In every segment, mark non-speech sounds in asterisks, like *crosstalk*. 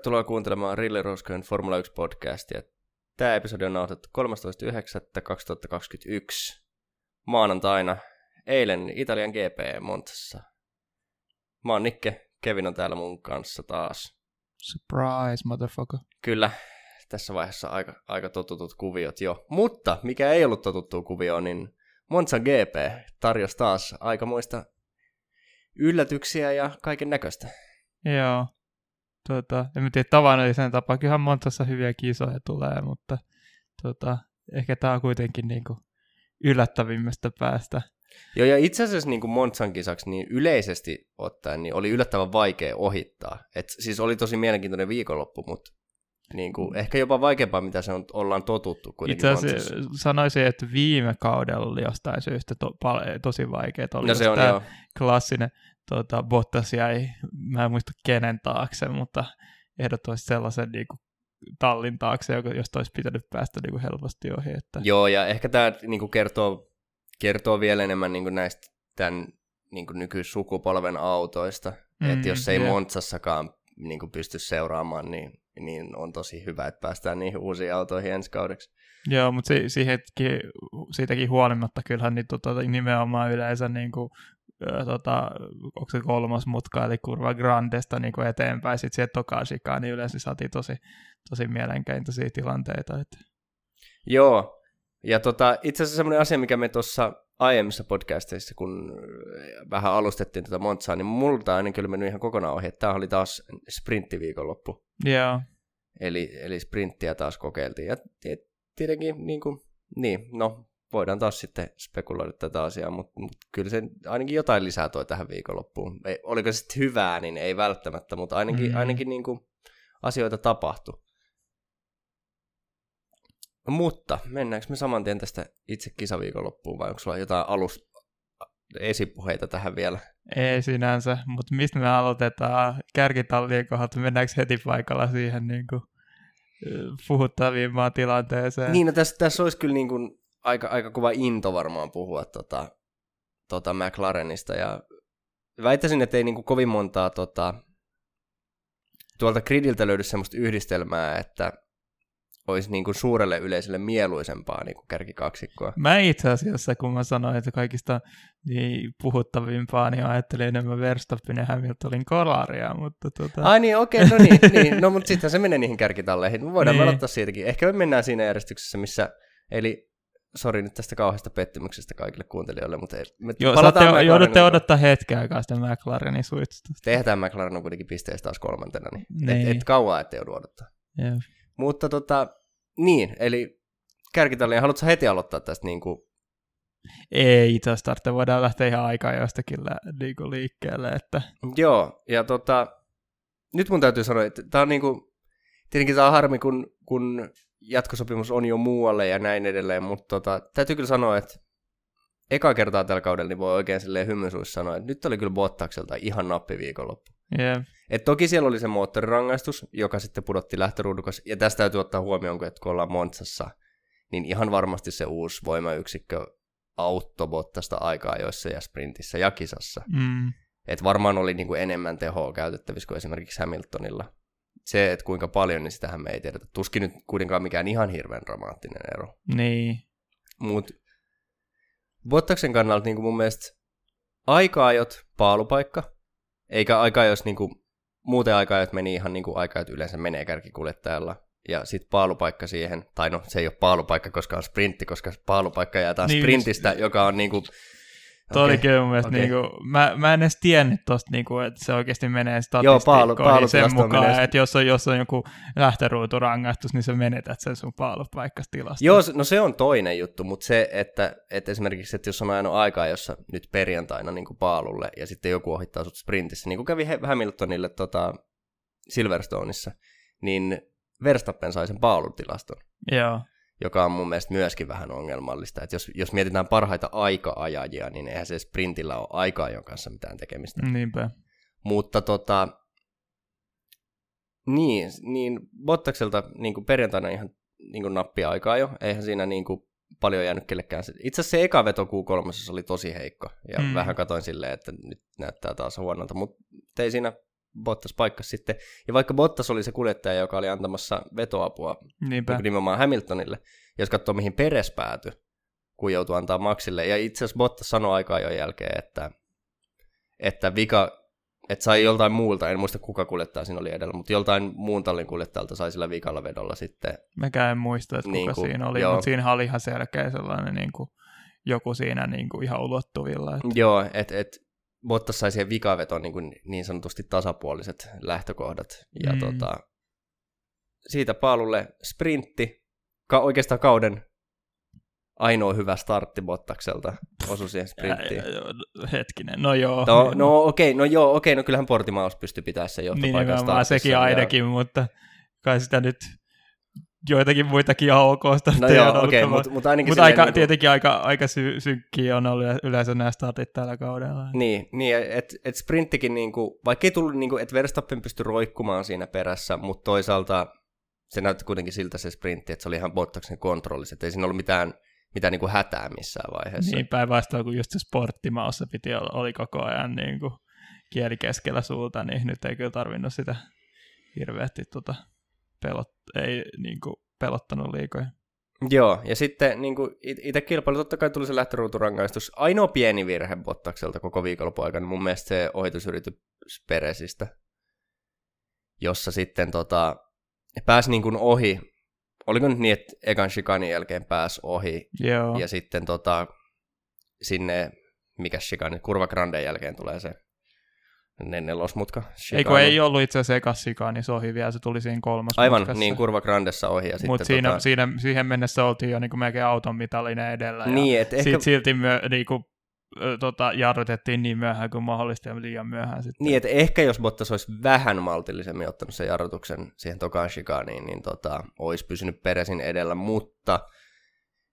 Tervetuloa kuuntelemaan Rille Roskojen Formula 1 podcastia. Tämä episodi on nauhoitettu 13.9.2021 maanantaina, eilen Italian GP Montassa. Mä oon Nikke, Kevin on täällä mun kanssa taas. Surprise, motherfucker. Kyllä, tässä vaiheessa aika, aika totutut kuviot jo. Mutta mikä ei ollut totuttu kuvio, niin Monza GP tarjosi taas aikamoista yllätyksiä ja kaiken näköistä. Joo. Tota, en tiedä tavallisen tapaa. Kyllähän Montassa hyviä kisoja tulee, mutta tota, ehkä tämä on kuitenkin niinku yllättävimmästä päästä. Joo, ja itse asiassa niin kuin Monzan kisaksi niin yleisesti ottaen niin oli yllättävän vaikea ohittaa. Et siis oli tosi mielenkiintoinen viikonloppu, mutta niin kuin, ehkä jopa vaikeampaa, mitä se on, ollaan totuttu Itse asiassa sanoisin, että viime kaudella oli jostain syystä to, pal- tosi vaikeaa. Oli no se on joo. klassinen tota, Bottas jäi, mä en muista kenen taakse, mutta ehdottomasti sellaisen niin kuin, tallin taakse, josta olisi pitänyt päästä niin kuin helposti ohi. Että... Joo, ja ehkä tämä niin kuin kertoo, kertoo vielä enemmän niin kuin näistä tämän niin kuin nykysukupolven autoista. Mm, että jos ei yeah. Montsassakaan niin kuin pysty seuraamaan, niin, niin on tosi hyvä, että päästään niihin uusiin autoihin ensi kaudeksi. Joo, mutta si- siihenkin, siitäkin huolimatta kyllähän niin, tota, nimenomaan yleensä niin kuin, tota, onko se kolmas mutka, eli kurva Grandesta niin kuin eteenpäin, sitten sieltä Tokashikaan, niin yleensä saatiin tosi, tosi mielenkiintoisia tilanteita. Että... Joo, ja tota, itse asiassa semmoinen asia, mikä me tuossa aiemmissa podcasteissa, kun vähän alustettiin tätä Montsaa, niin multa ainakin kyllä mennyt ihan kokonaan ohi, että tämä oli taas sprinttiviikonloppu. Joo. Eli, eli sprinttiä taas kokeiltiin. Ja tietenkin, niin, kuin, niin no, voidaan taas sitten spekuloida tätä asiaa, mutta, mutta kyllä se ainakin jotain lisää toi tähän viikonloppuun. Ei, oliko se sitten hyvää, niin ei välttämättä, mutta ainakin, mm. ainakin niin kuin asioita tapahtui. Mutta mennäänkö me saman tien tästä itse kisaviikonloppuun vai onko sulla jotain alus esipuheita tähän vielä? Ei sinänsä, mutta mistä me aloitetaan kärkitallien kohdalta, mennäänkö heti paikalla siihen niin kuin, puhuttavimpaan tilanteeseen? Niin, no tässä, tässä olisi kyllä niin kuin aika, aika kova into varmaan puhua tota, tota McLarenista ja väittäisin, että ei niin kuin kovin montaa tota, tuolta gridiltä löydy semmoista yhdistelmää, että olisi niin kuin suurelle yleisölle mieluisempaa niin kuin kärkikaksikkoa. Mä itse asiassa, kun mä sanoin, että kaikista niin puhuttavimpaa, niin ajattelin enemmän Verstappen ja Hamiltonin kolaria, mutta tota... Ai niin, okei, okay, no niin, *laughs* niin. no mutta sitten se menee niihin kärkitalleihin. Me voidaan niin. aloittaa siitäkin. Ehkä me mennään siinä järjestyksessä, missä, eli sori nyt tästä kauheasta pettymyksestä kaikille kuuntelijoille, mutta ei, me Joo, palataan joudutte odottaa hetken aikaa sitä McLarenin suitsutusta. Tehdään McLaren on kuitenkin pisteessä taas kolmantena, niin, niin. Et, et kauan ettei joudu odottaa. Yeah. Mutta tota, niin, eli kärkitallia, haluatko heti aloittaa tästä niin kuin... Ei itse asiassa voidaan lähteä ihan aikaa jostakin niin kuin liikkeelle. Että... Joo, ja tota, nyt mun täytyy sanoa, että tämä on niin kuin, tietenkin tämä on harmi, kun, kun jatkosopimus on jo muualle ja näin edelleen, mutta tota, täytyy kyllä sanoa, että eka kertaa tällä kaudella niin voi oikein silleen hymysuissa sanoa, että nyt oli kyllä Bottakselta ihan nappi viikonloppu. Yeah. Et toki siellä oli se moottorirangaistus, joka sitten pudotti lähtöruudukas, ja tästä täytyy ottaa huomioon, että kun ollaan Montsassa, niin ihan varmasti se uusi voimayksikkö auttoi tästä aikaa joissa ja sprintissä ja kisassa. Mm. Et varmaan oli niinku enemmän tehoa käytettävissä kuin esimerkiksi Hamiltonilla. Se, että kuinka paljon, niin sitähän me ei tiedetä. Tuskin nyt kuitenkaan mikään ihan hirveän dramaattinen ero. Niin. Mutta Bottaksen kannalta niin mun mielestä aika-ajot paalupaikka, eikä aika jos niin kuin, muuten aika että meni ihan niin kuin aika että yleensä menee kärkikuljettajalla. Ja sitten paalupaikka siihen, tai no se ei ole paalupaikka, koska on sprintti, koska paalupaikka jää taas niin, sprintistä, joka on niin kuin Tuo okay. oli kyllä mun mielestä, okay. niinku, mä, mä en edes tiennyt tosta, niinku, että se oikeasti menee statistiikkoihin sen mukaan, että jos on, jos on joku lähtöruuturangaistus, niin sä menetät sen sun paalupaikkastilasta. Joo, no se on toinen juttu, mutta se, että, että esimerkiksi, että jos on ajanut aikaa, jossa nyt perjantaina niin paalulle, ja sitten joku ohittaa sut sprintissä, niin kuin kävi Hamiltonille tota, Silverstoneissa, niin Verstappen sai sen paalutilaston. Joo joka on mun mielestä myöskin vähän ongelmallista. että jos, jos mietitään parhaita aika-ajajia, niin eihän se sprintillä ole aika kanssa mitään tekemistä. Niinpä. Mutta tota, niin, niin Bottakselta niin kuin perjantaina ihan niin kuin nappia aikaa jo. Eihän siinä niin kuin paljon jäänyt kellekään. Itse asiassa se eka veto Q3 oli tosi heikko. Ja mm. vähän katoin silleen, että nyt näyttää taas huonolta. Mutta ei siinä Bottas paikkas sitten. Ja vaikka Bottas oli se kuljettaja, joka oli antamassa vetoapua Niinpä. niin nimenomaan Hamiltonille, jos katsoo mihin Peres päätyi, kun joutui antaa Maxille. Ja itse asiassa Bottas sanoi aikaa jo jälkeen, että, että vika, että sai joltain muulta, en muista kuka kuljettaja siinä oli edellä, mutta joltain muun tallin kuljettajalta sai sillä vikalla vedolla sitten. Mäkään en muista, että kuka Niin kuin, siinä oli, joo. mutta siinä oli ihan selkeä sellainen niin kuin, joku siinä niin kuin ihan ulottuvilla. Että, Joo, että et Bottas sai siihen vikavetoon niin, kuin niin sanotusti tasapuoliset lähtökohdat. Ja Mm. tota, siitä paalulle sprintti, ka- oikeastaan kauden ainoa hyvä startti Bottakselta osui siihen sprinttiin. Ää, ää, hetkinen, no joo. No, no okei, no joo, okei, no kyllähän Portimaus pystyi pitämään sen niin johtopaikan nimenomaan startissa. sekin ja- ainakin, mutta kai sitä nyt joitakin muitakin ihan ok No startteja joo, on ollut, okei, mutta mutta mut ainakin mut silleen aika, niinku- tietenkin aika, aika sy- synkkiä on ollut yleensä nämä startit tällä kaudella. Niin, niin että et sprinttikin, niinku, vaikka ei tullut, niinku, että Verstappen pystyi roikkumaan siinä perässä, mutta toisaalta se näytti kuitenkin siltä se sprintti, että se oli ihan Bottaksen kontrollissa, että ei siinä ollut mitään, mitään niinku hätää missään vaiheessa. Niin päinvastoin kuin just se sporttimaassa piti olla, oli koko ajan niin kuin kieli keskellä suuta, niin nyt ei kyllä tarvinnut sitä hirveästi tota pelot, ei niin kuin pelottanut liikoja. Joo, ja sitten niin itse kilpailu, totta kai tuli se lähtöruuturangaistus. Ainoa pieni virhe Bottakselta koko viikonlopun aikana, mun mielestä se ohitusyritys Peresistä, jossa sitten tota, pääsi niin kuin ohi. Oliko nyt niin, että ekan shikanin jälkeen pääsi ohi, Joo, ja sitten tota, sinne, mikä shikani, kurva granden jälkeen tulee se nelosmutka. ei kun shikani. ei ollut itse asiassa ekas sikaa, niin se ohi vielä, se tuli siinä kolmas Aivan, mutkassa. niin kurva grandessa ohi. Ja Mutta siinä, tota, siinä, siihen mennessä oltiin jo niin kuin melkein auton mitallinen edellä. Ja niin, että ehkä, Sitten silti myö, niin kuin, tota, jarrutettiin niin myöhään kuin mahdollista ja liian myöhään sitten. Niin, että ehkä jos Bottas olisi vähän maltillisemmin ottanut sen jarrutuksen siihen tokaan shikaniin, niin tota, olisi pysynyt Peresin edellä, mutta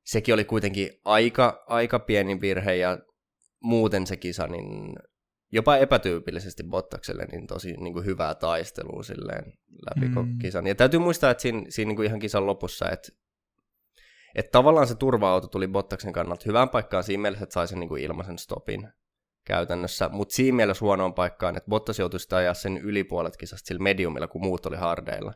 sekin oli kuitenkin aika, aika pieni virhe ja muuten se kisa, niin jopa epätyypillisesti Bottakselle, niin tosi niin kuin hyvää taistelua silleen läpi Mm. kisan. Ja täytyy muistaa, että siinä, siinä niin kuin ihan kisan lopussa, että että tavallaan se turva-auto tuli Bottaksen kannalta hyvään paikkaan siinä mielessä, että sai sen niin kuin ilmaisen stopin käytännössä, mutta siinä mielessä huonoon paikkaan, että Bottas joutui sitä ajaa sen ylipuolet kisasta sillä mediumilla, kun muut oli hardeilla.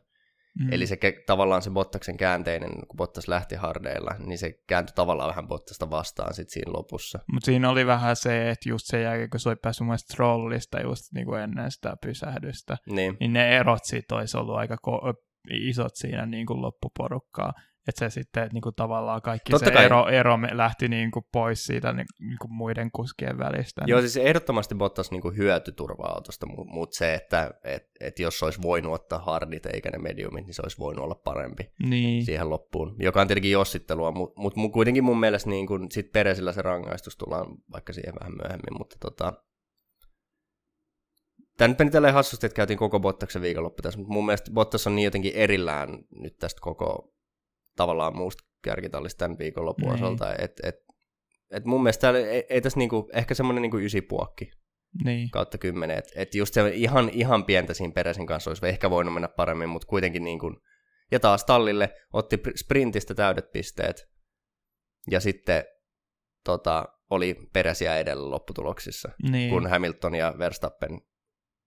Mm. Eli se tavallaan se Bottaksen käänteinen, kun Bottas lähti hardeilla, niin se kääntyi tavallaan vähän Bottasta vastaan sit siinä lopussa. Mutta siinä oli vähän se, että just sen jälkeen, kun se oli päässyt mun trollista just niin kuin ennen sitä pysähdystä, Niin, niin ne erot siitä olisi ollut aika ko- isot siinä niin kuin loppuporukkaa. Että se sitten, että niin kuin tavallaan kaikki Totta se kai. ero, ero me- lähti niin kuin pois siitä niin, niin kuin muiden kuskien välistä. Joo, siis ehdottomasti Bottas niinku hyöty turva-autosta, mutta mut se, että et, et jos olisi voinut ottaa hardit eikä ne mediumit, niin se olisi voinut olla parempi niin. siihen loppuun, joka on tietenkin jossittelua, mutta mut, mut kuitenkin mun mielestä niin kun sit Peresillä se rangaistus tullaan vaikka siihen vähän myöhemmin, mutta tota, Tämä nyt meni tälleen hassusti, että käytiin koko Bottaksen viikonloppu tässä, mutta mun mielestä Bottas on niin jotenkin erillään nyt tästä koko tavallaan muusta kärkitallista tämän viikonlopun Niin. osalta, että et, et mun mielestä täällä ei, ei tässä niinku, ehkä semmoinen niinku ysipuokki niin. kautta kymmenen, että et just se ihan, ihan pientä siinä Peresin kanssa olisi ehkä voinut mennä paremmin, mutta kuitenkin niin kuin, ja taas tallille otti pr- sprintistä täydet pisteet, ja sitten tota, oli Peresiä edellä lopputuloksissa, niin. kun Hamilton ja Verstappen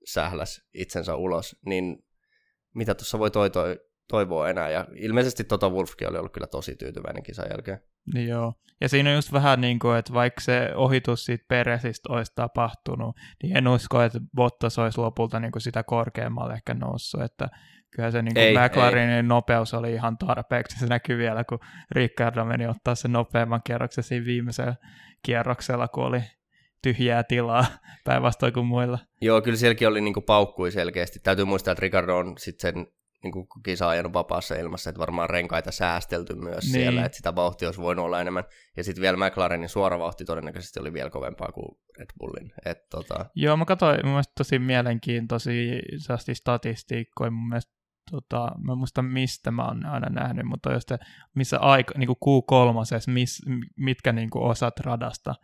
sähläs itsensä ulos, niin mitä tuossa voi toi, toi, toivoa enää, ja ilmeisesti Toto Wolfkin oli ollut kyllä tosi tyytyväinen kisan jälkeen. Niin joo. Ja siinä on just vähän niin kuin, että vaikka se ohitus siitä Peresistä olisi tapahtunut, niin en usko, että Bottas olisi lopulta niin kuin sitä korkeammalle ehkä noussut, että kyllä se niin Ei, kuin McLarenin nopeus oli ihan tarpeeksi. Se näkyy vielä, kun Ricardo meni ottaa sen nopeamman kierroksen siinä viimeisellä kierroksella, kun oli tyhjää tilaa päinvastoin kuin muilla. Joo, kyllä sielläkin oli niinku paukkui selkeästi. Täytyy muistaa, että Ricardo on sitten sen niinku kisa ajanut vapaassa ilmassa, että varmaan renkaita säästelty myös Niin. niin. siellä, että sitä vauhtia olisi voinut olla enemmän. Ja sitten vielä McLarenin suora vauhti todennäköisesti oli vielä kovempaa kuin Red Bullin. Et tota, Joo, mä katsoin mun mielestä tosi mielenkiintoisia statistiikkoja mun mielestä tota, mä en muista mistä mä oon aina nähnyt, mutta just, se, missä aika, niin kuin Q3, mis, mitkä niin kuin osat radasta,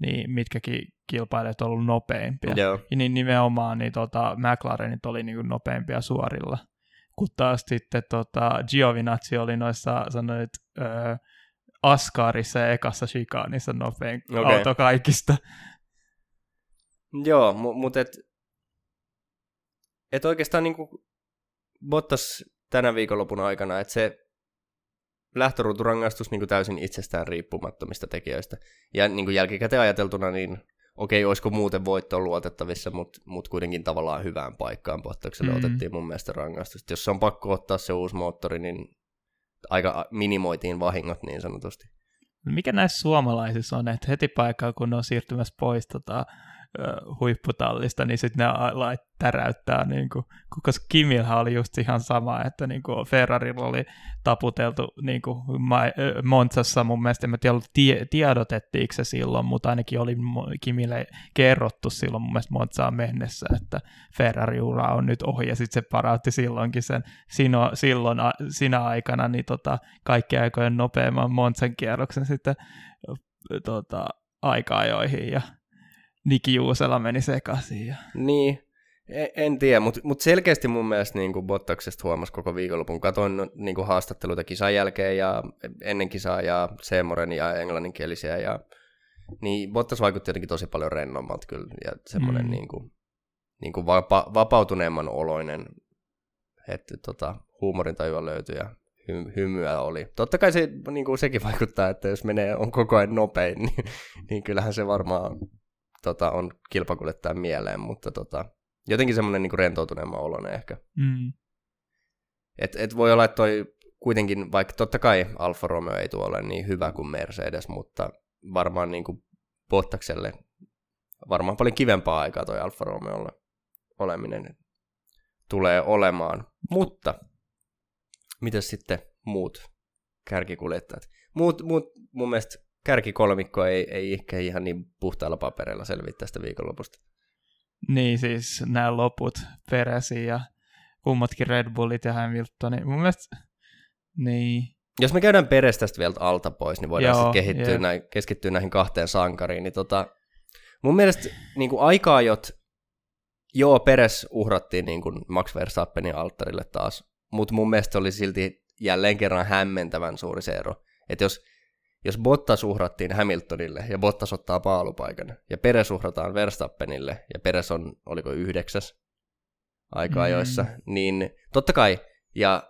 niin mitkäkin kilpailijat on ollut nopeimpia. joo. Ja niin nimenomaan niin tota, McLarenit oli niin kuin nopeimpia suorilla, kun taas sitten tota, Giovinazzi oli noissa sanoit, öö, Askarissa ja ekassa chikaanissa nopein okay. auto kaikista. Joo, mu- mutta et, et oikeastaan niin kuin Bottas tänä viikonlopun aikana, että se lähtöruuturangaistus niin kuin täysin itsestään riippumattomista tekijöistä. Ja niin kuin jälkikäteen ajateltuna, niin okei, olisiko muuten voitto luotettavissa, mutta mut kuitenkin tavallaan hyvään paikkaan Bottakselle mm. otettiin mun mielestä rangaistus. Jos se on pakko ottaa se uusi moottori, niin aika minimoitiin vahingot niin sanotusti. Mikä näissä suomalaisissa on, että heti paikkaa kun ne on siirtymässä pois tota, huipputallista, niin sitten ne lait täräyttää, niin kuin, koska Kimilhän oli just ihan sama, että niin kuin Ferrarilla oli taputeltu niin kuin Montsassa, mun mielestä en mä tiedä, tie, tiedotettiinko se silloin, mutta ainakin oli Kimille kerrottu silloin mun mielestä Montsaan mennessä, että Ferrari-ura on nyt ohi, ja sitten se parautti silloinkin sen sino, silloin a, sinä aikana niin tota, kaikki aikojen nopeamman Montsan kierroksen sitten tota, aika-ajoihin, ja Niki Juusela meni sekaisin. Ja... Niin, en, en tiedä, mutta mut selkeästi mun mielestä niin kuin Bottaksesta huomasi koko viikonlopun. Katoin niin kuin haastatteluita kisan jälkeen ja ennen kisaa ja Seemoren ja englanninkielisiä. Ja, niin Bottas vaikutti jotenkin tosi paljon rennommalta kyllä ja semmoinen mm. niin kuin, niin kuin vapa, vapautuneemman oloinen, että tota, huumorintajua löytyi ja hy, hymyä oli. Totta kai se, niin kuin sekin vaikuttaa, että jos menee on koko ajan nopein, niin, niin kyllähän se varmaan tota, on kilpakuljettajan mieleen, mutta tota, jotenkin semmoinen niin rentoutuneemman oloinen ehkä. Mm. Et, et voi olla, että toi kuitenkin, vaikka totta kai Alfa Romeo ei tuo ole niin hyvä kuin Mercedes, mutta varmaan niin kuin Bottakselle varmaan paljon kivempaa aikaa toi Alfa Romeolla oleminen tulee olemaan. Mutta, miten sitten muut kärkikuljettajat? Muut, muut mun mielestä kärkikolmikko ei, ei ehkä ihan niin puhtaalla paperilla selviä tästä viikonlopusta. Niin, siis nämä loput, Peresi ja kummatkin Red Bullit ja Hamilton. Mun mielestä, niin. Jos me käydään Peres tästä vielä alta pois, niin voidaan Joo, sitten kehittyä näin, keskittyä näihin kahteen sankariin. Niin tota, mun mielestä niin kuin aikaajot, joo, Peres uhrattiin niin kuin Max Verstappenin alttarille taas, mutta mun mielestä oli silti jälleen kerran hämmentävän suuri se ero. Että jos jos Bottas uhrattiin Hamiltonille ja Bottas ottaa paalupaikan, ja Peres uhrataan Verstappenille, ja Peres on, oliko yhdeksäs aika-ajoissa, mm. niin totta kai, ja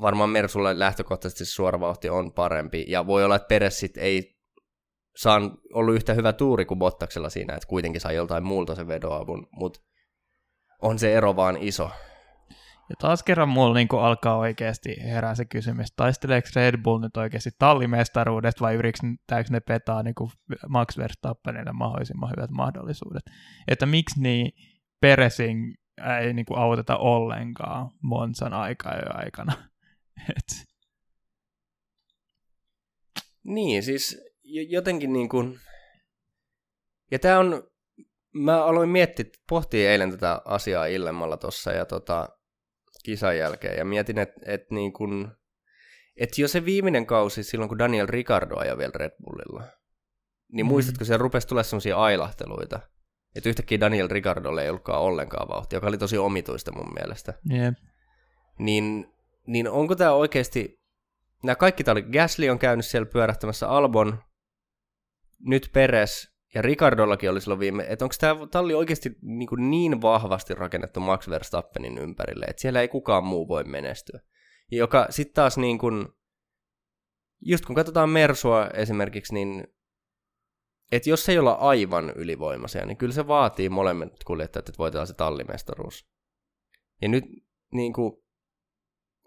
varmaan Mersulla lähtökohtaisesti suora vauhti on parempi, ja voi olla, että Peres sit ei saan ollut yhtä hyvä tuuri kuin Bottaksella siinä, että kuitenkin sai joltain muulta sen vedoavun, mutta on se ero vaan iso. Ja taas kerran mulla niin alkaa oikeasti herää se kysymys, taisteleeko Red Bull nyt oikeasti tallimestaruudesta vai yritetäänkö ne petaa niin kuin Max Verstappenille mahdollisimman hyvät mahdollisuudet. Että miksi niin Peresin ei niin kuin auteta ollenkaan Monsan aikaa jo aikana. Et. Niin, siis jotenkin niin kuin... Ja tämä on... Mä aloin miettiä, pohtia eilen tätä asiaa illemmalla tuossa ja tota, kisan jälkeen ja mietin, että et niin kun, et jo se viimeinen kausi silloin, kun Daniel Ricardo ajoi vielä Red Bullilla, niin mm. muistatko, siellä rupesi tulla sellaisia ailahteluita, että yhtäkkiä Daniel Ricardolle ei ollutkaan ollenkaan vauhtia, joka oli tosi omituista mun mielestä. Yep. Niin, niin onko tämä oikeasti, nämä kaikki, tämä oli, Gasly on käynyt siellä pyörähtämässä Albon, nyt Peres, ja Ricardollakin oli silloin viime, että onko tämä talli oikeasti niin, kuin niin vahvasti rakennettu Max Verstappenin ympärille, että siellä ei kukaan muu voi menestyä. Joka sitten taas niin kuin, just kun katsotaan Mersua esimerkiksi, niin että jos ei olla aivan ylivoimaisia, niin kyllä se vaatii molemmat kuljettajat, että voitetaan se tallimestaruus. Ja nyt niin kuin,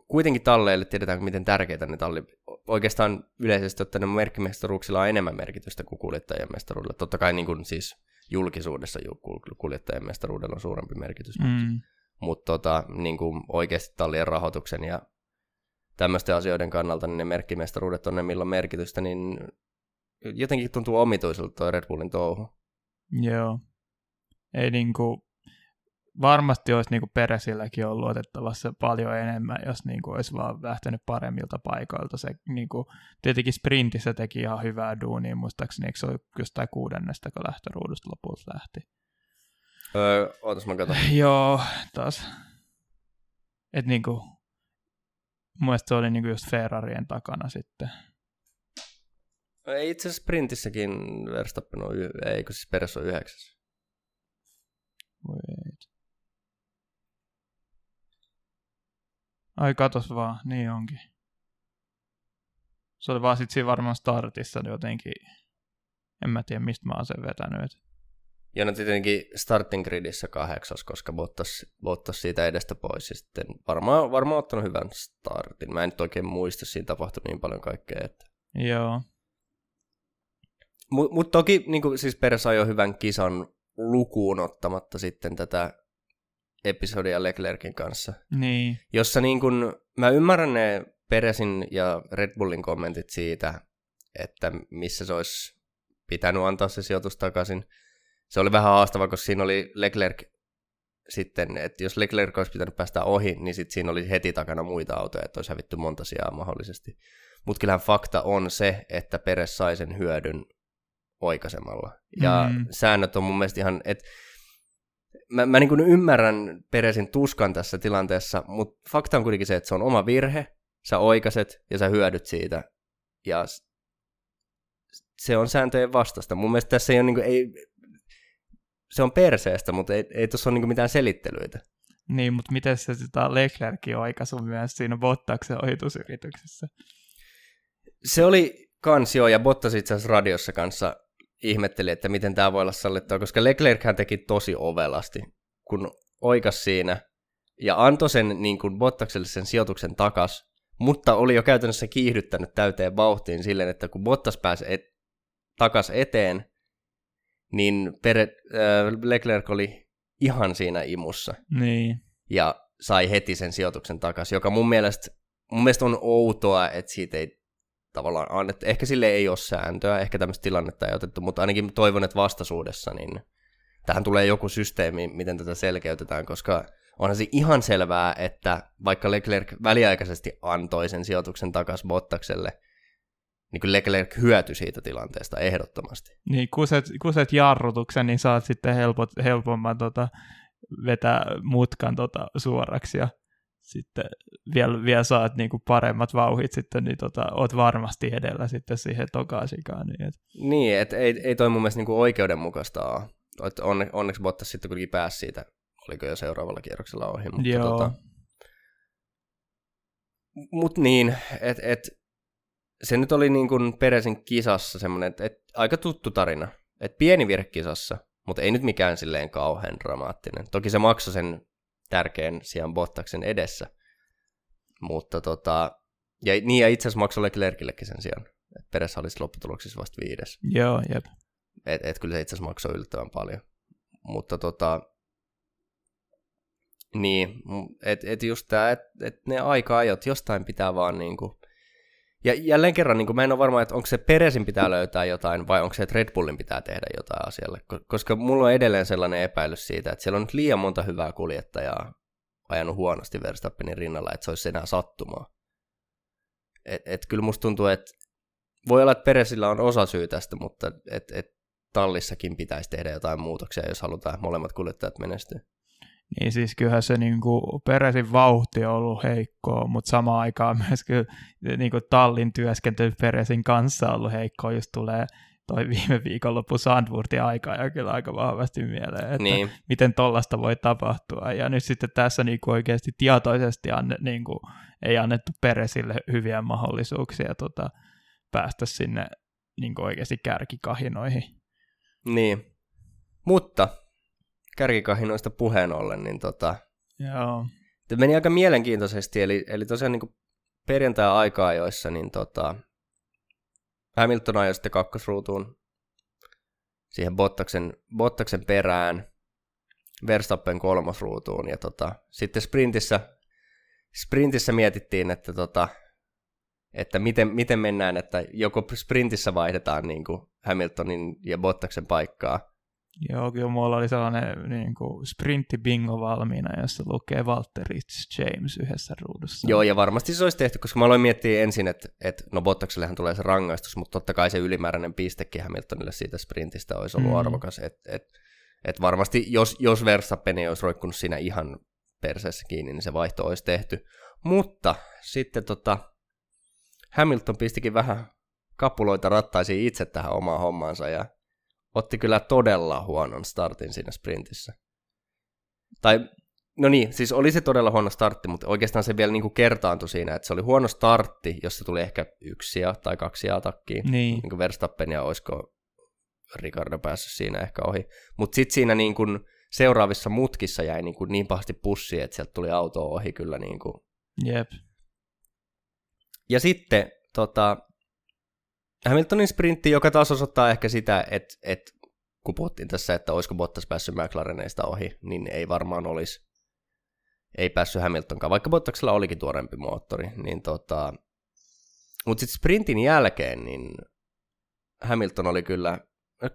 kuitenkin talleille tiedetään, miten tärkeitä ne talli... Oikeastaan yleisesti ottaen merkkimestaruuksilla on enemmän merkitystä kuin kuljettajien mestaruudella. Totta kai niin kuin siis julkisuudessa kuljettajien mestaruudella on suurempi merkitys. Mm. Mutta tota, niin kuin oikeasti tallien rahoituksen ja tämmöisten asioiden kannalta niin ne merkkimestaruudet on ne, millä on merkitystä, niin jotenkin tuntuu omituiselta tuo Red Bullin touhu. Joo. Ei niinku, varmasti olisi niin kuin Peresilläkin ollut luotettavassa paljon enemmän, jos niin kuin olisi vaan lähtenyt paremmilta paikoilta. Se niin kuin, tietenkin sprintissä teki ihan hyvää duunia, muistaakseni eikö se oli jostain kuudennesta, kun lähtöruudusta lopulta lähti. Öö, ootas mä katson. *laughs* Joo, taas. Et niin kuin, mun se oli niin kuin just Ferrarien takana sitten. Ei itse asiassa sprintissäkin Verstappen on, eikö siis Peres on yhdeksäs. Wait. Ai katos vaan, niin onkin. Se oli vaan sit siinä varmaan startissa jotenkin, en mä tiedä mistä mä oon sen vetänyt. Ja no tietenkin starting gridissä kahdeksas, koska Bottas, Bottas siitä edestä pois ja sitten varmaan, varmaan ottanut hyvän startin. Mä en nyt oikein muista, siinä tapahtui niin paljon kaikkea. Että... Joo. Mutta mut toki niin kuin, siis Peres ajoi hyvän kisan lukuun ottamatta sitten tätä episodia Leclerkin kanssa. Niin. Jossa niin kun, mä ymmärrän ne Peresin ja Red Bullin kommentit siitä, että missä se olisi pitänyt antaa se sijoitus takaisin. Se oli vähän haastava, koska siinä oli Leclerc sitten, että jos Leclerc olisi pitänyt päästä ohi, niin sitten siinä oli heti takana muita autoja, että olisi hävitty monta sijaa mahdollisesti. Mutta kyllähän fakta on se, että Peres sai sen hyödyn oikaisemalla. Ja mm. säännöt on mun mielestä ihan, että mä, mä niin ymmärrän Peresin tuskan tässä tilanteessa, mutta fakta on kuitenkin se, että se on oma virhe, sä oikaset ja sä hyödyt siitä. Ja se on sääntöjen vastasta. Mun mielestä tässä ei ole, niin kuin, ei, se on perseestä, mutta ei, ei tuossa ole niin mitään selittelyitä. Niin, mutta miten se sitä Leclerkin oikaisu myös siinä Bottaksen ohitusyrityksessä? Se oli kansio ja Bottas itse asiassa radiossa kanssa ihmetteli, että miten tämä voi olla sallittua, koska Leclerc hän teki tosi ovelasti, kun oikas siinä ja antoi sen niin kuin Bottakselle sen sijoituksen takas, mutta oli jo käytännössä kiihdyttänyt täyteen vauhtiin silleen, että kun Bottas pääsi et, takas eteen, niin Pere, äh, Leclerc oli ihan siinä imussa. Niin. Ja sai heti sen sijoituksen takaisin, joka mun mielestä, mun mielestä on outoa, että siitä ei tavallaan annettu. Ehkä sille ei ole sääntöä, ehkä tämmöistä tilannetta ei otettu, mutta ainakin toivon, että vastaisuudessa niin tähän tulee joku systeemi, miten tätä selkeytetään, koska onhan se ihan selvää, että vaikka Leclerc väliaikaisesti antoi sen sijoituksen takaisin Bottakselle, niin kuin Leclerc hyötyi siitä tilanteesta ehdottomasti. Niin, kuset, kuset jarrutuksen, niin saat sitten helpot, helpomman tota, vetää mutkan tota, suoraksi ja sitten vielä, vielä saat niinku paremmat vauhit sitten, niin tota, oot varmasti edellä sitten siihen tokaasikaan. Niin, et. niin et ei, ei toi mun mielestä niinku oikeudenmukaista ole. onne, onneksi Bottas sitten kuitenkin pääsi siitä, oliko jo seuraavalla kierroksella ohi. Mutta Joo. Tota, mut niin, että et, se nyt oli niin kuin Peresin kisassa semmoinen, että et, aika tuttu tarina. Et pieni virhe kisassa, mutta ei nyt mikään silleen kauhean dramaattinen. Toki se maksoi sen tärkeän sijan Bottaksen edessä. Mutta tota, ja, niin ja itse asiassa maksoi Leclercillekin sen sijaan. Et Peres olisi lopputuloksissa vasta viides. Joo, jep. Et, et kyllä se itse asiassa maksoi yllättävän paljon. Mutta tota, niin, että et just tämä, että et ne aika-ajot, jostain pitää vaan niinku, ja jälleen kerran, niin mä en ole varma, että onko se Peresin pitää löytää jotain vai onko se, että Red Bullin pitää tehdä jotain asialle. Koska mulla on edelleen sellainen epäilys siitä, että siellä on nyt liian monta hyvää kuljettajaa ajanut huonosti Verstappenin rinnalla, että se olisi enää sattumaa. Et, et kyllä musta tuntuu, että voi olla, että Peresillä on osa syy tästä, mutta et, et tallissakin pitäisi tehdä jotain muutoksia, jos halutaan molemmat kuljettajat menestyä. Niin siis kyllähän se niin kuin, Peresin vauhti on ollut heikkoa, mutta samaan aikaan myös kyllä niin kuin tallin työskentely Peresin kanssa on ollut heikkoa, jos tulee toi viime viikonloppu Sandwurtin aikaa ja kyllä aika vahvasti mieleen, että niin. miten tollasta voi tapahtua. Ja nyt sitten tässä niin kuin oikeasti tietoisesti anne, niin kuin, ei annettu Peresille hyviä mahdollisuuksia tota, päästä sinne niin kuin oikeasti kärkikahinoihin. Niin, mutta kärkikahinoista puheen ollen, niin tota, Joo. meni aika mielenkiintoisesti, eli, eli tosiaan niin perjantai-aikaa joissa niin tota, Hamilton ajoi sitten kakkosruutuun siihen Bottaksen, Bottaksen perään, Verstappen kolmosruutuun, ja tota, sitten sprintissä, sprintissä mietittiin, että, tota, että miten, miten mennään, että joko sprintissä vaihdetaan niin kuin Hamiltonin ja Bottaksen paikkaa, Joo, kyllä mulla oli sellainen niin kuin bingo valmiina, jossa lukee Walter Rich James yhdessä ruudussa. Joo, ja varmasti se olisi tehty, koska mä aloin miettiä ensin, että, että no Bottaksellehan tulee se rangaistus, mutta totta kai se ylimääräinen pistekin Hamiltonille siitä sprintistä olisi ollut mm. arvokas. Että et, et varmasti, jos, jos Verstappen ei olisi roikkunut siinä ihan perseessä kiinni, niin se vaihto olisi tehty. Mutta sitten tota, Hamilton pistikin vähän kapuloita rattaisiin itse tähän omaan hommaansa ja otti kyllä todella huonon startin siinä sprintissä. Tai No niin, siis oli se todella huono startti, mutta oikeastaan se vielä niinku kertaantui siinä, että se oli huono startti, jossa tuli ehkä yksi tai kaksi sijaa takkiin. Niin. Niin kuin Verstappen ja olisiko Ricardo päässyt siinä ehkä ohi. Mutta sitten siinä niin kuin seuraavissa mutkissa jäi niin, kuin niin pahasti pussi, että sieltä tuli auto ohi kyllä. Niin kuin. Jep. Ja sitten tota, Hamiltonin sprintti, joka taas osoittaa ehkä sitä, että, että kun puhuttiin tässä, että olisiko Bottas päässyt McLareneista ohi, niin ei varmaan olisi. Ei päässyt Hamiltonkaan, vaikka Bottaksella olikin tuorempi moottori. Niin tota, mutta sitten sprintin jälkeen, niin Hamilton oli kyllä,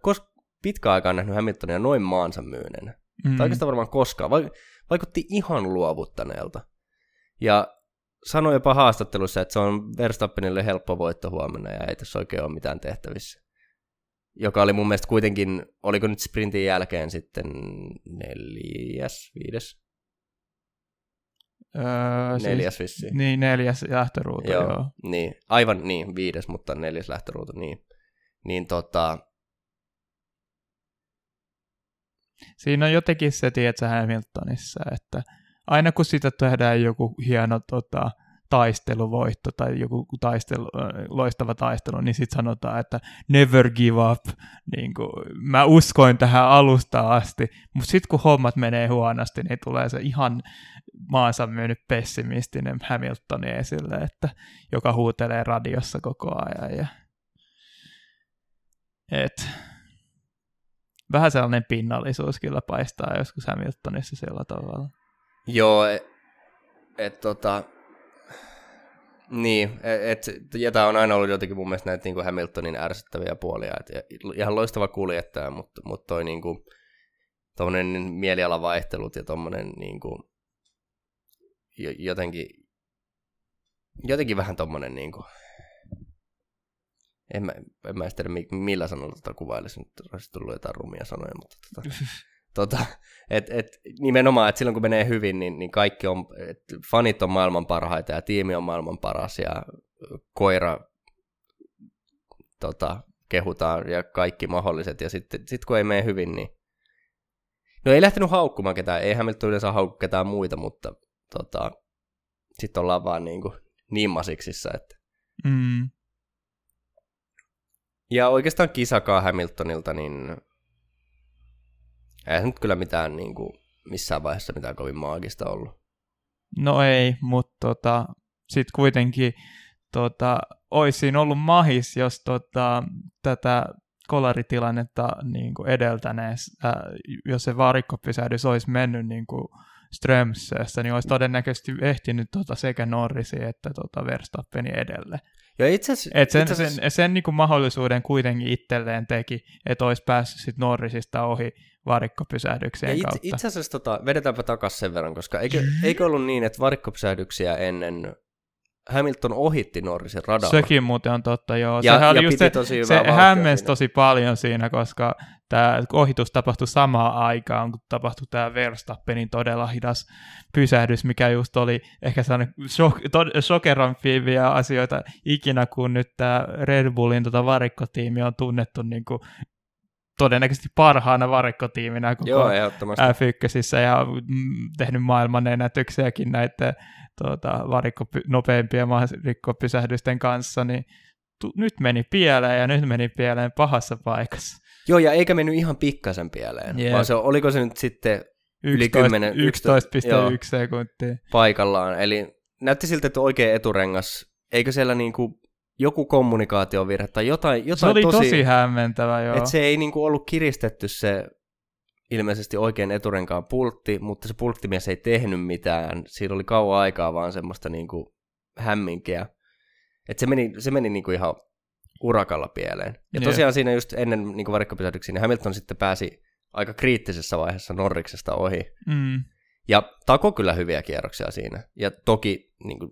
koska pitkä aikaa nähnyt Hamiltonia noin maansa myyneen. Mm. Tai oikeastaan varmaan koskaan. Vaikutti ihan luovuttaneelta. Ja sanoi jopa haastattelussa, että se on Verstappenille helppo voitto huomenna ja ei tässä oikein ole mitään tehtävissä. Joka oli mun mielestä kuitenkin, oliko nyt sprintin jälkeen sitten neljäs, viides? Öö, neljäs siis, vissiin. Niin, neljäs lähtöruutu, joo. joo. Niin, aivan niin, viides, mutta neljäs lähtöruutu, niin. Niin tota, Siinä on jotenkin se, tiedätkö, Hamiltonissa, että aina kun sitä tehdään joku hieno tota, taisteluvoitto tai joku taistelu, loistava taistelu, niin sitten sanotaan, että never give up. Niin kuin, mä uskoin tähän alusta asti, mutta sitten kun hommat menee huonosti, niin tulee se ihan maansa myynyt pessimistinen Hamiltoni esille, että, joka huutelee radiossa koko ajan. Ja, et, vähän sellainen pinnallisuus kyllä paistaa joskus Hamiltonissa sillä tavalla. Joo, et, et tota, niin, et, et, tämä on aina ollut jotenkin mun mielestä näitä niin kuin Hamiltonin ärsyttäviä puolia, et, ihan loistava kuljettaja, mutta, mutta toi niin kuin, mielialavaihtelut ja tommonen niin kuin, jotenkin, jotenkin vähän tommonen niin kuin, en mä, en mä tiedä millä sanoilla tota kuvailisin, nyt olisi tullut jotain rumia sanoja, mutta tota, *laughs* tota, et, et, nimenomaan, että silloin kun menee hyvin, niin, niin kaikki on, et fanit on maailman parhaita ja tiimi on maailman paras ja koira tota, kehutaan ja kaikki mahdolliset ja sitten sit kun ei mene hyvin, niin no ei lähtenyt haukkumaan ketään, ei Hamilton yleensä haukku ketään muita, mutta tota, sitten ollaan vaan niin, kuin niin masiksissa, että mm. Ja oikeastaan kisakaa Hamiltonilta, niin ei se nyt kyllä mitään niin kuin, missään vaiheessa mitään kovin maagista ollut. No ei, mutta tota, sitten kuitenkin tota, olisi siinä ollut mahis, jos tota, tätä kolaritilannetta niin kuin edeltäneessä, äh, jos se varikkopysähdys olisi mennyt niin kuin Strömsössä, niin olisi todennäköisesti ehtinyt tota sekä Norrisi että tota Verstappeni edelle. Ja itse Et sen, itse asiassa... sen, sen niin kuin mahdollisuuden kuitenkin itselleen teki, että olisi päässyt sit Norrisista ohi varikkopysähdykseen ja itse, kautta. Itse asiassa tota, vedetäänpä takaisin sen verran, koska eikö, eikö ollut niin, että varikkopysähdyksiä ennen Hamilton ohitti Norrisin radalla. Sekin muuten on totta, joo. Ja, Sehän ja oli just se, tosi se hämmensi tosi paljon siinä, koska tämä ohitus tapahtui samaan aikaan, kun tapahtui tämä Verstappenin todella hidas pysähdys, mikä just oli ehkä sellainen shok, asioita ikinä, kun nyt tämä Red Bullin tota varikkotiimi on tunnettu niin kuin todennäköisesti parhaana varikkotiiminä koko Joo, F1 ja tehnyt maailman ennätyksiäkin näiden tuota, varikko, nopeimpien varikkopysähdysten kanssa, niin tu, nyt meni pieleen ja nyt meni pieleen pahassa paikassa. Joo, ja eikä mennyt ihan pikkasen pieleen, yeah. vaan se, oliko se nyt sitten 11, yli 10, 11,1 sekuntia. Paikallaan, eli näytti siltä, että oikein eturengas, eikö siellä niinku joku kommunikaatiovirhe tai jotain, jotain se oli tosi, tosi hämmentävä, joo. Että se ei niinku ollut kiristetty se ilmeisesti oikein eturenkaan pultti, mutta se pulttimies ei tehnyt mitään. Siinä oli kauan aikaa vaan semmoista niinku hämminkiä. Että se meni, se meni niinku ihan urakalla pieleen. Ja yeah. tosiaan siinä just ennen niinku varikkopysähdyksiä, niin Hamilton sitten pääsi aika kriittisessä vaiheessa Norriksesta ohi. Mm. Ja tako kyllä hyviä kierroksia siinä. Ja toki niin kuin,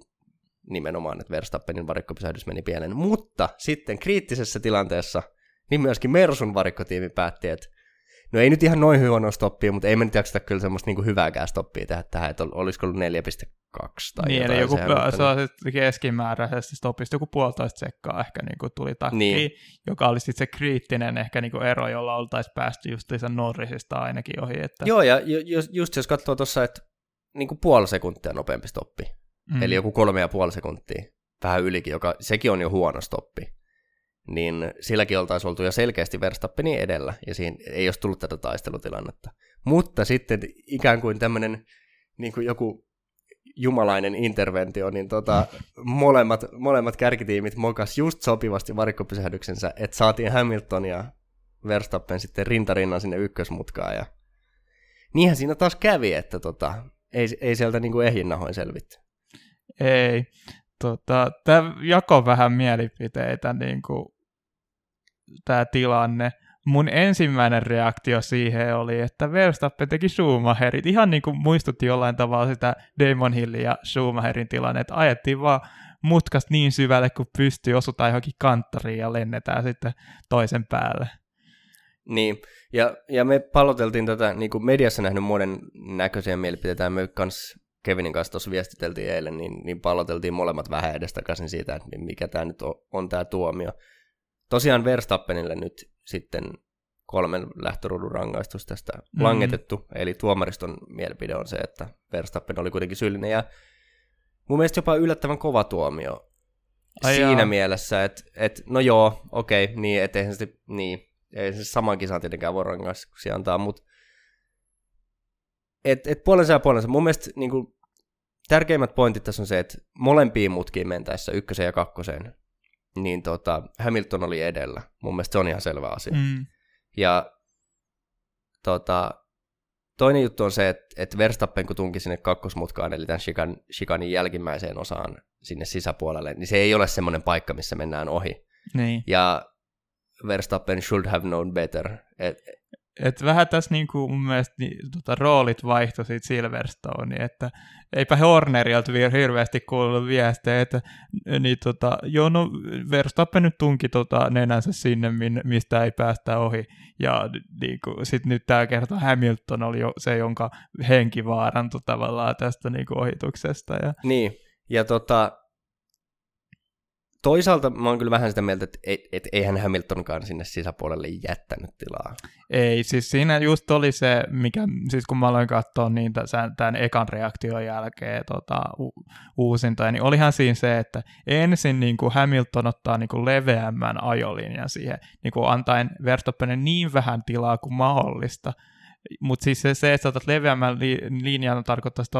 nimenomaan, että Verstappenin varikkopysähdys meni pieleen. Mutta sitten kriittisessä tilanteessa, niin myöskin Mersun varikkotiimi päätti, että No ei nyt ihan noin huono stoppia, mutta ei me nyt jakseta kyllä semmoista niin hyvääkään stoppia tehdä tähän, että olisiko ollut 4,2 tai niin, jotain. joku se keskimääräisesti stopista joku puolitoista sekkaa ehkä niin kuin tuli takkiin, niin. joka oli sitten se kriittinen ehkä niin kuin ero, jolla oltaisiin päästy just Norrisista ainakin ohi. Että... Joo, ja just, just jos katsoo tuossa, että niin kuin puoli sekuntia nopeampi stoppi. Mm. Eli joku kolme ja puoli sekuntia, vähän ylikin, joka sekin on jo huono stoppi. Niin silläkin oltaisiin oltu jo selkeästi Verstappenin edellä, ja siinä ei olisi tullut tätä taistelutilannetta. Mutta sitten ikään kuin tämmöinen niin kuin joku jumalainen interventio, niin tota, *laughs* molemmat, molemmat kärkitiimit mokas just sopivasti varikkopysähdyksensä, että saatiin Hamilton ja Verstappen sitten rintarinnan sinne ykkösmutkaan. Ja... Niinhän siinä taas kävi, että tota, ei, ei sieltä niin kuin ehjinnahoin selvitty. Ei. Tota, tämä jako vähän mielipiteitä, niin kuin, tämä tilanne. Mun ensimmäinen reaktio siihen oli, että Verstappen teki Schumacherit. Ihan niin kuin muistutti jollain tavalla sitä Damon Hillin ja Schumacherin tilanne, että ajettiin vaan mutkasta niin syvälle kuin pystyy, osutaan johonkin kanttariin ja lennetään sitten toisen päälle. Niin, ja, ja me palloteltiin tätä niin kuin mediassa nähnyt monen näköisiä mielipiteitä, ja me kans Kevinin kanssa tuossa viestiteltiin eilen, niin, niin palloteltiin molemmat vähän edestakaisin siitä, että mikä tämä nyt on, on tämä tuomio. Tosiaan Verstappenille nyt sitten kolmen lähtörudun rangaistus tästä Mm. langetettu, eli tuomariston mielipide on se, että Verstappen oli kuitenkin syyllinen, ja mun mielestä jopa yllättävän kova tuomio Ai siinä jaa. mielessä, että et, no joo, okei, niin, että eihän se, niin, ei se saman kisan tietenkään voi rangaistuksia antaa, mutta et, et puolensa ja puolensa. Mun mielestä niin kuin, tärkeimmät pointit tässä on se, että molempiin mutkiin mentäessä, ykköseen ja kakkoseen, niin tota, Hamilton oli edellä. Mun mielestä se on ihan selvä asia. Mm. Ja tota, toinen juttu on se, että, että Verstappen kun tunki sinne kakkosmutkaan, eli tämän chikan, chikanin jälkimmäiseen osaan sinne sisäpuolelle, niin se ei ole semmoinen paikka, missä mennään ohi. Niin. Ja Verstappen should have known better. Et, Et vähän tässä niinku mun mielestä niin, tota, roolit vaihtoi siitä Silverstone, että eipä Hornerilta vielä hirveästi kuullut viestejä, että niin, tota, joo, no Verstappen nyt tunki tota, nenänsä sinne, min, mistä ei päästä ohi, ja niinku, sitten nyt tämä kerta Hamilton oli jo se, jonka henki vaarantui tavallaan tästä niinku, ohituksesta. Ja, niin, ja tota, toisaalta mä oon kyllä vähän sitä mieltä, että et, et eihän Hamiltonkaan sinne sisäpuolelle jättänyt tilaa. Ei, siis siinä just oli se, mikä, siis kun mä aloin katsoa niin tämän ekan reaktion jälkeen tota, u- uusintoja, niin olihan siinä se, että ensin niin kuin Hamilton ottaa niin kuin leveämmän ajolinjan siihen, niin kuin antaen Verstappenin niin vähän tilaa kuin mahdollista, mutta siis se, se, että otat leveämmän li- linjan tarkoittaisi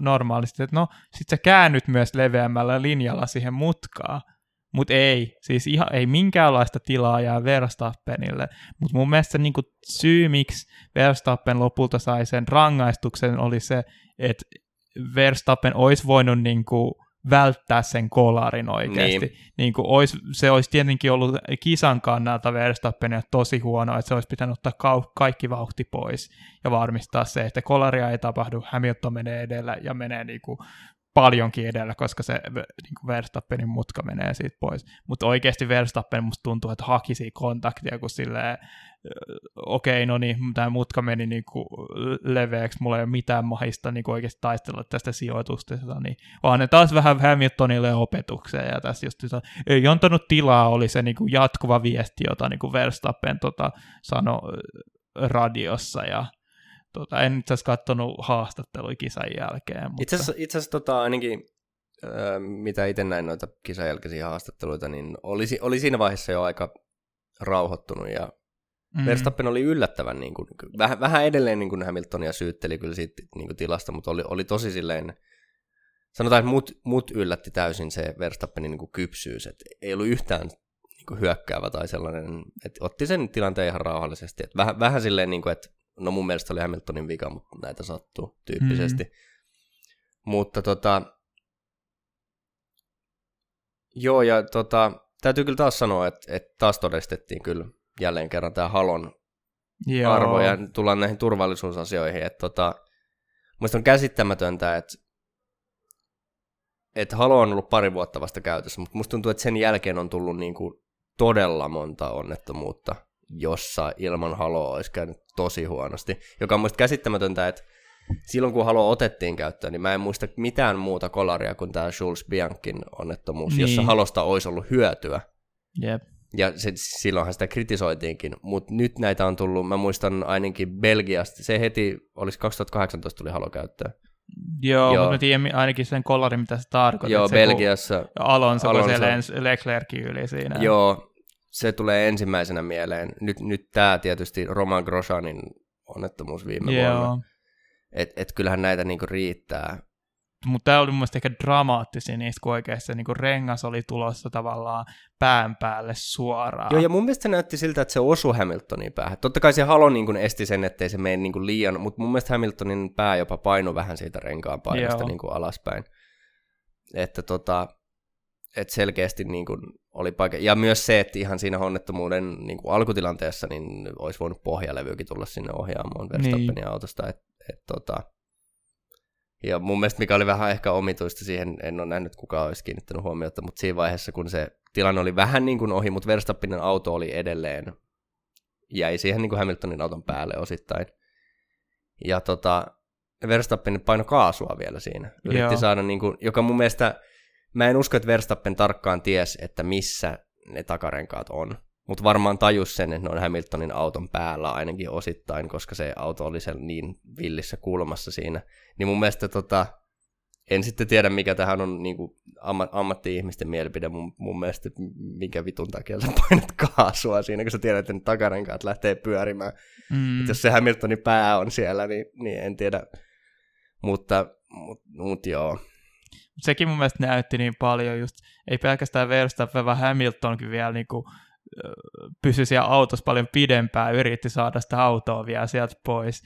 normaalisti, että no sit sä käännyt myös leveämmällä linjalla siihen mutkaan. Mutta ei, siis ihan, ei minkäänlaista tilaa jää Verstappenille. Mutta mun mielestä se niinku syy, miksi Verstappen lopulta sai sen rangaistuksen, oli se, että Verstappen olisi voinut niinku välttää sen kolarin oikeasti. Niin. Niin. Niinku ois, se olisi tietenkin ollut kisan kannalta Verstappenille tosi huono, että se olisi pitänyt ottaa kau- kaikki vauhti pois ja varmistaa se, että kolaria ei tapahdu, Hamilton menee edellä ja menee niinku paljonkin edellä, koska se niin kuin Verstappenin mutka menee siitä pois. Mutta oikeasti Verstappen musta tuntuu, että haki siitä kontaktia, kun silleen, okei, okay, no niin, tämä mutka meni niin kuin leveäksi, mulla ei ole mitään mahista niin kuin oikeasti taistella tästä sijoituksesta, niin vaan ne taas vähän Hamiltonille opetukseen, ja tässä just että ei antanut tilaa, oli se niin kuin jatkuva viesti, jota niin kuin Verstappen tota, sanoi radiossa, ja Tota, en itse asiassa katsonut haastattelua kisan jälkeen. Mutta... Itse asiassa, itse asiassa tota, ainakin, äh, mitä itse näin noita kisan jälkeisiä haastatteluita, niin oli, oli siinä vaiheessa jo aika rauhoittunut ja mm. Verstappen oli yllättävän, niin kuin, vähän, vähän edelleen niin kuin Hamiltonia syytteli kyllä siitä niin kuin tilasta, mutta oli, oli tosi silleen, sanotaan, että mut, mut yllätti täysin se Verstappenin niin kuin kypsyys, että ei ollut yhtään niin kuin hyökkäävä tai sellainen, että otti sen tilanteen ihan rauhallisesti, että vähän, vähän silleen, niin kuin, että no mun mielestä oli Hamiltonin vika, mutta näitä sattuu tyyppisesti. Mm. Mutta tota, joo ja tota, täytyy kyllä taas sanoa, että, että taas todistettiin kyllä jälleen kerran tämä Halon Joo. arvo ja tullaan näihin turvallisuusasioihin, että tota, musta on käsittämätöntä, että että Halo on ollut pari vuotta vasta käytössä, mutta musta tuntuu, että sen jälkeen on tullut niin kuin todella monta onnettomuutta, jossa ilman Haloa olisi käynyt tosi huonosti, joka on musta käsittämätöntä, että silloin kun Halo otettiin käyttöön, niin mä en muista mitään muuta kolaria kuin tämä Jules Biancin onnettomuus, niin. jossa Halosta olisi ollut hyötyä. Jep. Ja se, silloinhan sitä kritisoitiinkin, mutta nyt näitä on tullut, mä muistan ainakin Belgiasta, se heti, olisi 2018 tuli Halo käyttöön. Joo, Joo. mutta mä tiedän ainakin sen kollarin, mitä se tarkoittaa. Joo, se, kun Belgiassa. Alonso, kun Alonso. se lensi Leclercin yli siinä. Joo, se tulee ensimmäisenä mieleen. Nyt, nyt tämä tietysti Roman Grosjeanin onnettomuus viime vuonna. Joo. Et, et kyllähän näitä niinku riittää. Mutta tämä oli mun mielestä ehkä dramaattisin niistä, kun oikeasti niinku rengas oli tulossa tavallaan pään päälle suoraan. Joo, ja mun mielestä se näytti siltä, että se osui Hamiltonin päähän. Totta kai se halo niin kuin esti sen, ettei se mene niin kuin liian, mutta mun mielestä Hamiltonin pää jopa painui vähän siitä renkaan painosta Joo. niin kuin alaspäin. Että tota, et selkeästi niin kuin oli paikka. Ja myös se, että ihan siinä onnettomuuden niin kuin alkutilanteessa niin olisi voinut pohjalevykin tulla sinne ohjaamaan Verstappenin Niin. autosta. Et, et tota, ja mun mielestä mikä oli vähän ehkä omituista siihen, en ole nähnyt kukaan olisi kiinnittänyt huomiota, mutta siinä vaiheessa kun se tilanne oli vähän niin kuin ohi, mutta Verstappinin auto oli edelleen, jäi siihen niin kuin Hamiltonin auton päälle osittain. Ja tota, Verstappen paino kaasua vielä siinä. Yritti Joo. saada, niin kuin, joka mun mielestä, mä en usko, että Verstappen tarkkaan ties, että missä ne takarenkaat on. Mutta varmaan tajus sen, että ne on Hamiltonin auton päällä ainakin osittain, koska se auto oli siellä niin villissä kulmassa siinä. Niin mun mielestä tota, en sitten tiedä, mikä tähän on niin kuin amma, ammatti-ihmisten mielipide. Mun, mun mielestä, että minkä vitun takia sä painat kaasua siinä, kun sä tiedät, että ne takarenkaat lähtee pyörimään. Mm. Et jos se Hamiltonin pää on siellä, niin, niin en tiedä. Mutta, mut, mut joo. Sekin mun mielestä näytti niin paljon just, ei pelkästään Verstappen, vaan Hamiltonkin vielä niinku, ö, pysyi siellä autossa paljon pidempään, yritti saada sitä autoa vielä sieltä pois,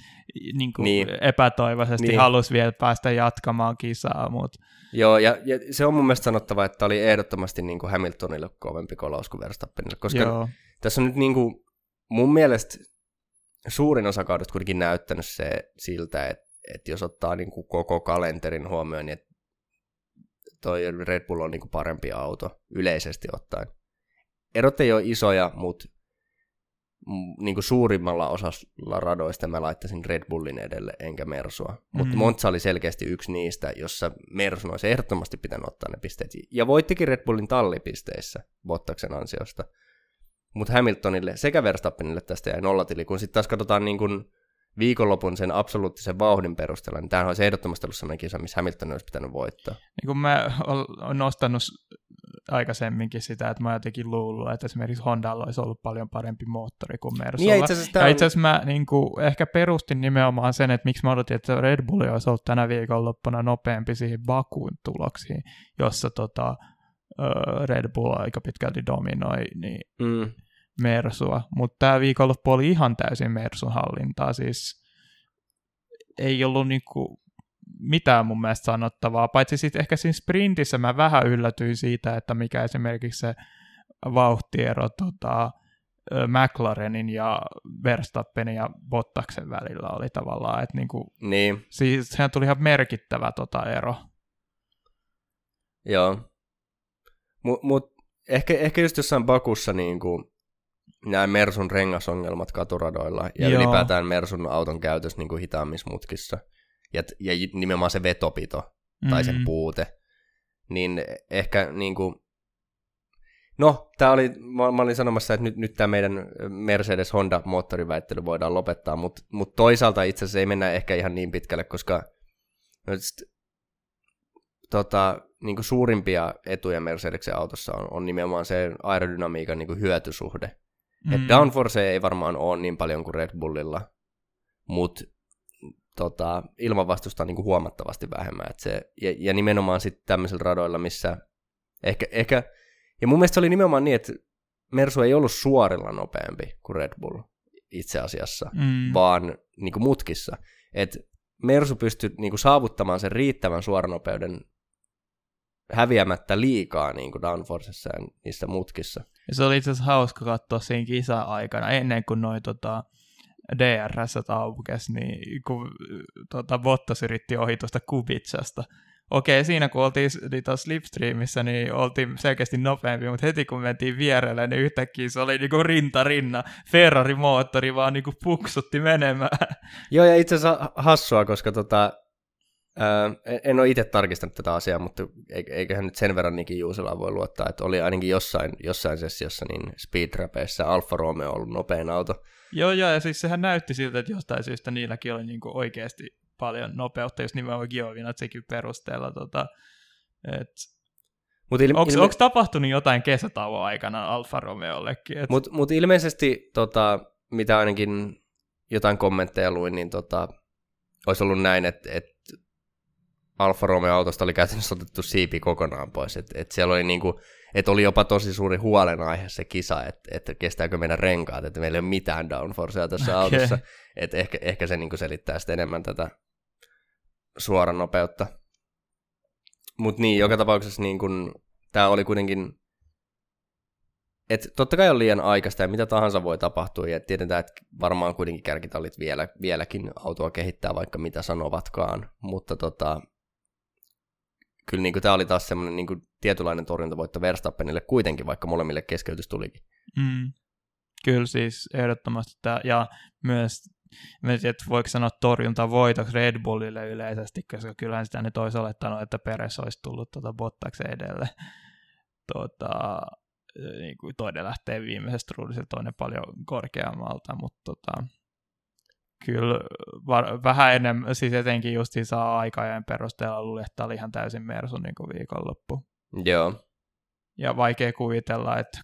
niin kuin Niin. epätoivoisesti Niin. halusi vielä päästä jatkamaan kisaa, mutta Joo, ja, ja, se on mun mielestä sanottava, että oli ehdottomasti niin kuin Hamiltonille kovempi kolaus kuin Verstappenille, koska joo, tässä on nyt niin kuin, mun mielestä suurin osa kaudesta kuitenkin näyttänyt se siltä, että, että jos ottaa niin kuin koko kalenterin huomioon, niin että toi Red Bull on niin kuin parempi auto yleisesti ottaen. Erot ei ole isoja, mutta niin kuin suurimmalla osalla radoista mä laittaisin Red Bullin edelle, enkä Mersua. Mutta Mm. Monza oli selkeästi yksi niistä, jossa Mersun olisi ehdottomasti pitänyt ottaa ne pisteet. Ja voittikin Red Bullin tallipisteissä Bottaksen ansiosta. Mutta Hamiltonille sekä Verstappenille tästä jäi nollatili, kun sitten taas katsotaan niin kun viikonlopun sen absoluuttisen vauhdin perusteella, niin tämähän olisi ehdottomasti ollut sellainen kisa, missä Hamilton olisi pitänyt voittaa. niin kuin mä olen nostanut aikaisemminkin sitä, että mä oon jotenkin luullut, että esimerkiksi Hondalla olisi ollut paljon parempi moottori kuin Mersulla. Niin itse asiassa on, itse asiassa mä niin kuin, ehkä perustin nimenomaan sen, että miksi mä odotin, että Red Bull olisi ollut tänä viikonloppuna nopeampi siihen Bakuun tuloksiin, jossa tota, Red Bull aika pitkälti dominoi niin mm, Mersua, mutta tämä viikonloppu oli ihan täysin Mersun hallintaa, siis ei ollut niinku mitään mun mielestä sanottavaa, paitsi sitten ehkä siinä sprintissä mä vähän yllätyin siitä, että mikä esimerkiksi se vauhtiero tota, McLarenin ja Verstappenin ja Bottaksen välillä oli tavallaan, että niinku, niin, siis sehän tuli ihan merkittävä tota ero. joo. Mutta mut, ehkä, ehkä just jossain Bakussa niin kuin, nämä Mersun rengasongelmat katuradoilla ja Joo. ylipäätään Mersun auton käytös niin kuin hitaammissa mutkissa ja, ja nimenomaan se vetopito tai sen Mm. puute, niin ehkä niin kuin, no, tämä oli, mä, mä olin sanomassa, että nyt, nyt tämä meidän Mercedes-Honda-moottoriväittely voidaan lopettaa, mutta mut toisaalta itse asiassa ei mennä ehkä ihan niin pitkälle, koska no, sit, tota, niin kuin suurimpia etuja Mercedesen autossa on, on nimenomaan se aerodynamiikan niin kuin hyötysuhde. Mm. Et downforce ei varmaan ole niin paljon kuin Red Bullilla, mutta tota, ilmanvastusta on niin kuin huomattavasti vähemmän. Et se, ja, ja nimenomaan sitten tämmöisillä radoilla, missä ehkä, ehkä, ja mun mielestä se oli nimenomaan niin, että Mersu ei ollut suorilla nopeampi kuin Red Bull itse asiassa, mm. vaan niin kuin mutkissa. Et Mersu pystyi niin kuin saavuttamaan sen riittävän suoranopeuden häviämättä liikaa niin kuin downforcessa ja niissä mutkissa. Ja se oli itse asiassa hauska katsoa siinä kisa-aikana, ennen kuin noi tota, DRS aukesi, niin kun tota, Bottas yritti ohi tuosta Kubitsasta. Okei, siinä kun oltiin niin tuossa Slipstreamissa, niin oltiin selkeästi nopeampi, mutta heti kun mentiin vierelle, niin yhtäkkiä se oli niinku rinta rinna. Ferrari-moottori vaan niinku puksutti menemään. Joo, ja itse asiassa hassua, koska tota, ää, en- ole itse tarkistanut tätä asiaa, mutta eik- eiköhän nyt sen verran Niki Juuselaan voi luottaa, että oli ainakin jossain, jossain sessiossa niin speedrapeissa Alfa Romeo ollut nopein auto. Joo, joo, ja siis sehän näytti siltä, että jostain syystä niilläkin oli niinku oikeasti paljon nopeutta, just nimenomaan Giovinazzikin perusteella. Tota, et, Mut il, onko, ilme- onko tapahtunut jotain kesätauon aikana Alfa Romeollekin? Et, Mutta mut ilmeisesti, tota, mitä ainakin jotain kommentteja luin, niin tota, olisi ollut näin, että et Alfa Romeo-autosta oli käytännössä otettu siipi kokonaan pois. Että et siellä oli, niinku, et oli jopa tosi suuri huolenaihe se kisa, että et kestääkö meidän renkaat, että meillä ei ole mitään downforcea tässä Okei. autossa. Että ehkä, ehkä se niinku selittää sitten enemmän tätä suoran nopeutta. Mutta niin, joka tapauksessa niin tämä oli kuitenkin et totta kai on liian aikaista ja mitä tahansa voi tapahtua ja tiedetään, että varmaan kuitenkin kärkitallit vielä, vieläkin autoa kehittää vaikka mitä sanovatkaan, mutta tota, kyllä niin tämä oli taas semmoinen niin tietynlainen torjuntavoitto Verstappenille kuitenkin, vaikka molemmille keskeytys tulikin. mm, kyllä siis ehdottomasti. Tää, ja myös, en tiedä, että voiko sanoa torjunta voitoksi Red Bullille yleisesti, koska kyllähän sitä nyt olisi olettanut, että Peres olisi tullut tuota Bottaksen edelle. Tota, niin kuin toinen lähtee viimeisestä ruudista toinen paljon korkeammalta, mutta tota, kyllä var, vähän enemmän, siis etenkin just saa aikajan perusteella luulen, että tämä oli ihan täysin Mersun niin viikonloppu. Joo. Ja vaikea kuvitella, että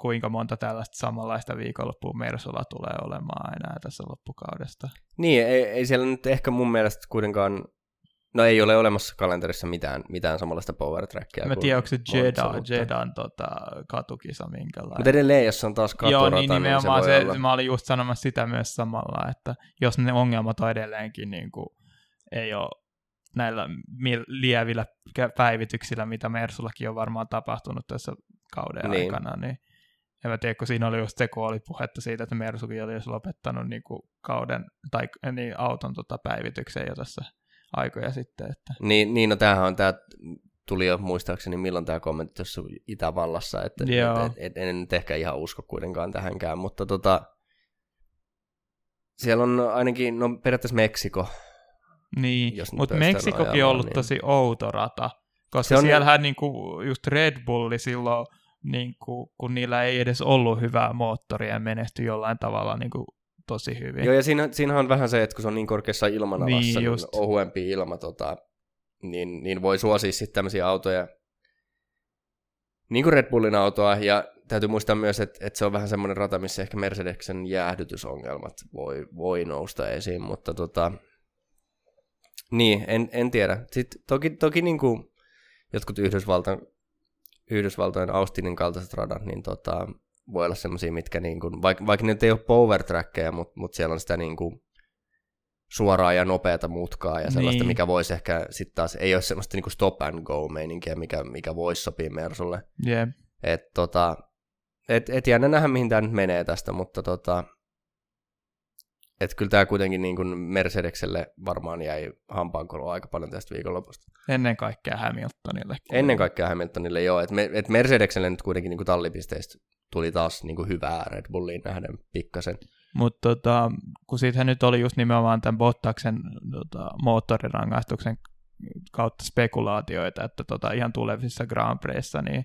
kuinka monta tällaista samanlaista viikonloppua Mersulla tulee olemaan enää tässä loppukaudesta. Niin, ei, ei siellä nyt ehkä mun mielestä kuitenkaan, no ei ole olemassa kalenterissa mitään, mitään samanlaista power trackia. Mä tiedän, onko se Monza, mutta- Jeddan tota, katukisa minkälainen. Mutta edelleen, jos on taas katurata, Joo, niin nimenomaan niin se, se, olla. mä olin just sanomassa sitä myös samalla, että jos ne ongelmat on edelleenkin niin kuin, ei ole näillä lievillä päivityksillä, mitä Mersullakin on varmaan tapahtunut tässä kauden Niin. aikana, niin en mä tiedä, kun siinä oli just se, kun oli puhetta siitä, että Mersukin oli jos lopettanut niin kuin kauden tai niin auton tota päivityksen jo tässä aikoja sitten. Että. Niin, niin no tämähän on tämä, tuli jo muistaakseni milloin tämä kommentti tuossa Itävallassa, että et, et, en nyt ehkä ihan usko kuitenkaan tähänkään, mutta tota, siellä on ainakin, no periaatteessa Meksiko, Niin, mutta Meksikokin on ollut niin- tosi outo rata, koska Se on- siellähän niinku just Red Bulli silloin, niinku, kun niillä ei edes ollut hyvää moottoria ja menestyi jollain tavalla niinku, tosi hyvin. Joo, ja siinä, siinä on vähän se, että kun se on niin korkeassa ilmanalassa, Niin, niin, just. niin ohuempi ilma, tota, niin, niin voi suosia sitten tämmöisiä autoja, niin kuin Red Bullin autoa, ja täytyy muistaa myös, että, että se on vähän semmoinen rata, missä ehkä Mercedeksen jäähdytysongelmat voi, voi nousta esiin, mutta tota, niin, en, en tiedä. Sitten toki, toki niin kuin jotkut Yhdysvaltain, Yhdysvaltojen Austinin kaltaiset radat, niin tota, voi olla semmoisia, mitkä niin kuin, vaikka, vaikka ne nyt ei ole power trackeja, mutta mut siellä on sitä niin kuin suoraa ja nopeata mutkaa ja sellaista, Niin. mikä voisi ehkä sitten taas, ei ole semmoista niin kuin stop and go meininkiä, mikä, mikä voisi sopia Mersulle. Jep. Et, tota, et, et jännä nähdä, mihin tämä nyt menee tästä, mutta tota, et kyllä tämä kuitenkin niin kuin Mercedekselle varmaan jäi hampaankoloa aika paljon tästä viikonlopusta. Ennen kaikkea Hamiltonille. Ennen kaikkea Hamiltonille joo, me, et Mercedekselle nyt kuitenkin niin kuin tallipisteistä tuli taas niin kuin hyvää Red Bulliin nähden pikkasen. Mutta tota, kun siitähän nyt oli just nimenomaan tämän Bottaksen tota, moottorirangaistuksen kautta spekulaatioita, että tota, ihan tulevissa Grand Prixissa niin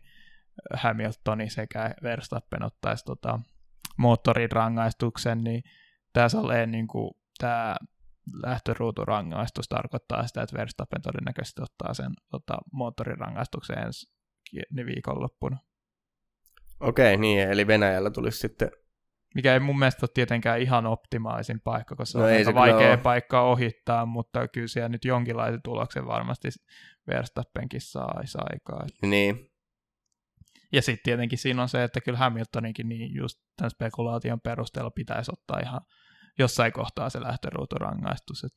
Hamiltoni sekä Verstappen ottaisi tota, moottorirangaistuksen, niin tässä olee niin kuin, tämä lähtöruuturangaistus tarkoittaa sitä, että Verstappen todennäköisesti ottaa sen tota, moottorirangaistuksen ensi viikonloppuna. Okei, niin, eli Venäjällä tulisi sitten, Mikä ei mun mielestä ole tietenkään ihan optimaalisin paikka, koska se No on ei aika se vaikea ole. paikka ohittaa, mutta kyllä siellä nyt jonkinlaisen tuloksen varmasti Verstappenkin saisi aikaa. niin, Ja sitten tietenkin siinä on se, että kyllä Hamiltoninkin niin just tämän spekulaation perusteella pitäisi ottaa ihan jossain kohtaa se lähtöruuturangaistus. Et.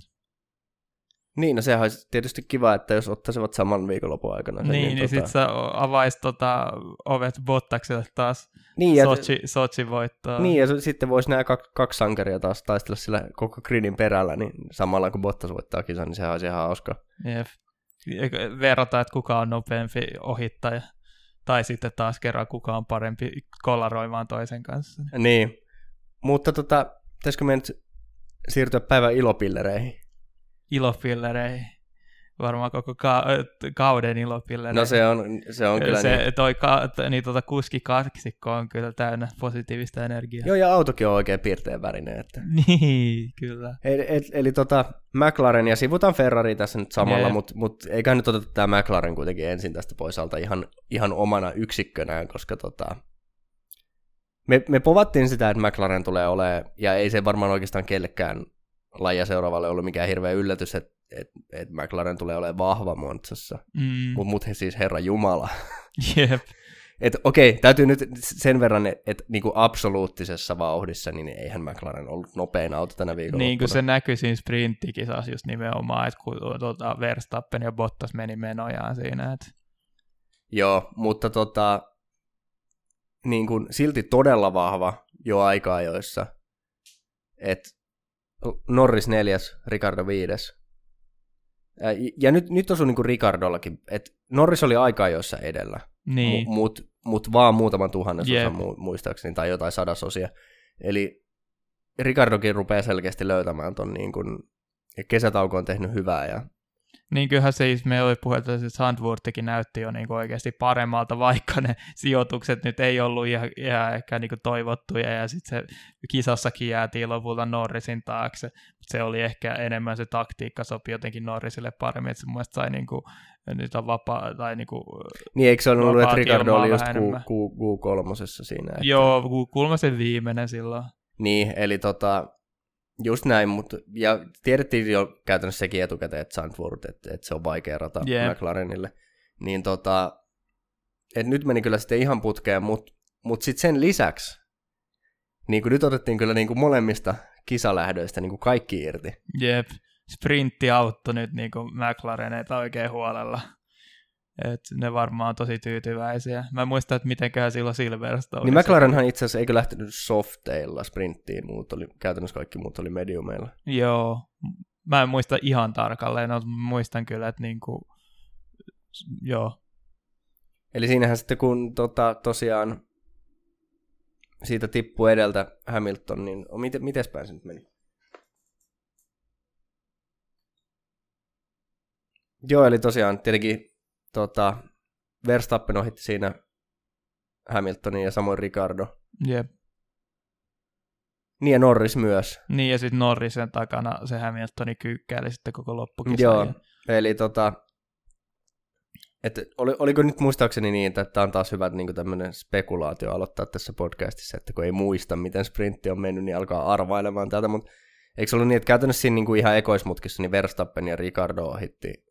Niin, no sehän olisi tietysti kiva, että jos ottaisivat saman viikonlopun aikana sen, Niin, niin, niin sitten sä avaisi tota, ovet Bottakselle taas niin, ja, Sochi, Sochi voittaa. Niin, ja sitten voisi nämä kaksi, kaksi sankaria taas taistella sillä koko gridin perällä, niin samalla kun Bottas voittaa kisan, niin sehän olisi ihan hauska. Jep. Verrata, että kuka on nopeampi ohittaja. Tai sitten taas kerran, kuka on parempi kollaroimaan toisen kanssa. Niin, mutta tota, pitäisikö me nyt siirtyä päivän ilopillereihin? Ilofillereihin. varmaan koko ka- kauden ilopille. No se on, se on kyllä se, niin. Toi ka- t- niin tuota kuski kaksikko on kyllä täynnä positiivista energiaa. Joo, ja autokin on oikein piirteen värinen. Että. *laughs* Niin, kyllä. Eli, eli, eli tota, McLaren ja sivutaan Ferrari tässä nyt samalla, mutta mut eiköhän nyt oteta tämä McLaren kuitenkin ensin tästä pois alta ihan, ihan omana yksikkönään, koska tota, me, me povattiin sitä, että McLaren tulee olemaan, ja ei se varmaan oikeastaan kellekään lajia seuraavalle ollut mikään hirveä yllätys, että et, et McLaren tulee olemaan vahva Montsassa. Mm. Mutta mut he siis Herra Jumala. Jep. Et okei, täytyy nyt sen verran, että et, niinku absoluuttisessa vauhdissa, niin eihän McLaren ollut nopein auto tänä viikolla. Niin kuin se näkyi siinä sprinttikisassa just nimenomaan, että kun tuota, Verstappen ja Bottas meni menojaan siinä. Että... Joo, mutta tota, niin kuin silti todella vahva jo aika ajoissa. Et Norris neljäs, Ricardo viides. Ja nyt, nyt osui niin kuin Ricardollakin, että Norris oli aika ajoissa edellä, Niin, mu- mut, mut vaan muutaman tuhannesosan Jep. mu- muistaakseni, tai jotain sadasosia. Eli Ricardokin rupeaa selkeästi löytämään ton niin kuin, kesätauko on tehnyt hyvää ja niin kyllähän siis me oli puhetta, että Sandwortikin näytti jo niin oikeasti paremmalta, *laughs* vaikka ne sijoitukset nyt ei ollut ihan, ihan ehkä niin toivottuja, ja sitten se kisassakin jäätiin lopulta Norrisin taakse. Se oli ehkä enemmän se taktiikka sopi jotenkin Norrisille paremmin, että se mun sai niin kuin, nyt on vapaa, tai niin kuin, Niin, eikö se ollut, että Ricardo oli just vähän Q, enemmän. Q, Q3 siinä? Että... joo, ku- kuulemma se viimeinen silloin. Niin, eli tota, just näin, mutta ja tiedettiin jo käytännössä sekin etukäteen, että Sandford, että, että se on vaikea rata Jep. McLarenille. Niin tota, että nyt meni kyllä sitten ihan putkeen, mutta mut sitten sen lisäksi, niin kuin nyt otettiin kyllä niin kuin molemmista kisalähdöistä niin kuin kaikki irti. Jep, sprintti auttoi nyt niin kuin McLareneita oikein huolella. Et ne varmaan on tosi tyytyväisiä. Mä en muista, että mitenköhän silloin Silverstone. Niin McLarenhan itse asiassa eikö lähtenyt softeilla sprinttiin, muut oli, käytännössä kaikki muut oli mediumeilla. Joo. Mä en muista ihan tarkalleen, mutta muistan kyllä, että niinku, joo. Eli siinähän sitten kun tota, tosiaan siitä tippui edeltä Hamilton, niin miten, mites päin se nyt meni? Joo, eli tosiaan tietenkin tota, Verstappen ohitti siinä Hamiltonin ja samoin Ricardo. Jep. Niin ja Norris myös. Niin ja sitten Norrisen takana se Hamiltoni kyykkäili sitten koko loppukisan. Joo, eli tota, että oli, oliko nyt muistaakseni niin, että tämä on taas hyvä niin tämmöinen spekulaatio aloittaa tässä podcastissa, että kun ei muista, miten sprintti on mennyt, niin alkaa arvailemaan tätä, mutta eikö se ollut niin, että käytännössä siinä niin kuin ihan ekoismutkissa niin Verstappen ja Ricardo ohitti,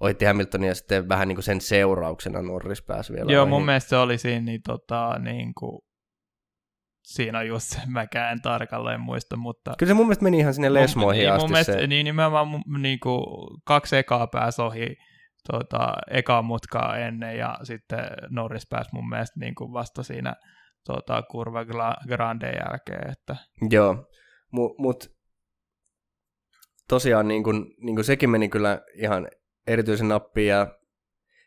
ohitti Hamiltonia ja sitten vähän niin kuin sen seurauksena Norris pääsi vielä Joo, ohi. mun mielestä se oli siinä, niin, tota, niin kuin, siinä on just se, mäkään en tarkalleen muista, mutta Kyllä se mun mielestä meni ihan sinne lesmoihin niin, asti mun mielestä, se. Niin nimenomaan niin kuin kaksi ekaa pääsi ohi tota, ekaa mutkaa ennen ja sitten Norris pääsi mun mielestä niin kuin vasta siinä tota, kurva Grande jälkeen. Että, Joo, mutta mut, tosiaan niin kun, niin kun sekin meni kyllä ihan erityisen nappiin ja,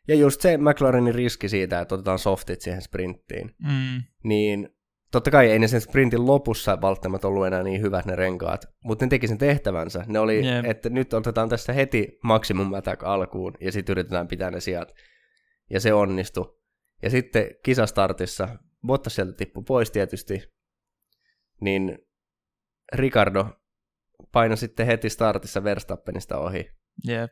ja just se McLarenin riski siitä, että otetaan softit siihen sprinttiin, mm, niin totta kai ei ne sen sprintin lopussa välttämättä ollut enää niin hyvät ne renkaat, mutta ne teki sen tehtävänsä. Ne oli, Jep. että nyt otetaan tästä heti maximum attack alkuun ja sitten yritetään pitää ne sijat. Ja se onnistui. Ja sitten kisastartissa, Bottas sieltä tippui pois tietysti, niin Ricardo painoi sitten heti startissa Verstappenista ohi. jep.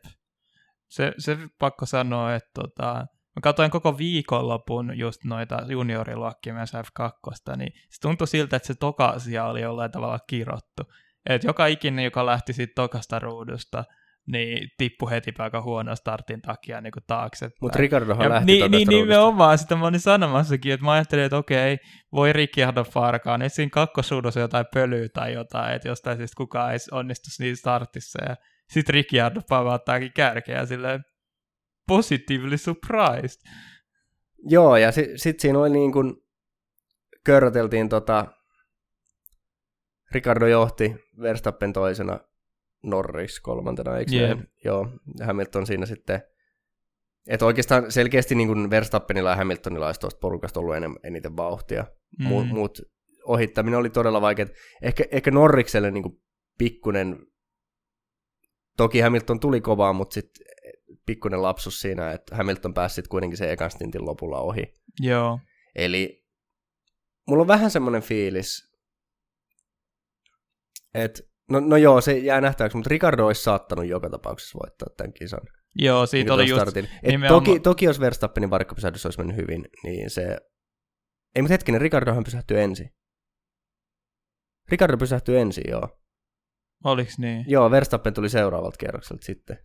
Se, se pakko sanoa, että tota, mä katsoin koko viikonlopun just noita junioriluokkia myös F2, niin se tuntui siltä, että se toka sija oli jollain tavalla kirottu. Et joka ikinen, joka lähti siitä tokasta ruudusta, niin tippui heti aika huono startin takia niin taakse. Mutta Ricardohan Ja lähti niin, niin, nimenomaan, sitä mä olin sanomassakin, että mä ajattelin, että okei, voi Ricciardo farkaan, että siinä kakkosuudossa jotain pölyä tai jotain, että jostain siis kukaan ei onnistu siinä startissa, ja sitten Ricciardo pavaattaakin kärkeä silleen positively surprised. Joo, ja sitten sit siinä oli niin kuin, körröteltiin tota, Ricardo johti, Verstappen toisena, Norris kolmantena, eikö näin? Joo, Hamilton siinä sitten, että oikeastaan selkeästi niin kuin Verstappenilla ja Hamiltonilla olisi tuosta porukasta ollut enem, eniten vauhtia, mm. Mutta mut ohittaminen oli todella vaikeaa. Ehkä, ehkä Norrikselle niin kuin pikkunen toki Hamilton tuli kovaa, mutta sitten pikkuinen lapsus siinä, että Hamilton pääsi sitten kuitenkin sen ekan stintin lopulla ohi. Joo. Eli mulla on vähän semmoinen fiilis, että no, no joo, se jää nähtäväksi, mutta Ricardo olisi saattanut joka tapauksessa voittaa tämän kisan. Joo, siitä oli just startin. Et nimenomaan- toki, toki jos Verstappenin varikkopysähdys olisi mennyt hyvin, niin se... Ei, mutta hetkinen, Ricardohan pysähtyi ensin. Ricardo pysähtyi ensin, joo. Oliks niin? Joo, Verstappen tuli seuraavalta kierrokselta sitten.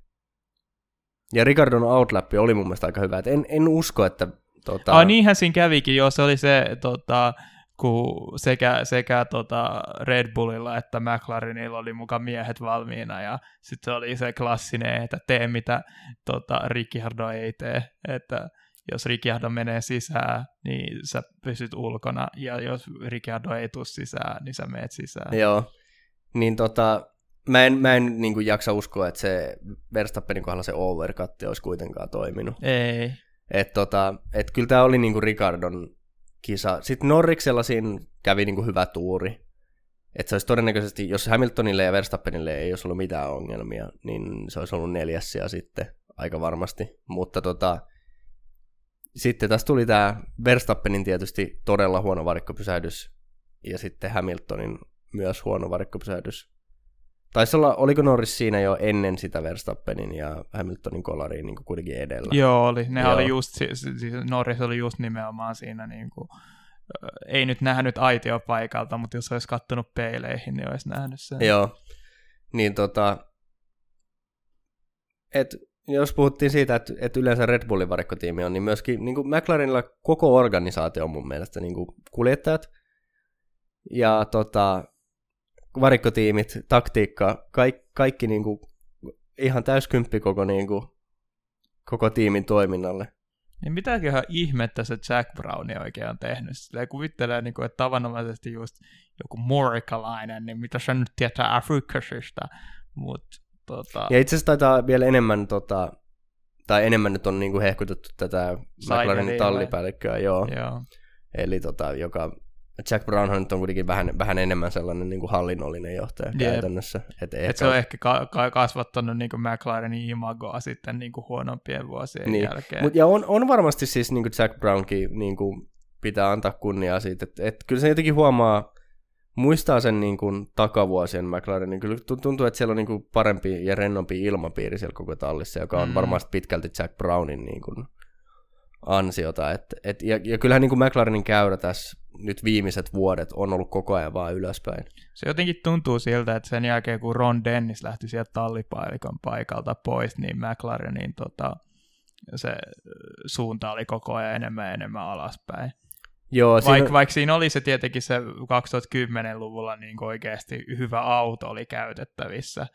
Ja Ricardon outlappi oli mun mielestä aika hyvä. Et en, en usko, että... Tota, Ah, niinhän siinä kävikin, joo, se oli se, tota, kun sekä, sekä tota Red Bullilla että McLarenilla oli mukaan miehet valmiina, ja sitten se oli se klassinen, että tee mitä tota, Ricciardo ei tee, että jos Ricciardo menee sisään, niin sä pysyt ulkona, ja jos Ricciardo ei tule sisään, niin sä meet sisään. Joo. Niin tota, mä en, mä en niin kuin jaksa uskoa, että se Verstappenin kohdalla se overcut olisi kuitenkaan toiminut. Ei. Et tota, et kyllä tämä oli niinku Ricardon kisa. Sitten Norriksella siinä kävi niinku hyvä tuuri. Että se olisi todennäköisesti, jos Hamiltonille ja Verstappenille ei olisi ollut mitään ongelmia, niin se olisi ollut neljäs ja sitten aika varmasti. Mutta tota, sitten tässä tuli tämä Verstappenin tietysti todella huono varikkopysähdys ja sitten Hamiltonin myös huono varikkopysähdys. Taisi olla, oliko Norris siinä jo ennen sitä Verstappenin ja Hamiltonin kolariin niin kuitenkin edellä? Joo, oli. Ne Joo. oli just, si- si- siis Norris oli just nimenomaan siinä niin kuin, ei nyt nähnyt aitiopaikalta, mutta jos olisi kattonut peileihin, niin olisi nähnyt sen. Joo. Niin tota, et, jos puhuttiin siitä, että, että yleensä Red Bullin varikkotiimi on, niin myöskin niin kuin McLarenilla koko organisaatio on mun mielestä niin kuin kuljettajat ja tota, varikkotiimit, taktiikka, kaik, kaikki niin kuin, ihan täyskymppi koko, niin kuin, koko tiimin toiminnalle. Niin mitäköhän ihmettä se Jack Browni oikein on tehnyt? Silleen kuvittelee, niin kuin, että tavanomaisesti just joku morikalainen, niin mitä se nyt tietää Afrikasista, mutta tota, Ja itse asiassa taitaa vielä enemmän, tota, tai enemmän nyt on niin kuin hehkutettu tätä McLarenin tallipäällikköä, joo. joo. Eli tota, joka, Jack Brownhan nyt on kuitenkin vähän, vähän enemmän sellainen niin kuin hallinnollinen johtaja Jep. käytännössä. Et Et se on ehkä ka- ka- kasvattanut niin McLarenin imagoa sitten niin kuin huonompien vuosien Niin. jälkeen. Mut, ja on, on varmasti siis niin kuin Jack Brownkin niin kuin pitää antaa kunniaa siitä, että et kyllä se jotenkin huomaa, muistaa sen niin kuin takavuosien McLarenin. Kyllä tu- tuntuu, että siellä on niin kuin parempi ja rennompi ilmapiiri siellä koko tallissa, joka on Mm. varmasti pitkälti Jack Brownin niin kuin ansiota. Et, et, ja, ja kyllähän niin kuin McLarenin käyrä tässä nyt viimeiset vuodet on ollut koko ajan vaan ylöspäin. Se jotenkin tuntuu siltä, että sen jälkeen kun Ron Dennis lähti sieltä tallipailikon paikalta pois, niin McLarenin tota, se ö, suunta oli koko ajan enemmän ja enemmän alaspäin. Joo, siinä, Vaikka, vaikka siinä oli se tietenkin se 2010-luvulla niin oikeasti hyvä auto oli käytettävissä,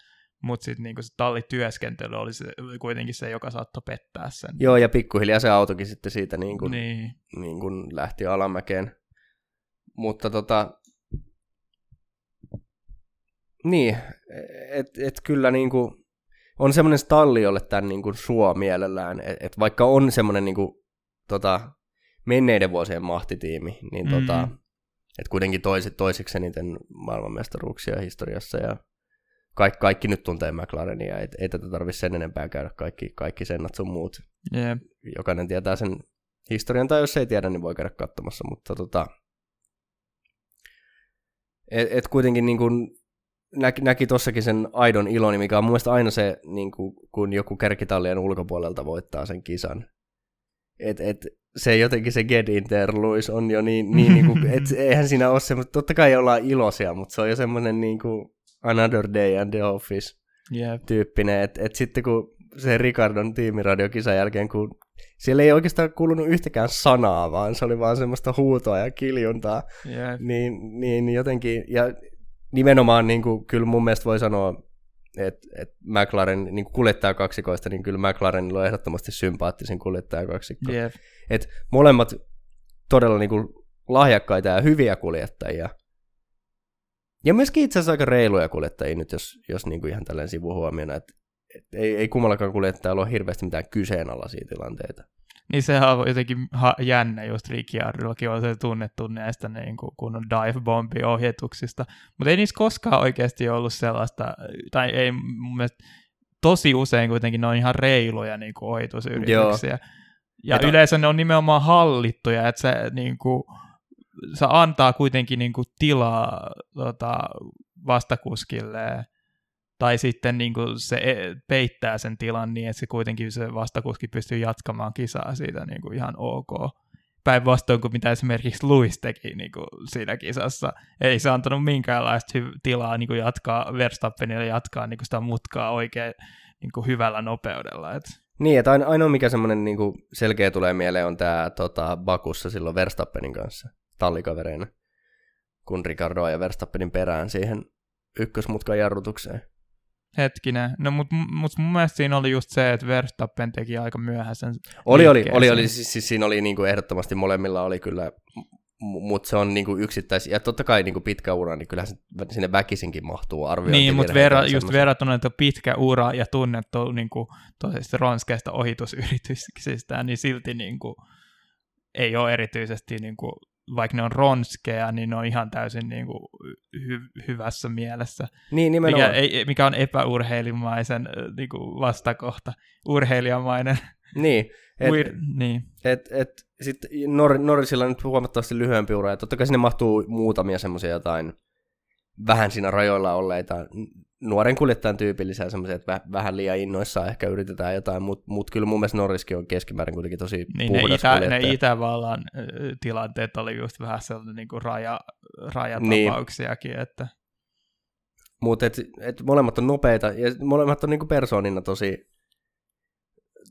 mutta sitten niin se tallityöskentely oli se, kuitenkin se, joka saattoi pettää sen. Joo, ja pikkuhiljaa se autokin sitten siitä niin kuin, Niin. niin kuin lähti alamäkeen. Mutta tota, niin, että et kyllä niin kuin, on semmoinen stalli, jolle tämän niin kuin suo mielellään, että et vaikka on semmoinen niin kuin, tota, menneiden vuosien mahtitiimi, niin Mm. tota, että kuitenkin toisi, toiseksi eniten maailmanmestaruuksia historiassa ja kaikki, kaikki nyt tuntee McLarenia, ei, ei tätä tarvitse sen enempää käydä kaikki, kaikki sennat sun muut Jep. jokainen tietää sen historian, tai jos ei tiedä, niin voi käydä katsomassa, mutta tota, et, et kuitenkin niin kuin näki, näki tossakin sen aidon iloni, mikä on mun mielestä aina se, niin kuin, kun joku kärkitallien ulkopuolelta voittaa sen kisan. Et, et, se jotenkin se Get Interluis on jo niin, niin, niin kuin, *laughs* et eihän siinä ole semmoista, totta kai ollaan iloisia, mutta se on jo semmoinen niin kuin Another Day and the Office Jep. tyyppinen, että et sitten kun se Ricardon tiimiradiokisan jälkeen, kun siellä ei oikeastaan kuulunut yhtäkään sanaa, vaan se oli vaan semmoista huutoa ja kiljuntaa, Jep. niin, niin jotenkin, ja nimenomaan niin kuin, kyllä mun mielestä voi sanoa, että et McLaren niin kuin kuljettajakaksikoista, niin kyllä McLarenilla on ehdottomasti sympaattisin kuljettajakaksikko. Jep. Et molemmat todella niin kuin lahjakkaita ja hyviä kuljettajia. Ja myöskin itse asiassa aika reiluja kuljettajia nyt, jos, jos niin kuin ihan tällainen sivuhuomiona, että et ei, ei kummallakaan kuljettajalla ole hirveästi mitään kyseenalaisia tilanteita. Niin sehän on jotenkin ha- jännä, just Ricciardollakin on se tunnettu näistä niin kuin, kunnon dive bombi ohjetuksista, mutta ei niissä koskaan oikeasti ollut sellaista, tai ei mun mielestä tosi usein kuitenkin ne on ihan reiluja niin kuin ohitusyrityksiä. Joo. Ja Että- yleensä ne on nimenomaan hallittuja, että se, niin kuin, se antaa kuitenkin niin kuin, tilaa tota, vastakuskille tai sitten niin kuin, se e- peittää sen tilan niin, että se kuitenkin se vastakuski pystyy jatkamaan kisaa siitä niin kuin, ihan ok. Päinvastoin kuin mitä esimerkiksi Lewis teki niin kuin, siinä kisassa. Ei se antanut minkäänlaista tilaa niin kuin, jatkaa Verstappenille jatkaa niin kuin, sitä mutkaa oikein niin kuin, hyvällä nopeudella. Et, Niin, että aino- ainoa mikä semmoinen niinku selkeä tulee mieleen on tämä tota, Bakussa silloin Verstappenin kanssa tallikavereina, kun Ricardo ja Verstappenin perään siihen ykkösmutkan jarrutukseen. Hetkinen. No, mutta mut mun mielestä siinä oli just se, että Verstappen teki aika myöhäisen Oli, oli, oli, oli siis, siis siinä oli niinku ehdottomasti molemmilla oli kyllä, mutta se on niinku yksittäisiä, ja totta kai niinku pitkä ura, niin kyllähän sinne väkisinkin mahtuu arviointi. Niin, mutta verra, just verrattuna, että pitkä ura ja tunnettu niin kuin, tosista ronskeista ohitusyrityksistä, niin silti niin kuin, ei ole erityisesti, niin kuin, vaikka ne on ronskeja, niin ne on ihan täysin niin kuin, hy- hyvässä mielessä, Niin, mikä, ei, mikä on epäurheilimaisen niin kuin vastakohta, urheilijamainen. Niin, *laughs* Et, Uir, niin. et, et, sit Nor- Norrisilla on nyt huomattavasti lyhyempi ura, ja totta kai sinne mahtuu muutamia semmoisia jotain vähän siinä rajoilla olleita nuoren kuljettajan tyypillisiä semmoisia, että väh- vähän liian innoissaan ehkä yritetään jotain, mutta mut kyllä mun mielestä Norriskin on keskimäärin kuitenkin tosi Niin ne, puhdas itä, ne kuljettaja. Itävallan ö, tilanteet oli just vähän sellainen niin kuin raja, rajatapauksiakin, niin. että Mutta et, et molemmat on nopeita ja molemmat on niinku persoonina tosi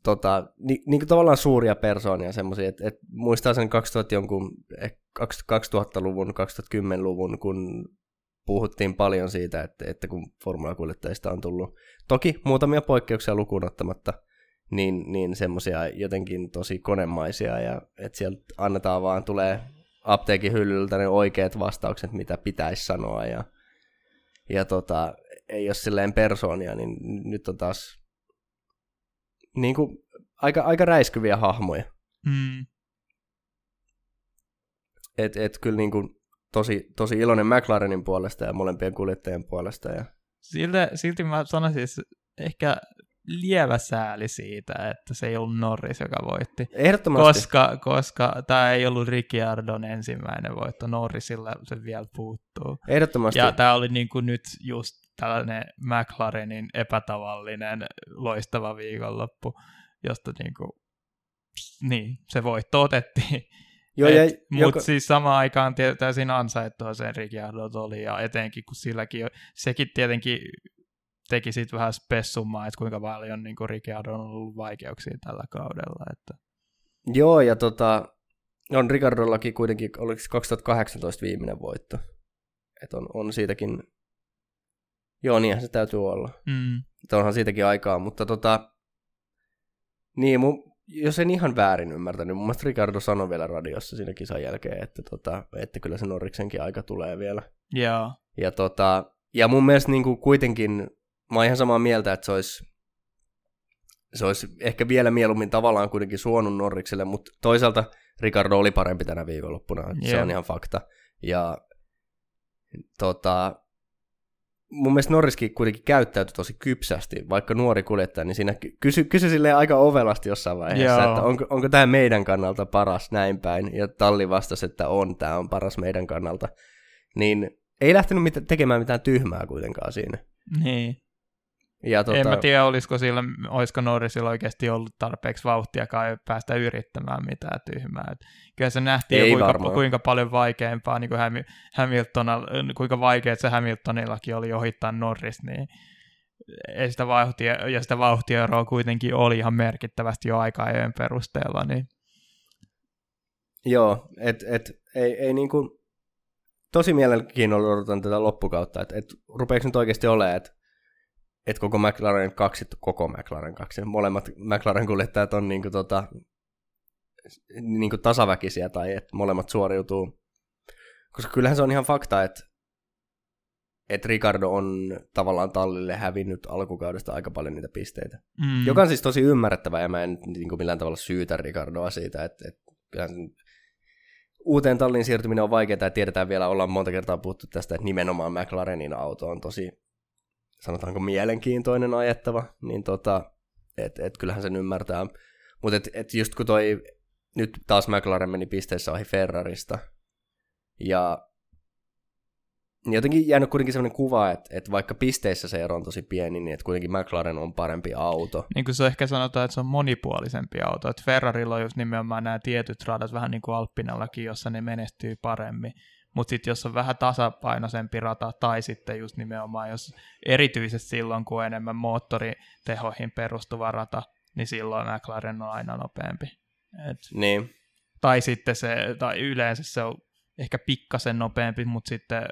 tota, ni, niinku tavallaan suuria persoonia semmoisia, että et muistaa sen 2000 jonkun, eh, 2000-luvun, 2010-luvun, kun puhuttiin paljon siitä, että, että kun formulakuljettajista on tullut, toki muutamia poikkeuksia lukuun ottamatta, niin, niin semmoisia jotenkin tosi konemaisia, ja että sieltä annetaan vaan, tulee apteekin hyllyltä ne oikeat vastaukset, mitä pitäisi sanoa, ja, ja tota, ei ole silleen persoonia, niin nyt on taas niin kuin, aika, aika räiskyviä hahmoja. mm, Et, et kyllä niin kuin, tosi, tosi iloinen McLarenin puolesta ja molempien kuljettajien puolesta. Ja... silti, silti mä sanoisin että ehkä lievä sääli siitä, että se ei ollut Norris, joka voitti. Ehdottomasti. Koska, koska tämä ei ollut Ricciardon ensimmäinen voitto, Norrisilla se vielä puuttuu. Ehdottomasti. Ja tämä oli niin kuin nyt just tällainen McLarenin epätavallinen loistava viikonloppu, josta niin kuin, niin, se voitto otettiin. Joo, ja, Mutta joka... siis samaan aikaan täysin ansaittua sen Ricciardot oli, ja etenkin kun silläkin, sekin tietenkin teki sit vähän spessummaa, että kuinka paljon niin Ricciardo on ollut vaikeuksia tällä kaudella. Että. Joo, ja tota, on Ricardollakin kuitenkin, oliko se 2018 viimeinen voitto. Että on, on siitäkin, joo niinhän se täytyy olla. Mm. Että onhan siitäkin aikaa, mutta tota, niin mun, jos en ihan väärin ymmärtänyt, mun mielestä Ricardo sanoi vielä radiossa siinä kisan jälkeen, että, tota, että kyllä se Norriksenkin aika tulee vielä. Joo. Ja, tota, ja mun mielestä niin kuin kuitenkin, mä oon ihan samaa mieltä, että se olisi, se olisi ehkä vielä mieluummin tavallaan kuitenkin suonut Norrikselle, mutta toisaalta Ricardo oli parempi tänä viikonloppuna, yeah. se on ihan fakta. Ja tota, mun mielestä Norriskin kuitenkin käyttäytyi tosi kypsästi, vaikka nuori kuljettaja, niin siinä ky- kysy, kysy silleen aika ovelasti jossain vaiheessa, Joo. että onko, onko tämä meidän kannalta paras näin päin, ja Talli vastasi, että on, tämä on paras meidän kannalta. Niin ei lähtenyt mit- tekemään mitään tyhmää kuitenkaan siinä. Niin. Ja Tota... En tota, mä tiedä, olisiko, sillä, olisiko Norrisilla oikeasti ollut tarpeeksi vauhtiakaan päästä yrittämään mitään tyhmää. Et kyllä se nähtiin, Ei kuinka, varmaan. kuinka paljon vaikeampaa, niin kuin Hämi, Hamiltonilla, kuinka vaikea se Hamiltonillakin oli ohittaa Norris, niin ei sitä vauhtia, ja sitä vauhtieroa kuitenkin oli ihan merkittävästi jo aika-ajojen perusteella, niin joo, et, et, ei, ei niinku, tosi mielenkiinnolla odotan tätä loppukautta, että et, rupeeko nyt oikeasti olemaan, että et koko McLaren kaksi, koko McLaren kaksi, molemmat McLaren kuljettajat on niinku tota, niinku tasaväkisiä tai että molemmat suoriutuu. Koska kyllähän se on ihan fakta, että et Ricardo on tavallaan tallille hävinnyt alkukaudesta aika paljon niitä pisteitä. mm, Joka on siis tosi ymmärrettävää, ja mä en niin kuin millään tavalla syytä Ricardoa siitä, että, että kyllähän uuteen talliin siirtyminen on vaikeaa, ja tiedetään vielä, ollaan monta kertaa puhuttu tästä, että nimenomaan McLarenin auto on tosi sanotaanko mielenkiintoinen ajettava, niin tota, et, et kyllähän sen ymmärtää. Mutta et, et just kun toi, nyt taas McLaren meni pisteessä ohi Ferrarista, ja niin jotenkin jäänyt kuitenkin sellainen kuva, että, että vaikka pisteissä se ero on tosi pieni, niin että kuitenkin McLaren on parempi auto. Niin kuin se ehkä sanotaan, että se on monipuolisempi auto. Että Ferrarilla on just nimenomaan nämä tietyt radat, vähän niin kuin Alppinallakin, jossa ne menestyy paremmin. Mutta sitten jos on vähän tasapainoisempi rata, tai sitten just nimenomaan, jos erityisesti silloin, kun on enemmän moottoritehoihin perustuva rata, niin silloin McLaren on aina nopeampi. Et, niin. Tai sitten se, tai yleensä se on ehkä pikkasen nopeampi, mutta sitten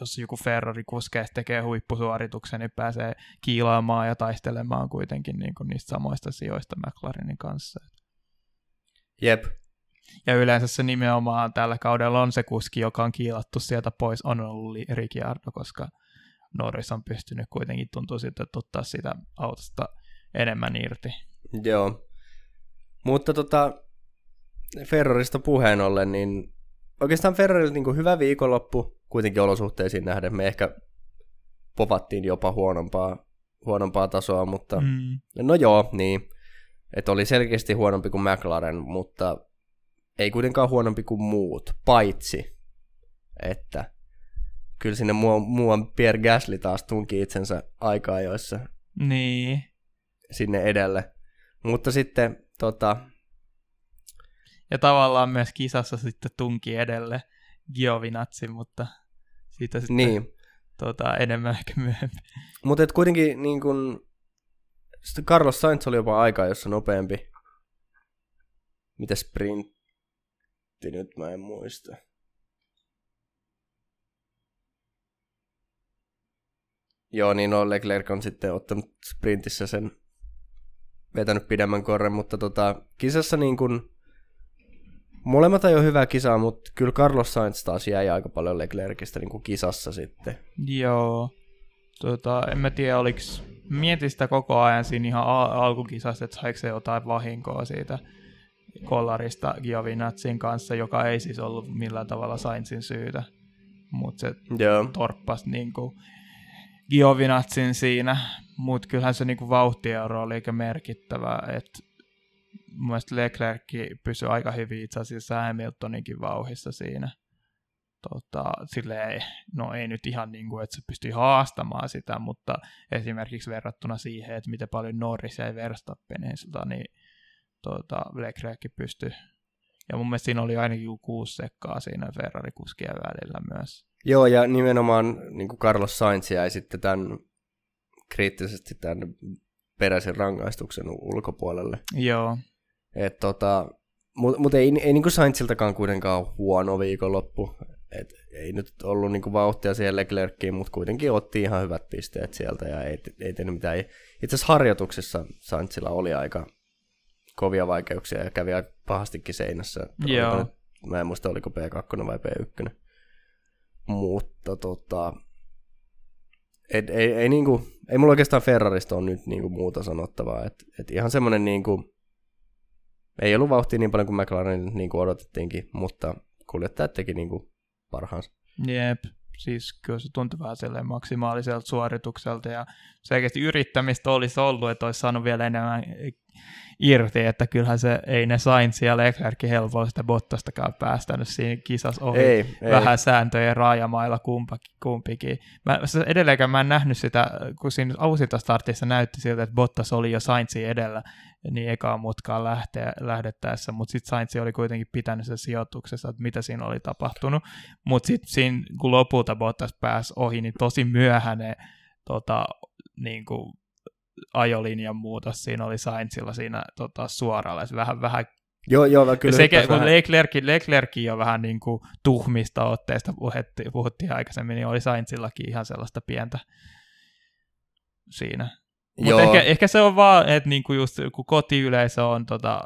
jos joku Ferrari kuskee tekee huippusuorituksen, niin pääsee kiilaamaan ja taistelemaan kuitenkin niin kuin niistä samoista sijoista McLarenin kanssa. Jep. Ja yleensä se nimenomaan tällä kaudella on se kuski, joka on kiilattu sieltä pois, on ollut Ricciardo, koska Norris on pystynyt kuitenkin tuntuu siltä, että ottaa sitä autosta enemmän irti. Joo. Mutta tota, Ferrarista puheen ollen, niin oikeastaan Ferrarilla niin hyvä viikonloppu kuitenkin olosuhteisiin nähden. Me ehkä povattiin jopa huonompaa, huonompaa tasoa, mutta mm. no joo, niin. Että oli selkeästi huonompi kuin McLaren, mutta ei kuitenkaan huonompi kuin muut, paitsi että kyllä sinne muuan Pierre Gasly taas tunki itsensä aikaa joissa niin. sinne edelle. Mutta sitten tota, ja tavallaan myös kisassa sitten tunki edelle Giovinazzi, mutta siitä sitten niin. tota, enemmän ehkä myöhemmin. Mutta kuitenkin niin kun, Carlos Sainz oli jopa aikaa, jossa nopeampi. Mitä sprintti nyt, mä en muista. Joo, niin no Leclerc on sitten ottanut sprintissä sen vetänyt pidemmän korren, mutta tota, kisassa niin kun, Molemmat jo hyvää kisaa, mutta kyllä Carlos Sainz taas jäi aika paljon Leclercistä niin kuin kisassa sitten. Joo. Tota, en mä tiedä, oliko mietin sitä koko ajan siinä ihan al- alkukisassa, että saiko se jotain vahinkoa siitä kollarista Giovinazzin kanssa, joka ei siis ollut millään tavalla Sainzin syytä, mutta se Joo. torppasi niin kuin Giovinazzin siinä, mutta kyllähän se niin kuin vauhtieuro oli aika merkittävä, että mun mielestä Leclerc pysyi aika hyvin itse asiassa Hamiltoninkin vauhissa siinä. Tota, silleen, no ei nyt ihan niin kuin, että se pystyi haastamaan sitä, mutta esimerkiksi verrattuna siihen, että miten paljon Norris ja Verstappenilta, niin tota, Leclerc pystyi. Ja mun mielestä siinä oli ainakin kuusi sekkaa siinä Ferrari-kuskien välillä myös. Joo, ja nimenomaan niin kuin Carlos Sainz jäi sitten tämän kriittisesti tämän peräisen rangaistuksen ulkopuolelle. Joo. Et tota, mutta mut ei, ei niinku Sainziltakaan kuitenkaan huono viikonloppu. Et ei nyt ollut niinku vauhtia siihen Leclerckiin, mutta kuitenkin otti ihan hyvät pisteet sieltä ja ei, ei tehnyt mitään. Itse asiassa harjoituksessa Sainzilla oli aika kovia vaikeuksia ja kävi aika pahastikin seinässä. Joo. Mä en muista, oliko P2 vai P1. Mutta tota, et, ei, ei, niinku, ei mulla oikeastaan Ferrarista ole nyt niinku muuta sanottavaa. Et, et ihan semmoinen niinku, ei ollut vauhtia niin paljon kuin McLaren niin kuin odotettiinkin, mutta kuljettajat teki niin kuin parhaansa. Jep, siis kyllä se tuntui vähän silleen maksimaaliselta suoritukselta ja selkeästi yrittämistä olisi ollut, että olisi saanut vielä enemmän irti, että kyllähän se ei ne Sainz ja Leclerc helpolla sitä Bottastakaan päästänyt siinä kisassa ohi ei, vähän ei. sääntöjen raajamailla kumpakin, kumpikin. Mä, edelleenkään mä en nähnyt sitä, kun siinä startissa näytti siltä, että Bottas oli jo Sainzin edellä, niin ekaa mutkaan lähteä, lähdettäessä, mutta sitten Sainz oli kuitenkin pitänyt sen sijoituksessa, että mitä siinä oli tapahtunut, mutta sitten kun lopulta Bottas pääsi ohi, niin tosi myöhäinen tota, niin kuin ajolinjan muutos siinä oli Sainzilla siinä tota, suoralla, se vähän, vähän Joo, joo, kyllä. Sekä, kun Leclerc, Leclerc jo vähän niin kuin tuhmista otteista puhuttiin, puhuttiin aikaisemmin, niin oli Sainzillakin ihan sellaista pientä siinä. Mutta ehkä, ehkä, se on vaan, että niinku just kun kotiyleisö on tota,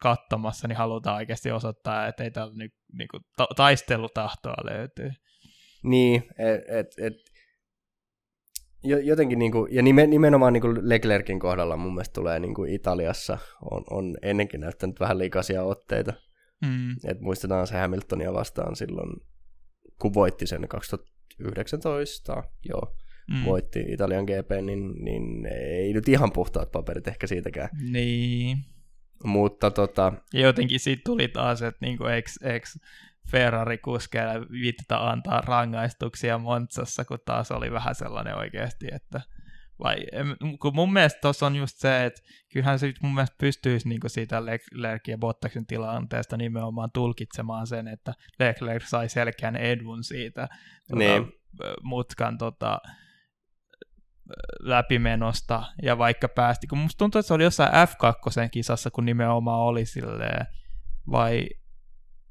kattomassa, niin halutaan oikeasti osoittaa, että ei täällä nyt niinku, ta- taistelutahtoa löytyy. Niin, että et, et, jotenkin, niinku, ja nimenomaan niinku Leclerkin kohdalla mun mielestä tulee niinku Italiassa, on, on ennenkin näyttänyt vähän likaisia otteita. Mm. Et muistetaan se Hamiltonia vastaan silloin, kun voitti sen 2019, joo, mm. voitti Italian GP, niin, niin ei nyt ihan puhtaat paperit ehkä siitäkään. Niin. Mutta tota... Ja jotenkin siitä tuli taas, että niinku, eikö, eikö Ferrari-kuskeilla viittata antaa rangaistuksia Montsassa, kun taas oli vähän sellainen oikeasti, että vai, kun mun mielestä tuossa on just se, että kyllähän se mun mielestä pystyisi niin siitä Leclerc ja Bottaksen tilanteesta nimenomaan tulkitsemaan sen, että Leclerc sai selkeän edun siitä niin. tota, mutkan tota, läpimenosta, ja vaikka päästi, kun musta tuntuu, että se oli jossain F2 kisassa, kun nimenomaan oli silleen, vai,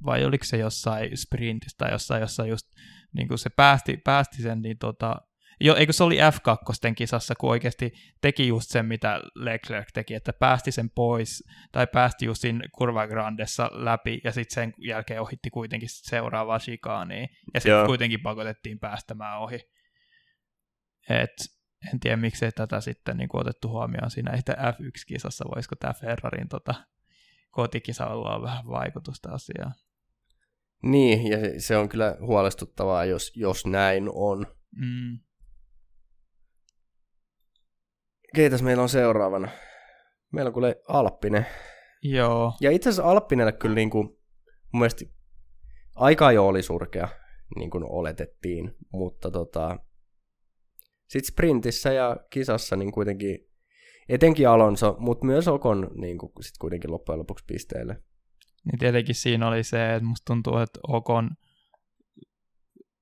vai oliko se jossain sprintissä tai jossain, jossain just, niin kuin se päästi, päästi sen, niin tota, jo, eikö se oli F2 kisassa, kun oikeasti teki just sen, mitä Leclerc teki, että päästi sen pois, tai päästi just siinä Kurva Grandessa läpi, ja sitten sen jälkeen ohitti kuitenkin seuraavaa shikaaniin, ja sitten kuitenkin pakotettiin päästämään ohi. Et, en tiedä, miksei tätä sitten niin otettu huomioon siinä itse F1-kisassa, voisiko tämä Ferrarin tota, kotikisa olla vähän vaikutusta asiaan. Niin, ja se on kyllä huolestuttavaa, jos, jos näin on. Mm. Keitäs meillä on seuraavana? Meillä on kuule Alppinen. Joo. Ja itse asiassa Alppinelle kyllä niin kuin, mun mielestä aika jo oli surkea, niin kuin oletettiin, mutta tota, sitten sprintissä ja kisassa niin kuitenkin, etenkin Alonso, mutta myös Okon niin kuin, sit kuitenkin loppujen lopuksi pisteelle. Niin tietenkin siinä oli se, että musta tuntuu, että Okon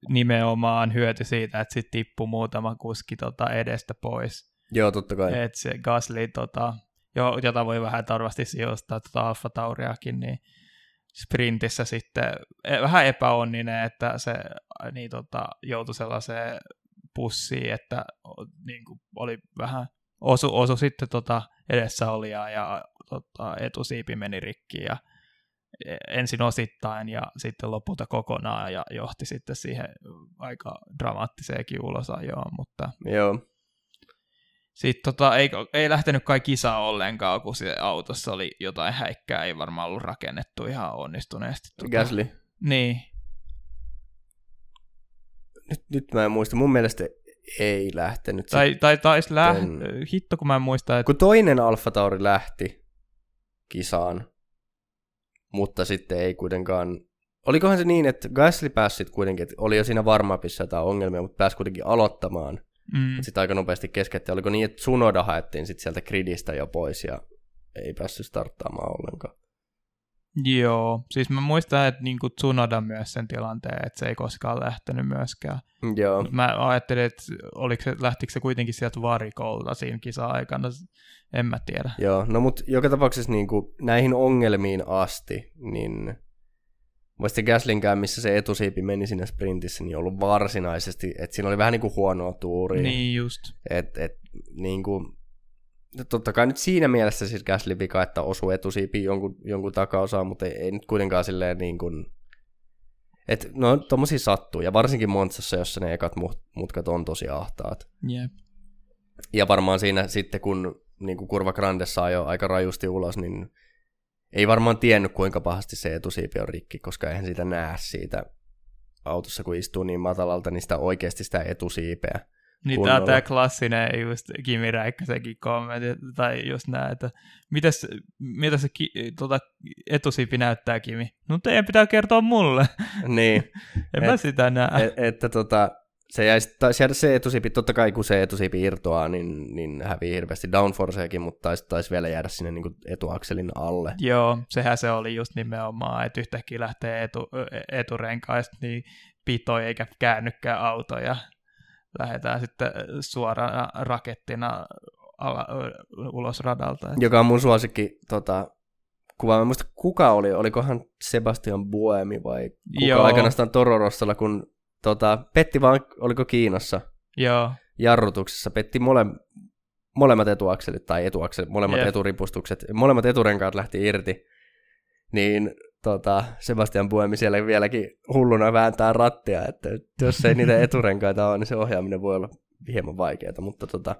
nimenomaan hyöty siitä, että sitten tippui muutama kuski tota edestä pois. Joo, totta kai. Et se Gasly, tota, jo, jota voi vähän tarvasti sijoittaa tota Alfa Tauriakin, niin sprintissä sitten e, vähän epäonninen, että se niin tota, joutui sellaiseen pussiin, että niin kuin oli vähän osu, osu sitten tota edessä oli ja, tota, etusiipi meni rikki ja ensin osittain ja sitten lopulta kokonaan ja johti sitten siihen aika dramaattiseenkin ulosajoon, mutta Joo. Sitten tota, ei, ei lähtenyt kai kisa ollenkaan, kun se autossa oli jotain häikkää, ei varmaan ollut rakennettu ihan onnistuneesti. Tota. Gasly? Niin. Nyt, nyt mä en muista, mun mielestä ei lähtenyt. Tai, tai taisi läht... Hitto, kun mä en muista, että... Kun toinen Alfa Tauri lähti kisaan, mutta sitten ei kuitenkaan... Olikohan se niin, että Gasly pääsi sitten kuitenkin, että oli jo siinä varmapissa jotain ongelmia, mutta pääsi kuitenkin aloittamaan – Mm. Sitten aika nopeasti keskeytti. Oliko niin, että Tsunoda haettiin sitten sieltä gridistä jo pois ja ei päässyt starttaamaan ollenkaan. Joo, siis mä muistan, että niin Tsunoda myös sen tilanteen, että se ei koskaan lähtenyt myöskään. Joo. Mä ajattelin, että oliko se, lähtikö se kuitenkin sieltä varikolta siinä kisa-aikana, en mä tiedä. Joo, no mutta joka tapauksessa niin kuin näihin ongelmiin asti, niin Muista Gaslinkään, missä se etusiipi meni sinne sprintissä, niin ollut varsinaisesti, että siinä oli vähän niin kuin huonoa tuuria. Niin just. Et, et, niin kuin, totta kai nyt siinä mielessä siis Gasly vika, että osui etusiipi jonkun, jonkun takaosaan, mutta ei, ei nyt kuitenkaan silleen niin kuin, että no tommosia sattuu, ja varsinkin Montsassa, jossa ne ekat mutkat on tosi ahtaat. Yep. Ja varmaan siinä sitten, kun niin kuin kurva Grandessa ajoi aika rajusti ulos, niin ei varmaan tiennyt, kuinka pahasti se etusiipi on rikki, koska eihän sitä näe siitä autossa, kun istuu niin matalalta, niin sitä oikeasti sitä etusiipeä. Niin tämä, tämä klassinen just Kimi Räikkösenkin kommentti, tai just näin, että mitäs, mitä se ki, tuota, etusiipi näyttää Kimi? No teidän pitää kertoa mulle. Niin. *laughs* en et, mä sitä näe. Et, että tota, se jäisi, taisi jäädä se etusiipi, totta kai kun se etusiipi irtoaa, niin, niin hävii hirveästi downforceakin, mutta taisi, taisi vielä jäädä sinne niin kuin etuakselin alle. Joo, sehän se oli just nimenomaan, että yhtäkkiä lähtee etu, eturenkaista niin pitoi eikä käännykään auto ja lähdetään sitten suorana rakettina ala, ulos radalta. Joka on mun suosikki tota, kuva. Mä muista, kuka oli, olikohan Sebastian Buemi vai kuka Joo. aikanaan Tororossalla, kun tota, petti vaan, oliko Kiinassa? Joo. Jarrutuksessa petti mole, molemmat etuakselit tai etuakselit, molemmat yep. eturipustukset, molemmat eturenkaat lähti irti. Niin tota, Sebastian Buemi siellä vieläkin hulluna vääntää rattia, että jos ei niitä eturenkaita ole, niin se ohjaaminen voi olla hieman vaikeaa, mutta tota,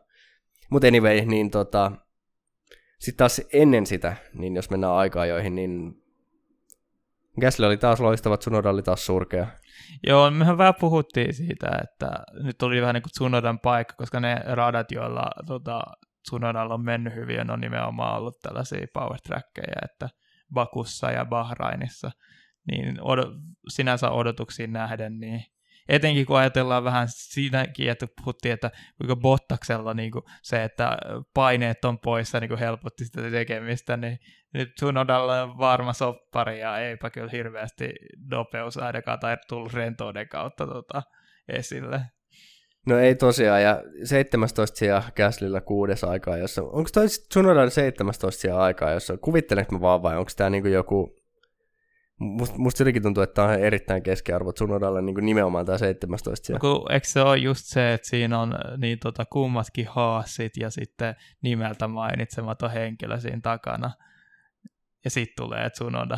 mutta anyway, niin tota, sitten taas ennen sitä, niin jos mennään aika-ajoihin, niin Gasly oli taas loistava, Tsunoda oli taas surkea. Joo, mehän vähän puhuttiin siitä, että nyt oli vähän niin kuin Tsunodan paikka, koska ne radat, joilla tota, Tsunodalla on mennyt hyvin, on nimenomaan ollut tällaisia power trackeja, että Bakussa ja Bahrainissa, niin od- sinänsä odotuksiin nähden, niin etenkin kun ajatellaan vähän siinäkin, että puhuttiin, että kuinka Bottaksella niin kuin se, että paineet on poissa niin kuin helpotti sitä tekemistä, niin nyt Tsunodalla on varma soppari ja eipä kyllä hirveästi nopeus ainakaan tai tullut rentouden kautta tota, esille. No ei tosiaan, ja 17 sijaa Gaslyllä kuudes aikaa, jossa, onko toi Tsunodan 17 sijaa aikaa, jossa, kuvittelenko mä vaan vai onko tämä niinku joku, musta must jotenkin tuntuu, että tämä on erittäin keskiarvo Tsunodalle niinku nimenomaan tämä 17 sijaa. No, eikö se ole just se, että siinä on niin tota, kummatkin haasit ja sitten nimeltä mainitsematon henkilö siinä takana, ja sitten tulee Tsunoda.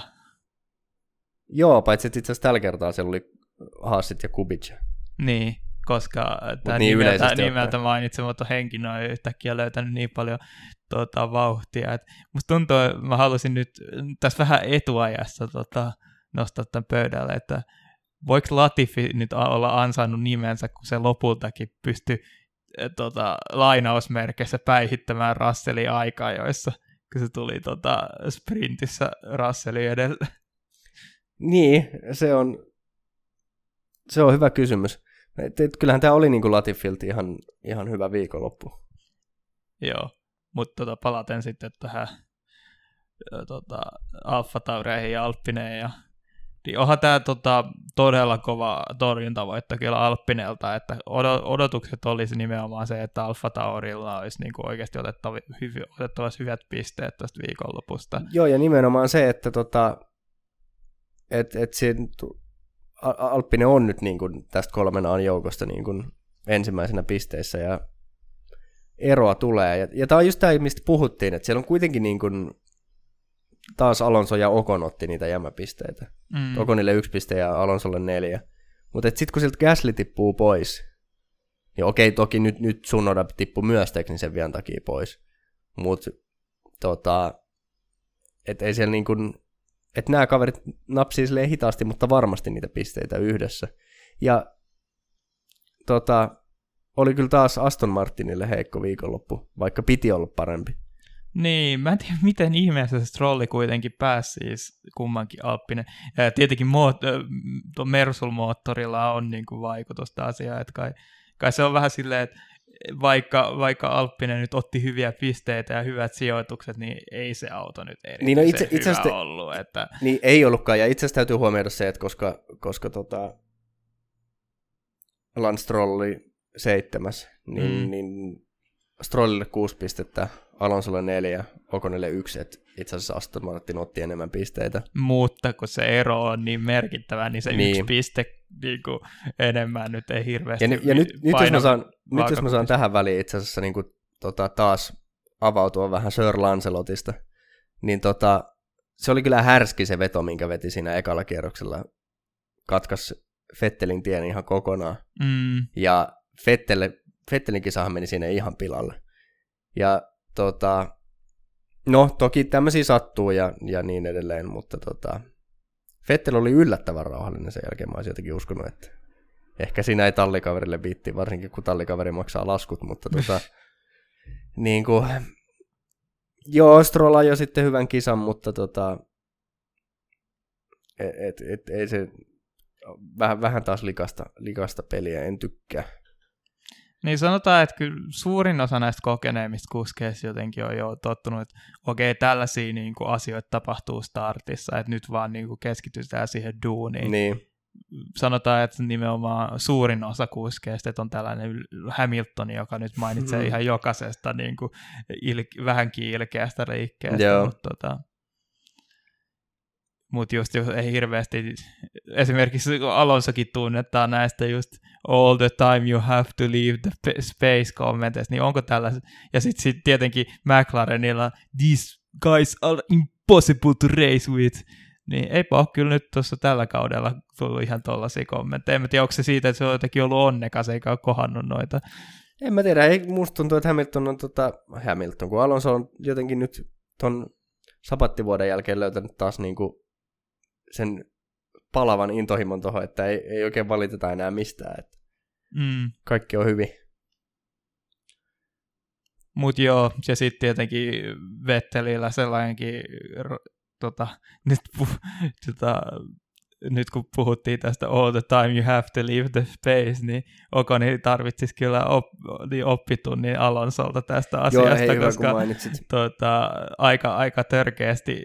Joo, paitsi että itse asiassa tällä kertaa siellä oli Haasit ja Kubic. Niin, koska tämä niin nimeltä, nimeltä mainitsematon henkilö on yhtäkkiä löytänyt niin paljon tota, vauhtia. Et musta tuntuu, että mä halusin nyt tässä vähän etuajassa tota, nostaa tämän pöydälle, että voiko Latifi nyt olla ansainnut nimensä, kun se lopultakin pystyi tota, lainausmerkeissä päihittämään Russellin aikaa, joissa kun se tuli tota, sprintissä Russellin edellä. Niin, se on, se on hyvä kysymys. Et, et, kyllähän tämä oli niinku Latifilti ihan, ihan hyvä viikonloppu. Joo, mutta tota, palaten sitten tähän tota, Alfa Taureihin ja Alppineen ja niin onhan tämä tota, todella kova torjuntavoitto kyllä Alppinelta, että odotukset olisi nimenomaan se, että Alfa Taurilla olisi niin kuin oikeasti otettavi, hyvi, otettavasti hyvät pisteet tästä viikonlopusta. Joo, ja nimenomaan se, että tota, et, et siinä Alppinen on nyt niin kuin tästä kolmenaan joukosta niin kuin ensimmäisenä pisteissä ja eroa tulee. Ja, ja tämä on just tämä, mistä puhuttiin, että siellä on kuitenkin niin kuin, taas Alonso ja Okon otti niitä jämäpisteitä. Mm. Okonille yksi piste ja Alonsolle neljä. Mutta sitten kun sieltä Gasly tippuu pois, niin okei, toki nyt, nyt Sunoda tippui myös teknisen vian takia pois. Mutta tota, et ei siellä niin kuin, että nämä kaverit napsii silleen hitaasti, mutta varmasti niitä pisteitä yhdessä. Ja tota, oli kyllä taas Aston Martinille heikko viikonloppu, vaikka piti olla parempi. Niin, mä en tiedä, miten ihmeessä se Strolli kuitenkin pääsi siis kummankin Alppinen. Ja tietenkin moot, Mersul-moottorilla on niin kuin vaikutusta asiaan, että kai, kai se on vähän silleen, että vaikka, vaikka Alppinen nyt otti hyviä pisteitä ja hyvät sijoitukset, niin ei se auto nyt erityisen niin no itse, itse hyvä ollut. Että... Niin ei ollutkaan, ja itse asiassa täytyy huomioida se, että koska, koska tota, Lance Stroll oli seitsemäs, niin, mm. niin Strollille kuusi pistettä, Alonsolle neljä, Okonille yksi, että itse asiassa Aston Martin otti enemmän pisteitä. Mutta kun se ero on niin merkittävä, niin se niin. yksi piste niin kuin, enemmän nyt ei hirveästi Ja, ja nyt, nyt, jos mä saan, nyt jos mä saan tähän väliin itse asiassa niin kuin, tota, taas avautua vähän Sir Lancelotista, niin tota, se oli kyllä härski se veto, minkä veti siinä ekalla kierroksella. Katkas Fettelin tien ihan kokonaan. Mm. Ja Fettel, Fettelin kisahan meni sinne ihan pilalle. Ja tota, no toki tämmöisiä sattuu ja, ja niin edelleen, mutta tota, Fettel oli yllättävän rauhallinen sen jälkeen. Mä olisin jotenkin uskonut, että ehkä siinä ei tallikaverille viitti, varsinkin kun tallikaveri maksaa laskut, mutta tota, *laughs* niin kuin, joo, Stroll jo sitten hyvän kisan, mutta tota, et, et, et, ei se, vähän, vähän taas likasta, likasta peliä, en tykkää. Niin sanotaan, että kyllä suurin osa näistä kokeneemmista kuskeista jotenkin on jo tottunut, että okei, tällaisia niin kuin, asioita tapahtuu startissa, että nyt vaan niin kuin, keskitytään siihen duuniin. Niin. Sanotaan, että nimenomaan suurin osa kuskeista että on tällainen Hamilton, joka nyt mainitsee mm. ihan jokaisesta niin kuin, il- vähänkin ilkeästä liikkeestä. Joo. Mutta, tota, mutta just jos ei hirveästi, esimerkiksi Alonsokin tunnetaan näistä just all the time you have to leave the space kommenteista, niin onko tällaiset, ja sitten sit tietenkin McLarenilla, these guys are impossible to race with, niin eipä ole kyllä nyt tuossa tällä kaudella tullut ihan tollaisia kommentteja. En tiedä, onko se siitä, että se on jotenkin ollut onnekas eikä ole kohannut noita. En mä tiedä, ei musta tuntuu, että Hamilton on tota, Hamilton, kun Alonso on jotenkin nyt ton sapattivuoden jälkeen löytänyt taas niinku sen palavan intohimon tuohon, että ei, ei oikein valiteta enää mistään. Että Mm. kaikki on hyvin. Mutta joo, ja sitten tietenkin Vettelillä sellainenkin, tota, *laughs* nyt, pu- tota, nyt kun puhuttiin tästä all the time you have to leave the space, niin Okoni tarvitsisi kyllä op, niin oppitunnin Alonsolta tästä Joo, asiasta, hei, hyvä, kun koska tota, aika, aika törkeästi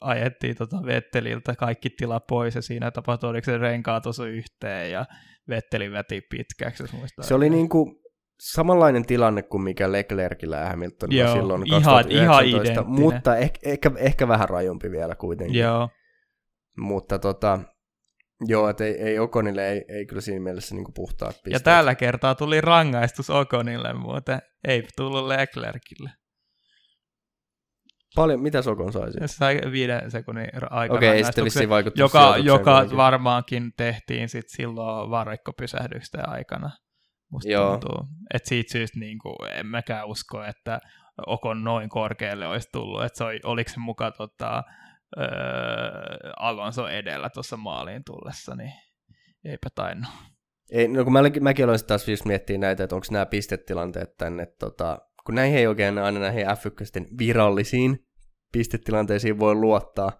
ajettiin tota Vetteliltä kaikki tila pois, ja siinä tapahtui, oliko se renkaat osu yhteen, ja Vetteli veti pitkäksi, jos muistaa. Se oli niinku samanlainen tilanne kuin mikä Leclercillä ja Hamiltonilla Joo, silloin ihan- 2019, ihan identtinen. mutta ehkä, ehkä, ehkä vähän rajumpi vielä kuitenkin. Joo, Mutta tota, joo, että ei, ei Okonille ei, ei kyllä siinä mielessä niinku puhtaat pisteet. Ja tällä kertaa tuli rangaistus Okonille muuten, ei tullut Leclercille. Paljon, mitä Sokon sai siitä? Se sai viiden sekunnin ra- Okei, ei sitten vissiin joka, joka kuitenkin. varmaankin tehtiin sit silloin varikkopysähdysten aikana. Musta Joo. tuntuu. Et siitä syystä niin kuin, en mäkään usko, että Okon noin korkealle olisi tullut. Et se oli, oliko se muka tota, öö, Alonso edellä tuossa maaliin tullessa, niin eipä tainnut. Ei, no kun mä, mäkin sit taas just miettiä näitä, että onko nämä pistetilanteet tänne, tota, kun näihin ei oikein aina näihin F1 virallisiin pistetilanteisiin voi luottaa,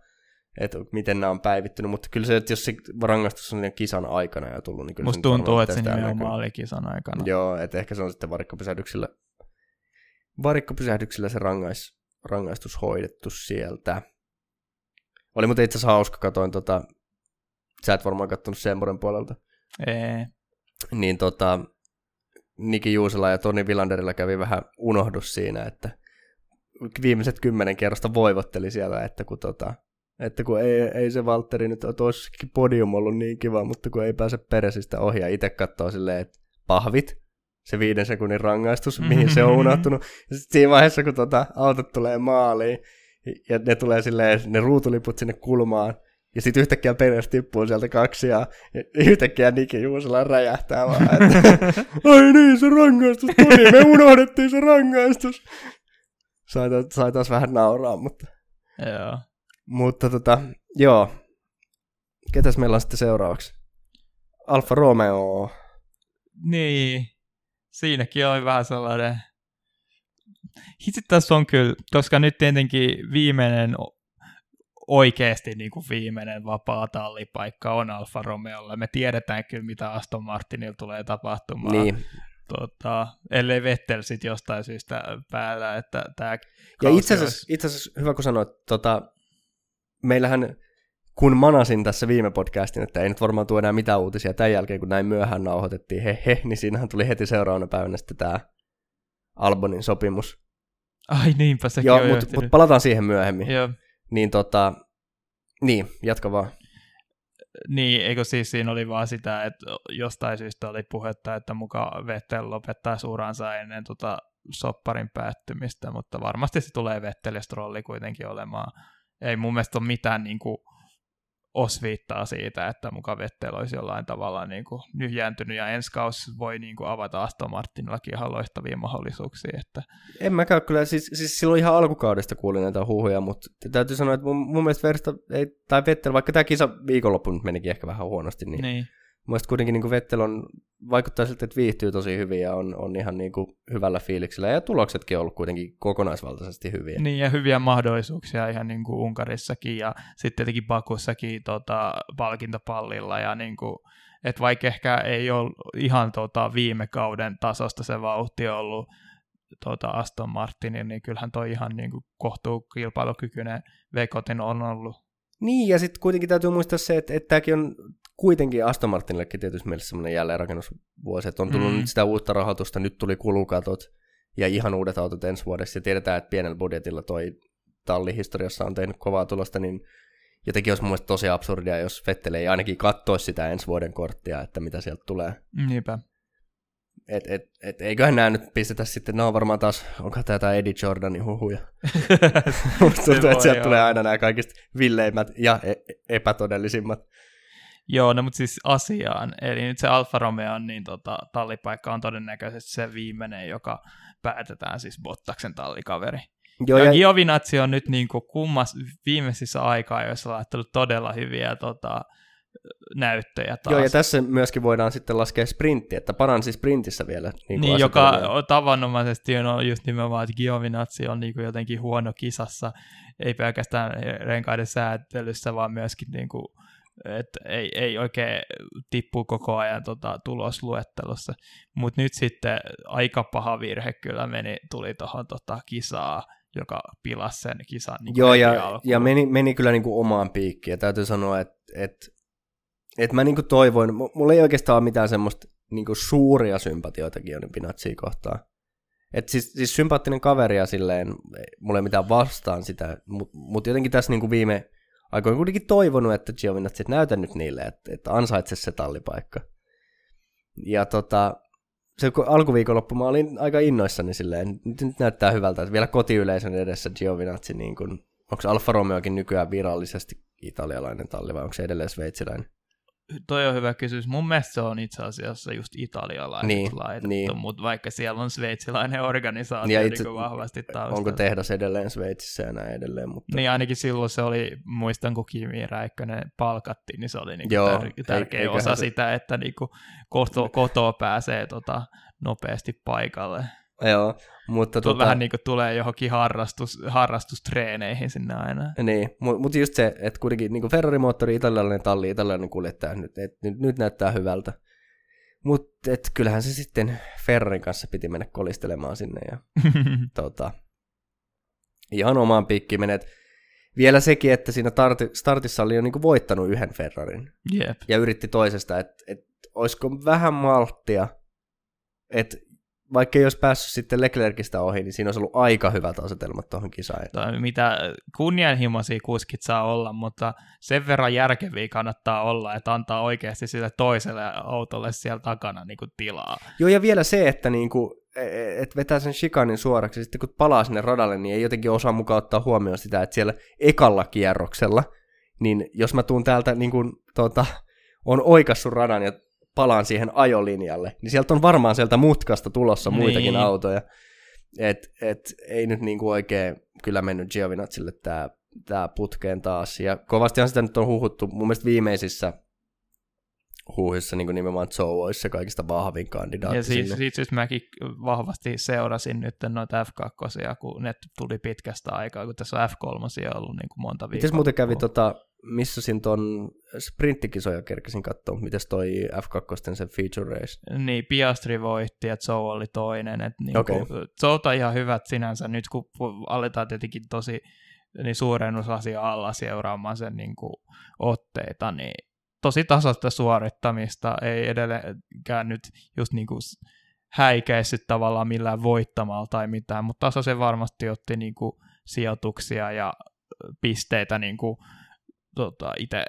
että miten nämä on päivittynyt, mutta kyllä se, että jos se rangaistus on kisan aikana jo tullut, niin kyllä Musta nyt tuntuu, että se nimenomaan oli kisan aikana. Joo, että ehkä se on sitten varikkopysähdyksillä, varikkopysähdyksillä se rangais, rangaistus hoidettu sieltä. Oli mutta itse asiassa hauska, katoin tota, sä et varmaan kattonut Semmoren puolelta, Ei. niin tota, Niki Juusela ja Toni Vilanderilla kävi vähän unohdus siinä, että viimeiset kymmenen kerrosta voivotteli siellä, että kun, tota, että kun ei, ei se Valtteri nyt olisikin podium ollut niin kiva, mutta kun ei pääse peresistä ohi ja itse katsoo silleen, että pahvit, se viiden sekunnin rangaistus, mihin se on *laughs* unohtunut. Ja sitten siinä vaiheessa, kun tota, autot tulee maaliin, ja ne tulee silleen, ne ruutuliput sinne kulmaan, ja sitten yhtäkkiä Peres tippuu sieltä kaksi ja yhtäkkiä Niki Juusela räjähtää vaan, että *laughs* ai niin, se rangaistus tuli, me unohdettiin se rangaistus. Sai, sai taas vähän nauraa, mutta, Joo. mutta tota, joo. Ketäs meillä on sitten seuraavaksi? Alfa Romeo. Niin, siinäkin oli vähän sellainen... Hitsi tässä on kyllä, koska nyt tietenkin viimeinen oikeasti niin kuin viimeinen vapaa tallipaikka on Alfa Romeolla. Me tiedetään kyllä, mitä Aston Martinilla tulee tapahtumaan. Niin. Tota, ellei Vettel sitten jostain syystä päällä, että tämä Ja itse asiassa, itse asiassa hyvä kun sanoit, tota, meillähän kun manasin tässä viime podcastin, että ei nyt varmaan tule enää mitään uutisia tämän jälkeen, kun näin myöhään nauhoitettiin, he he, niin siinähän tuli heti seuraavana päivänä sitten tämä Albonin sopimus. Ai niinpä sekin Joo, mutta mut palataan siihen myöhemmin. Joo, Niin tota, niin, jatka vaan. Niin, eikö siis siinä oli vaan sitä, että jostain syystä oli puhetta, että muka Vettel lopettaa uransa ennen tota sopparin päättymistä, mutta varmasti se tulee Vettel ja Strolli kuitenkin olemaan. Ei mun mielestä ole mitään niin kuin, osviittaa siitä, että muka Vettel olisi jollain tavalla niin kuin, nyhjääntynyt ja ensi kausi voi niin kuin, avata Aston Martinillakin ihan loistavia mahdollisuuksia. Että... En mäkään kyllä, siis, siis silloin ihan alkukaudesta kuulin näitä huhuja, mutta täytyy sanoa, että mun, mun mielestä Versta, ei, tai Vettel, vaikka tämä kisa viikonloppu nyt menikin ehkä vähän huonosti, niin, niin. Niin. mun mielestä kuitenkin niin kuin Vettel on, vaikuttaa siltä, että viihtyy tosi hyvin ja on, on ihan niin kuin hyvällä fiiliksellä, ja tuloksetkin on ollut kuitenkin kokonaisvaltaisesti hyviä. Niin, ja hyviä mahdollisuuksia ihan niin kuin Unkarissakin ja sitten tietenkin Bakussakin tota, palkintopallilla. Ja niin kuin, että vaikka ehkä ei ole ihan tota, viime kauden tasosta se vauhti ollut tota Aston Martinin, niin kyllähän toi ihan niin kuin kohtuu kilpailukykyinen Vekotin on ollut. Niin, ja sitten kuitenkin täytyy muistaa se, että, että tämäkin on kuitenkin Aston Martinillekin tietysti mielessä semmoinen jälleenrakennusvuosi, että on tullut Mm. nyt sitä uutta rahoitusta, nyt tuli kulukatot ja ihan uudet autot ensi vuodessa, ja tiedetään, että pienellä budjetilla toi talli historiassa on tehnyt kovaa tulosta, niin jotenkin olisi mun mielestä tosi absurdia, jos Vettel ei ainakin katsoisi sitä ensi vuoden korttia, että mitä sieltä tulee. Niinpä. Et, et, et, eiköhän nämä nyt pistetä sitten, no varmaan taas, onko tämä Eddie Jordanin huhuja. *laughs* Tuntuu, että sieltä tulee aina nämä kaikista villeimmät ja e- epätodellisimmat. Joo, no mutta siis asiaan. Eli nyt se Alfa Romeo, niin tota, tallipaikka on todennäköisesti se viimeinen, joka päätetään siis Bottaksen tallikaveri. Joo, ja ja, Giovinazzi on nyt niin kuin kummas viimeisissä aikaa, joissa on laittanut todella hyviä tota, näyttöjä taas. Joo, ja tässä myöskin voidaan sitten laskea sprintti, että paransi sprintissä vielä. Niin, niin joka on tavanomaisesti on just nimenomaan, että Giovinazzi on niin kuin jotenkin huono kisassa, ei pelkästään renkaiden säätelyssä, vaan myöskin niin kuin, että ei, ei oikein tippu koko ajan tota, tulosluettelossa. Mutta nyt sitten aika paha virhe kyllä meni, tuli tuohon tota, kisaa, joka pilasi sen kisan. Niin Joo, ja, ja meni, meni kyllä niin kuin omaan piikkiin. Ja täytyy sanoa, että, että, että mä niin kuin toivoin, mulla ei oikeastaan ole mitään semmoista niin kuin suuria sympatioita Gioni Pinazzia kohtaan. Et siis, siis sympaattinen kaveri ja silleen, mulla ei mitään vastaan sitä, mutta mut jotenkin tässä niin kuin viime aikoina kuitenkin toivonut, että Giovinazzi näytä nyt niille, että, että ansaitse se tallipaikka. Ja tota, se alkuviikonloppu mä olin aika innoissani silleen, nyt, nyt näyttää hyvältä, että vielä kotiyleisön edessä Giovinazzi, niin kuin, onko Alfa Romeokin nykyään virallisesti italialainen talli vai onko se edelleen sveitsiläinen? Toi on hyvä kysymys. Mun mielestä se on itse asiassa just italialainen niin, laitettu, niin. mutta vaikka siellä on sveitsiläinen organisaatio ja itse, niin vahvasti taustalla. Onko tehdas edelleen Sveitsissä ja näin edelleen? Mutta... Niin ainakin silloin se oli, muistan kun Kimi Räikkönen palkattiin, niin se oli niin Joo, tär- tärkeä ei, osa se... sitä, että niin koto, kotoa pääsee tota, nopeasti paikalle. Joo, mutta Tuo tota... Vähän niin kuin tulee johonkin harrastus, harrastustreeneihin sinne aina. Niin, mutta mut just se, että kuitenkin niin Ferrari-moottori, italialainen talli, italialainen kuljettaja, nyt, et, nyt, nyt näyttää hyvältä. Mutta kyllähän se sitten Ferrarin kanssa piti mennä kolistelemaan sinne. Ja, *laughs* tota, ihan omaan piikkiin menet. Vielä sekin, että siinä tarti, startissa oli jo niin voittanut yhden Ferrarin. Yep. Ja yritti toisesta, että et, olisiko vähän malttia, että vaikka ei olisi päässyt sitten Leclercistä ohi, niin siinä olisi ollut aika hyvät asetelmat tuohon kisaan. Tai mitä kunnianhimoisia kuskit saa olla, mutta sen verran järkeviä kannattaa olla, että antaa oikeasti sille toiselle autolle siellä takana niin kuin tilaa. Joo, ja vielä se, että niin kuin, e, e, et vetää sen shikanin suoraksi, sitten kun palaa sinne radalle, niin ei jotenkin osaa mukaan ottaa huomioon sitä, että siellä ekalla kierroksella, niin jos mä tuun täältä niin kuin, tota, on oikassu radan ja palaan siihen ajolinjalle, niin sieltä on varmaan sieltä mutkasta tulossa niin. muitakin autoja. Et, et, ei nyt niinku oikein kyllä mennyt Giovinazzille tämä tää putkeen taas. Ja kovastihan sitä nyt on huhuttu, mun mielestä viimeisissä huuhissa niin nimenomaan Joe olisi se kaikista vahvin kandidaatti. Ja siis, siis, siis mäkin vahvasti seurasin nyt noita F2, kun ne tuli pitkästä aikaa, kun tässä on F3 ollut niin kuin monta viikkoa. Miten muuten kävi tota, missä siinä ton sprinttikisoja kerkesin katsoa, miten toi F2 se feature race? Niin, Piastri voitti ja Joe oli toinen. Et niin okay. Zouta ihan hyvät sinänsä, nyt kun aletaan tietenkin tosi niin suurennusasia alla seuraamaan sen niin kuin, otteita, niin tosi tasaista suorittamista, ei edelleenkään nyt just niin kuin häikäissyt tavallaan millään voittamalla tai mitään, mutta tasaisen varmasti otti niin kuin sijoituksia ja pisteitä niin kuin tota, itse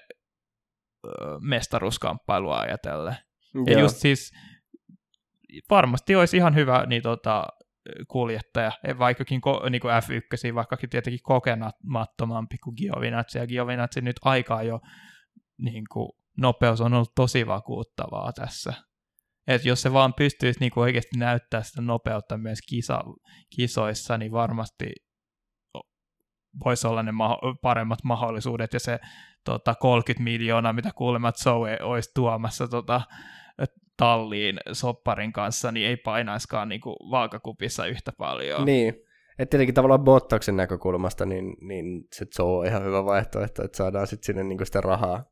mestaruuskamppailua ajatellen. Joo. Ja just siis varmasti olisi ihan hyvä niin tota, kuljettaja, vaikkakin niin kuin F1, vaikkakin tietenkin kokemattomampi kuin Giovinazzi, ja Giovinazzi nyt aikaa jo niin kuin, nopeus on ollut tosi vakuuttavaa tässä. Et jos se vaan pystyisi niin kuin oikeasti näyttää sitä nopeutta myös kisa, kisoissa, niin varmasti voisi olla ne maho- paremmat mahdollisuudet ja se tota, 30 miljoonaa, mitä kuulemat Zoe olisi tuomassa tota, talliin sopparin kanssa, niin ei painaiskaan niin kuin vaakakupissa yhtä paljon. Niin, että tietenkin tavallaan Bottaksen näkökulmasta, niin, niin se Zoe on ihan hyvä vaihtoehto, että saadaan sitten sinne niin sitä rahaa,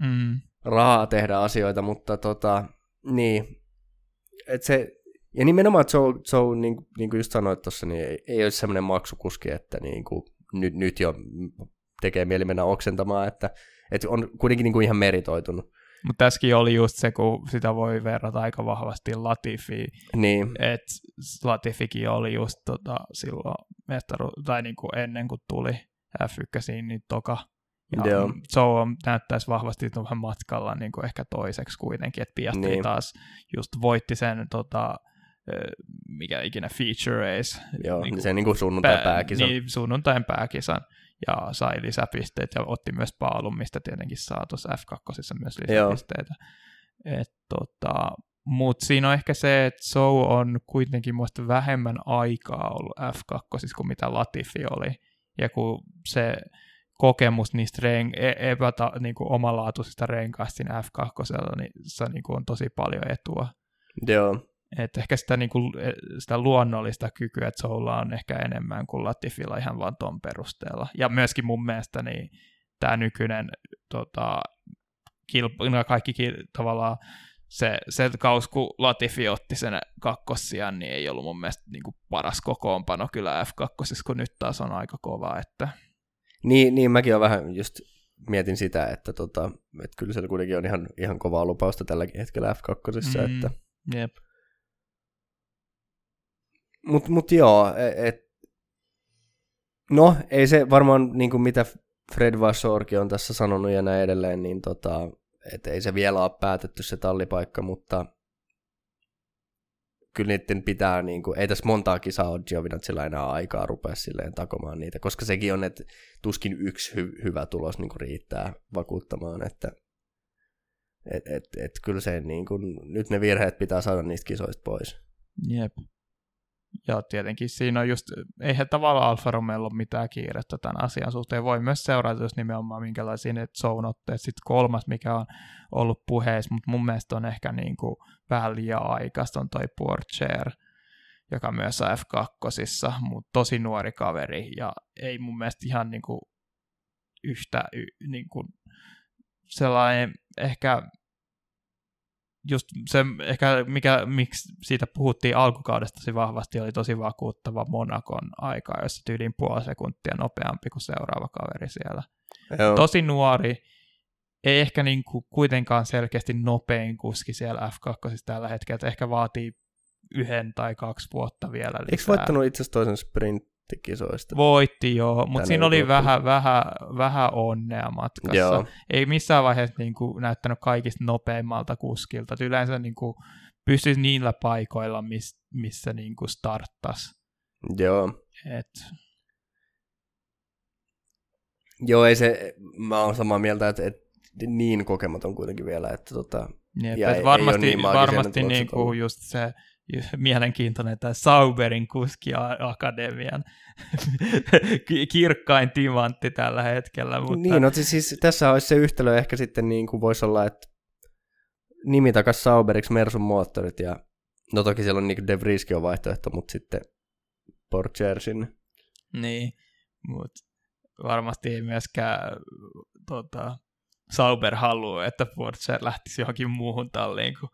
mm. rahaa tehdä asioita, mutta tota, niin, että se, ja nimenomaan Joe, Joe niin, niin kuin just sanoit tuossa, niin ei, ei ole semmoinen maksukuski, että niin kuin nyt, nyt jo tekee mieli mennä oksentamaan, että, että on kuitenkin niin kuin ihan meritoitunut. Mutta tässäkin oli just se, kun sitä voi verrata aika vahvasti Latifiin. Niin. Että Latifikin oli just tota, silloin mestaru, tai niin kuin ennen kuin tuli F1, niin toka. Ja Joo. Joe näyttäisi vahvasti vähän matkalla niin kuin ehkä toiseksi kuitenkin, että Piastri niin. taas just voitti sen tota, mikä ikinä feature race. Joo, niin kuin, se niin kuin sunnuntain pääkisan. Niin, sunnuntain pääkisan. Ja sai lisäpisteet ja otti myös paalun, mistä tietenkin saa tuossa F2 myös lisäpisteitä. Et, tota, Mutta siinä on ehkä se, että Sou on kuitenkin muista vähemmän aikaa ollut F2 kuin mitä Latifi oli. Ja kun se kokemus niistä ren, e, epäta, niin kuin omalaatuisista renkaista siinä F2, niin se niin kuin on tosi paljon etua. Joo. Et ehkä sitä, niin kuin, e, sitä luonnollista kykyä, että Soulla on ehkä enemmän kuin Latifilla ihan vaan ton perusteella. Ja myöskin mun mielestä niin tämä nykyinen tota, kilp- no kaikki kil- tavallaan se, se kaus, kun Latifi otti sen kakkossian, niin ei ollut mun mielestä niin kuin paras kokoonpano kyllä F2, kun nyt taas on aika kova. Että... Niin, niin mäkin olen vähän just mietin sitä, että, tota, että kyllä siellä kuitenkin on ihan, ihan kovaa lupausta tälläkin hetkellä F2. Mm, että... Jep. Mutta mut joo, e, et, no ei se varmaan niin kuin mitä Fred Vassorki on tässä sanonut ja näin edelleen, niin tota, et ei se vielä ole päätetty se tallipaikka, mutta kyllä niiden pitää, niin kuin, ei tässä montaa kisaa ole Giovinazzilla enää aikaa rupea silleen takomaan niitä, koska sekin on, että tuskin yksi hy- hyvä tulos niin kuin riittää vakuuttamaan, että et, et, et, kyllä se, niin kuin, nyt ne virheet pitää saada niistä kisoista pois. Jep. Ja tietenkin siinä on just, eihän tavallaan Alfa Romeo ole mitään kiirettä tämän asian suhteen. Voi myös seurata jos nimenomaan minkälaisia ne zone-otteet. Sitten kolmas, mikä on ollut puheessa, mutta mun mielestä on ehkä niin kuin vähän liian aikaista, on toi Porcher, joka myös on F2, mutta tosi nuori kaveri ja ei mun mielestä ihan niin kuin yhtä niin kuin sellainen ehkä just se ehkä, mikä, miksi siitä puhuttiin alkukaudesta tosi vahvasti, oli tosi vakuuttava Monakon aika, jossa tyyliin puoli sekuntia nopeampi kuin seuraava kaveri siellä. Joo. Tosi nuori, ei ehkä niin kuin kuitenkaan selkeästi nopein kuski siellä F2 tällä hetkellä, ehkä vaatii yhden tai kaksi vuotta vielä lisää. Eikö voittanut itse asiassa toisen sprint kisoista. Voitti joo, mutta siinä oli vähän, vähän, vähän onnea matkassa. Joo. Ei missään vaiheessa niin kuin, näyttänyt kaikista nopeimmalta kuskilta. Et yleensä niin kuin, pystyisi niillä paikoilla, miss, missä niin kuin starttas. Joo. Et... Joo, ei se, mä oon samaa mieltä, että, että niin kokematon kuitenkin vielä, että tota, Jep, ja et varmasti, ei niin varmasti niin kuin just se mielenkiintoinen tämä Sauberin kuski akademian *laughs* kirkkain timantti tällä hetkellä. Mutta... Niin, no siis tässä olisi se yhtälö ehkä sitten niin kuin voisi olla, että nimi takas Sauberiksi Mersun moottorit ja no toki siellä on niin De Vrieskin on vaihtoehto, mutta sitten Porchersin. Niin, mutta varmasti ei myöskään tota, Sauber halua, että Porsche lähtisi johonkin muuhun talliin kuin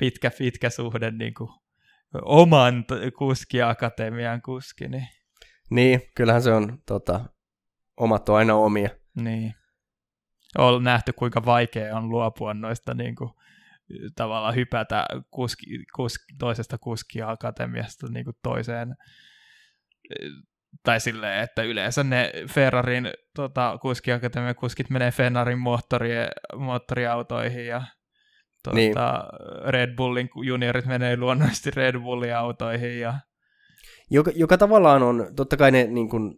pitkä, pitkä suhde niin kuin oman kuskiakatemian kuski. Niin. niin, kyllähän se on, tota, omat on aina omia. Niin. On nähty, kuinka vaikea on luopua noista niin kuin, tavallaan hypätä kuski, kuski, toisesta kuskiakatemiasta niin kuin toiseen tai silleen, että yleensä ne Ferrarin tota, kuskiakatemian kuskit menee Ferrarin moottoriautoihin ja tuota, niin. Red Bullin juniorit menee luonnollisesti Red Bullin autoihin. Ja... Joka, joka tavallaan on, totta kai ne niin kuin,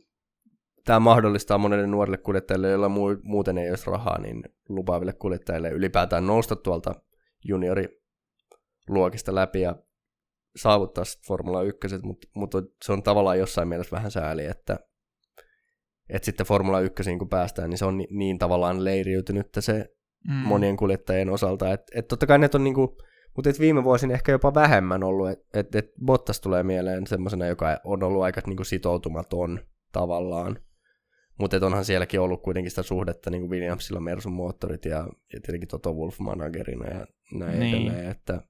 tämä mahdollistaa monelle nuorille kuljettajille, joilla muuten ei olisi rahaa, niin lupaaville kuljettajille ylipäätään nousta tuolta junioriluokista läpi ja saavuttaa Formula 1, mutta, mutta se on tavallaan jossain mielessä vähän sääli, että, että sitten Formula 1, kun päästään, niin se on niin, niin tavallaan leiriytynyt se mm. monien kuljettajien osalta. Että et totta kai ne on niinku, mutta et viime vuosin ehkä jopa vähemmän ollut, että et, et Bottas tulee mieleen semmoisena, joka on ollut aika niinku sitoutumaton tavallaan. Mutta onhan sielläkin ollut kuitenkin sitä suhdetta niin kuin Williamsilla Mersun moottorit ja, ja tietenkin Toto Wolf managerina ja näin niin. edelleen. Että,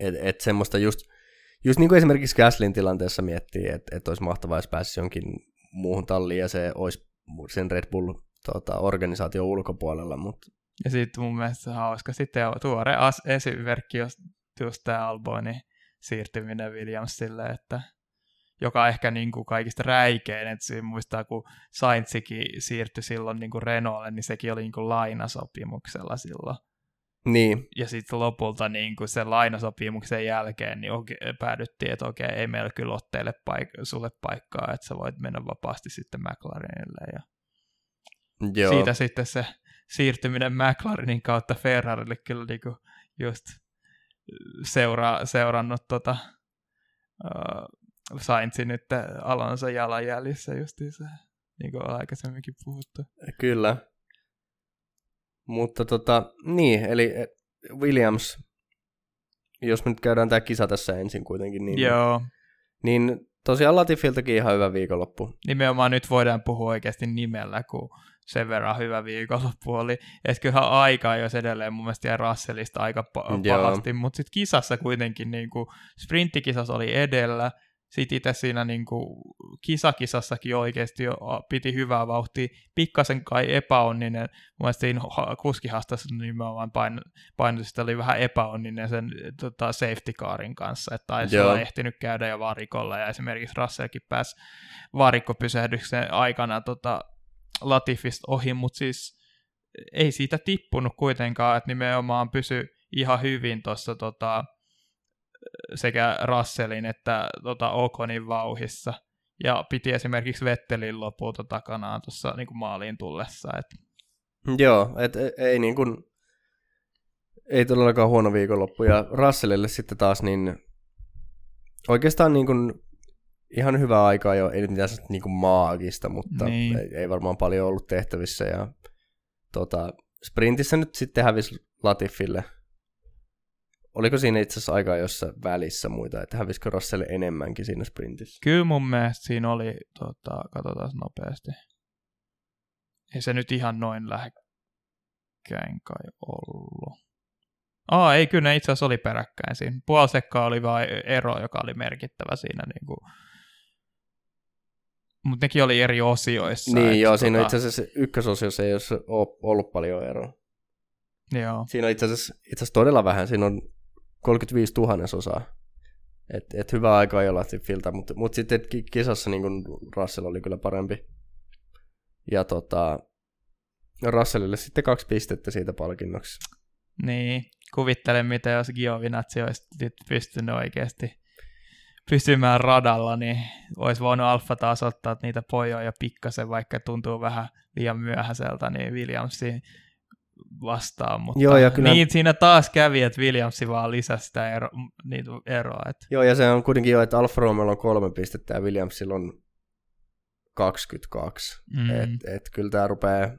et, et semmoista just, just niin kuin esimerkiksi Gaslin tilanteessa miettii, että et olisi mahtavaa, jos pääsisi jonkin muuhun talliin ja se olisi sen Red Bull tota, organisaation ulkopuolella. Mutta... Ja sitten mun mielestä hauska. Sitten tuore as- esimerkki, just, just tämä Albonin siirtyminen Williamsille, että joka ehkä niin kuin kaikista räikein, että siinä muistaa, kun Saintsikin siirtyi silloin niin kuin Renaultille, niin sekin oli niin kuin lainasopimuksella silloin. Niin. Ja sitten lopulta niin kuin sen lainasopimuksen jälkeen niin okay, päädyttiin, että okei, ei meillä kyllä ole teille paik- sulle paikkaa, että sä voit mennä vapaasti sitten McLarenille. Ja Joo. siitä sitten se siirtyminen McLarenin kautta Ferrarille kyllä niin kuin just seuraa, seurannut tota, uh, Sainzi nyt Alonso jalanjäljissä justiinsa. niin kuin aikaisemminkin puhuttu. Kyllä. Mutta tota, niin, eli Williams, jos me nyt käydään tämä kisa tässä ensin kuitenkin, niin, Joo. niin tosiaan Latifiltakin ihan hyvä viikonloppu. Nimenomaan nyt voidaan puhua oikeasti nimellä, kun sen verran hyvä viikonloppu oli. Et kyllähän aikaa jos edelleen mun mielestä Russellista aika pa- pahasti, mutta sitten kisassa kuitenkin niin kuin, sprinttikisassa oli edellä, sitten itse siinä niin kuin, kisakisassakin oikeasti jo piti hyvää vauhtia, pikkasen kai epäonninen, mun mielestä siinä ha- kuskihastassa nimenomaan pain, painotusta oli vähän epäonninen sen tota, safety carin kanssa, että taisi olla ehtinyt käydä jo varikolla, ja esimerkiksi Russellkin pääsi varikkopysähdyksen aikana tota, Latifista ohi, mutta siis ei siitä tippunut kuitenkaan, että nimenomaan pysy ihan hyvin tuossa tota, sekä Russellin että tota Okonin vauhissa. Ja piti esimerkiksi Vettelin lopulta takanaan tuossa niin maaliin tullessa. Et, Joo, et e- ei niin kuin, ei todellakaan huono viikonloppu. Ja Russellille sitten taas niin oikeastaan niin kuin ihan hyvää aikaa jo, ei nyt mitään niin kuin maagista, mutta Niin. ei, ei, varmaan paljon ollut tehtävissä. Ja tota, sprintissä nyt sitten hävisi Latifille. Oliko siinä itse asiassa aikaa jossain välissä muita, että hävisikö Russell enemmänkin siinä sprintissä? kyllä mun mielestä siinä oli, tota, katsotaan nopeasti. Ei se nyt ihan noin lähekkäin kai ollut. Aa, ei kyllä ne itse asiassa oli peräkkäin siinä. Puolisekkaa oli vain ero, joka oli merkittävä siinä. Niin kuin... Mutta nekin oli eri osioissa. Niin joo, siinä tota- itse asiassa ykkösosiossa ei ole ollut paljon eroa. Joo. Siinä on itse asiassa, itse asiassa todella vähän, siinä on 35 tuhannesosaa. Et, et hyvä aika ei olla Latifilta, mutta mut sitten ki- kisassa niin Russell oli kyllä parempi. Ja tota, Russellille sitten kaksi pistettä siitä palkinnoksi. Niin, kuvittelen, mitä jos Giovinazzi olisi nyt pystynyt oikeasti pysymään radalla, niin olisi voinut Alfa taas ottaa niitä pojoja pikkasen, vaikka tuntuu vähän liian myöhäiseltä, niin Williamsi vastaan, mutta Joo, ja kyllä- niin siinä taas kävi, että Williamsi vaan lisäsi sitä ero, niitä eroa. Että, Joo, ja se on kuitenkin jo, että Alfa Romeo on kolme pistettä ja Williamsilla on 22. mm, Et, et kyllä tämä rupeaa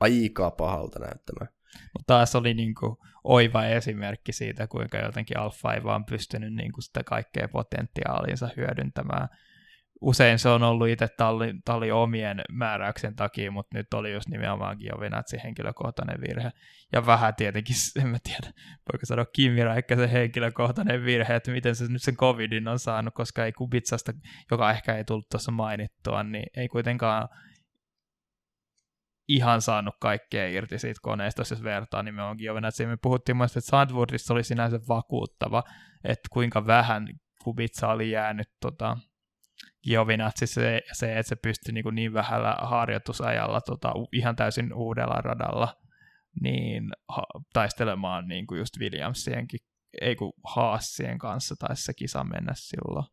aika pahalta näyttämään. mutta taas oli niinku oiva esimerkki siitä, kuinka jotenkin Alfa ei vaan pystynyt niinku sitä kaikkea potentiaalinsa hyödyntämään. Usein se on ollut itse talli, talli omien määräyksen takia, mutta nyt oli just nimenomaan Giovinazzi henkilökohtainen virhe. Ja vähän tietenkin, en mä tiedä, voiko sanoa Kimi Räikkösen henkilökohtainen virhe, että miten se nyt sen covidin on saanut, koska ei Kubitsasta, joka ehkä ei tullut tuossa mainittua, niin ei kuitenkaan ihan saanut kaikkea irti siitä koneesta, jos vertaa nimenomaan Giovinazzi. Me puhuttiin myös, että Sandwoodissa oli sinänsä vakuuttava, että kuinka vähän Kubitsa oli jäänyt tota, Giovinazzi se, se, että se pystyi niin, niin vähällä harjoitusajalla tota, ihan täysin uudella radalla niin ha, taistelemaan niin kuin just Williamsienkin, ei kun Haassien kanssa taisi se kisa mennä silloin.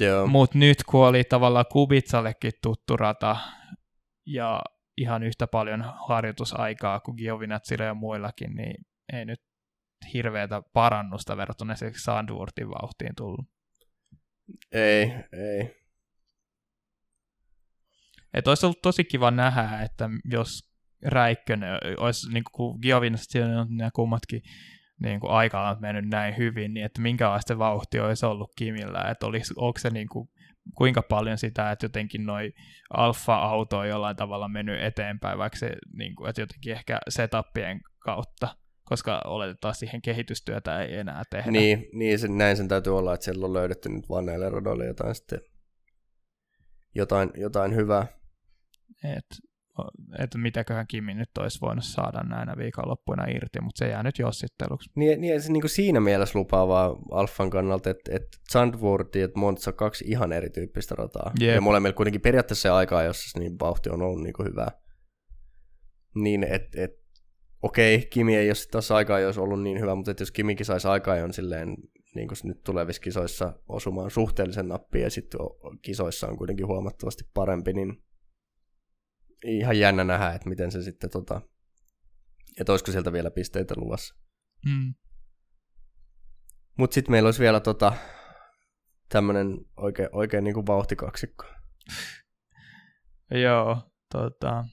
Joo. Mutta nyt kun oli tavallaan Kubitsallekin tuttu rata ja ihan yhtä paljon harjoitusaikaa kuin Giovinazzille ja muillakin, niin ei nyt hirveätä parannusta verrattuna esimerkiksi Sandwortin vauhtiin tullut. Ei, ei. Et olisi ollut tosi kiva nähdä, että jos Räikkönen olisi, niin kuin Giovinazzi ja kummatkin niin kuin aikaan mennyt näin hyvin, niin että minkälaista vauhti olisi ollut Kimillä, että olisi, onko se niin kuin, kuinka paljon sitä, että jotenkin noi alfa-auto on jollain tavalla mennyt eteenpäin, vaikka se, niin kuin, että jotenkin ehkä setupien kautta, koska oletetaan siihen kehitystyötä ei enää tehdä. Niin, niin sen, näin sen täytyy olla, että siellä on löydetty nyt vaan näille radoille jotain sitten jotain, jotain hyvää. että et mitäköhän Kimi nyt olisi voinut saada näinä viikonloppuina irti, mutta se jää nyt jossitteluksi. Niin, niin se niin kuin siinä mielessä lupaavaa Alfan kannalta, että, että Zandvoort ja Monza on kaksi ihan erityyppistä rataa. Jep. Ja molemmilla kuitenkin periaatteessa se aikaa, jossa niin vauhti on ollut niin kuin hyvää. Niin, että et, okei, Kimi ei ole sit taas aikaa, jos ollut niin hyvä, mutta että jos Kimikin saisi aikaa, on silleen, niin kuin se nyt tulevissa kisoissa osumaan suhteellisen nappiin ja sitten kisoissa on kuitenkin huomattavasti parempi, niin ihan jännä nähdä, että miten se sitten tota, että olisiko sieltä vielä pisteitä luvassa. Mm. Mutta sitten meillä olisi vielä tota, tämmöinen oikein, oikein niin kuin vauhtikaksikko. *laughs* Joo, tota...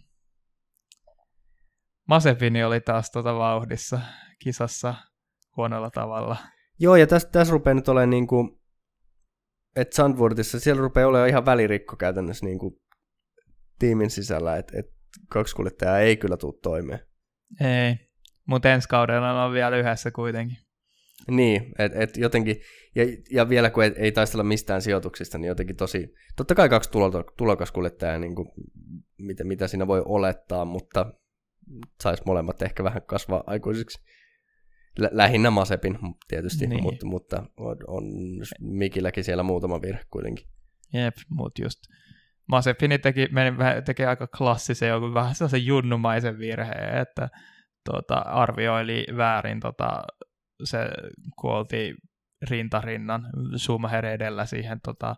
Masepini oli taas tota vauhdissa kisassa huonolla tavalla. Joo, ja tässä, tässä rupeaa nyt olemaan niin kuin, että Sandworthissa siellä rupeaa olemaan ihan välirikko käytännössä niin kuin tiimin sisällä, että, että kaksi kuljettajaa ei kyllä tule toimeen. Ei, mutta ensi kaudella on vielä yhdessä kuitenkin. Niin, että et jotenkin, ja, ja vielä kun ei, ei taistella mistään sijoituksista, niin jotenkin tosi, totta kai kaksi tulokaskuljettajaa, niin kuin, mitä, mitä siinä voi olettaa, mutta saisi molemmat ehkä vähän kasvaa aikuisiksi. Lä- lähinnä Masepin tietysti, niin. mutta, mutta on, on Mikilläkin siellä muutama virhe kuitenkin. Jep, mutta just Masepini teki, meni, teki aika klassisen, joku vähän sellaisen junnumaisen virheen, että tuota, arvioili väärin tota, se kuolti rintarinnan Schumacher edellä siihen tota,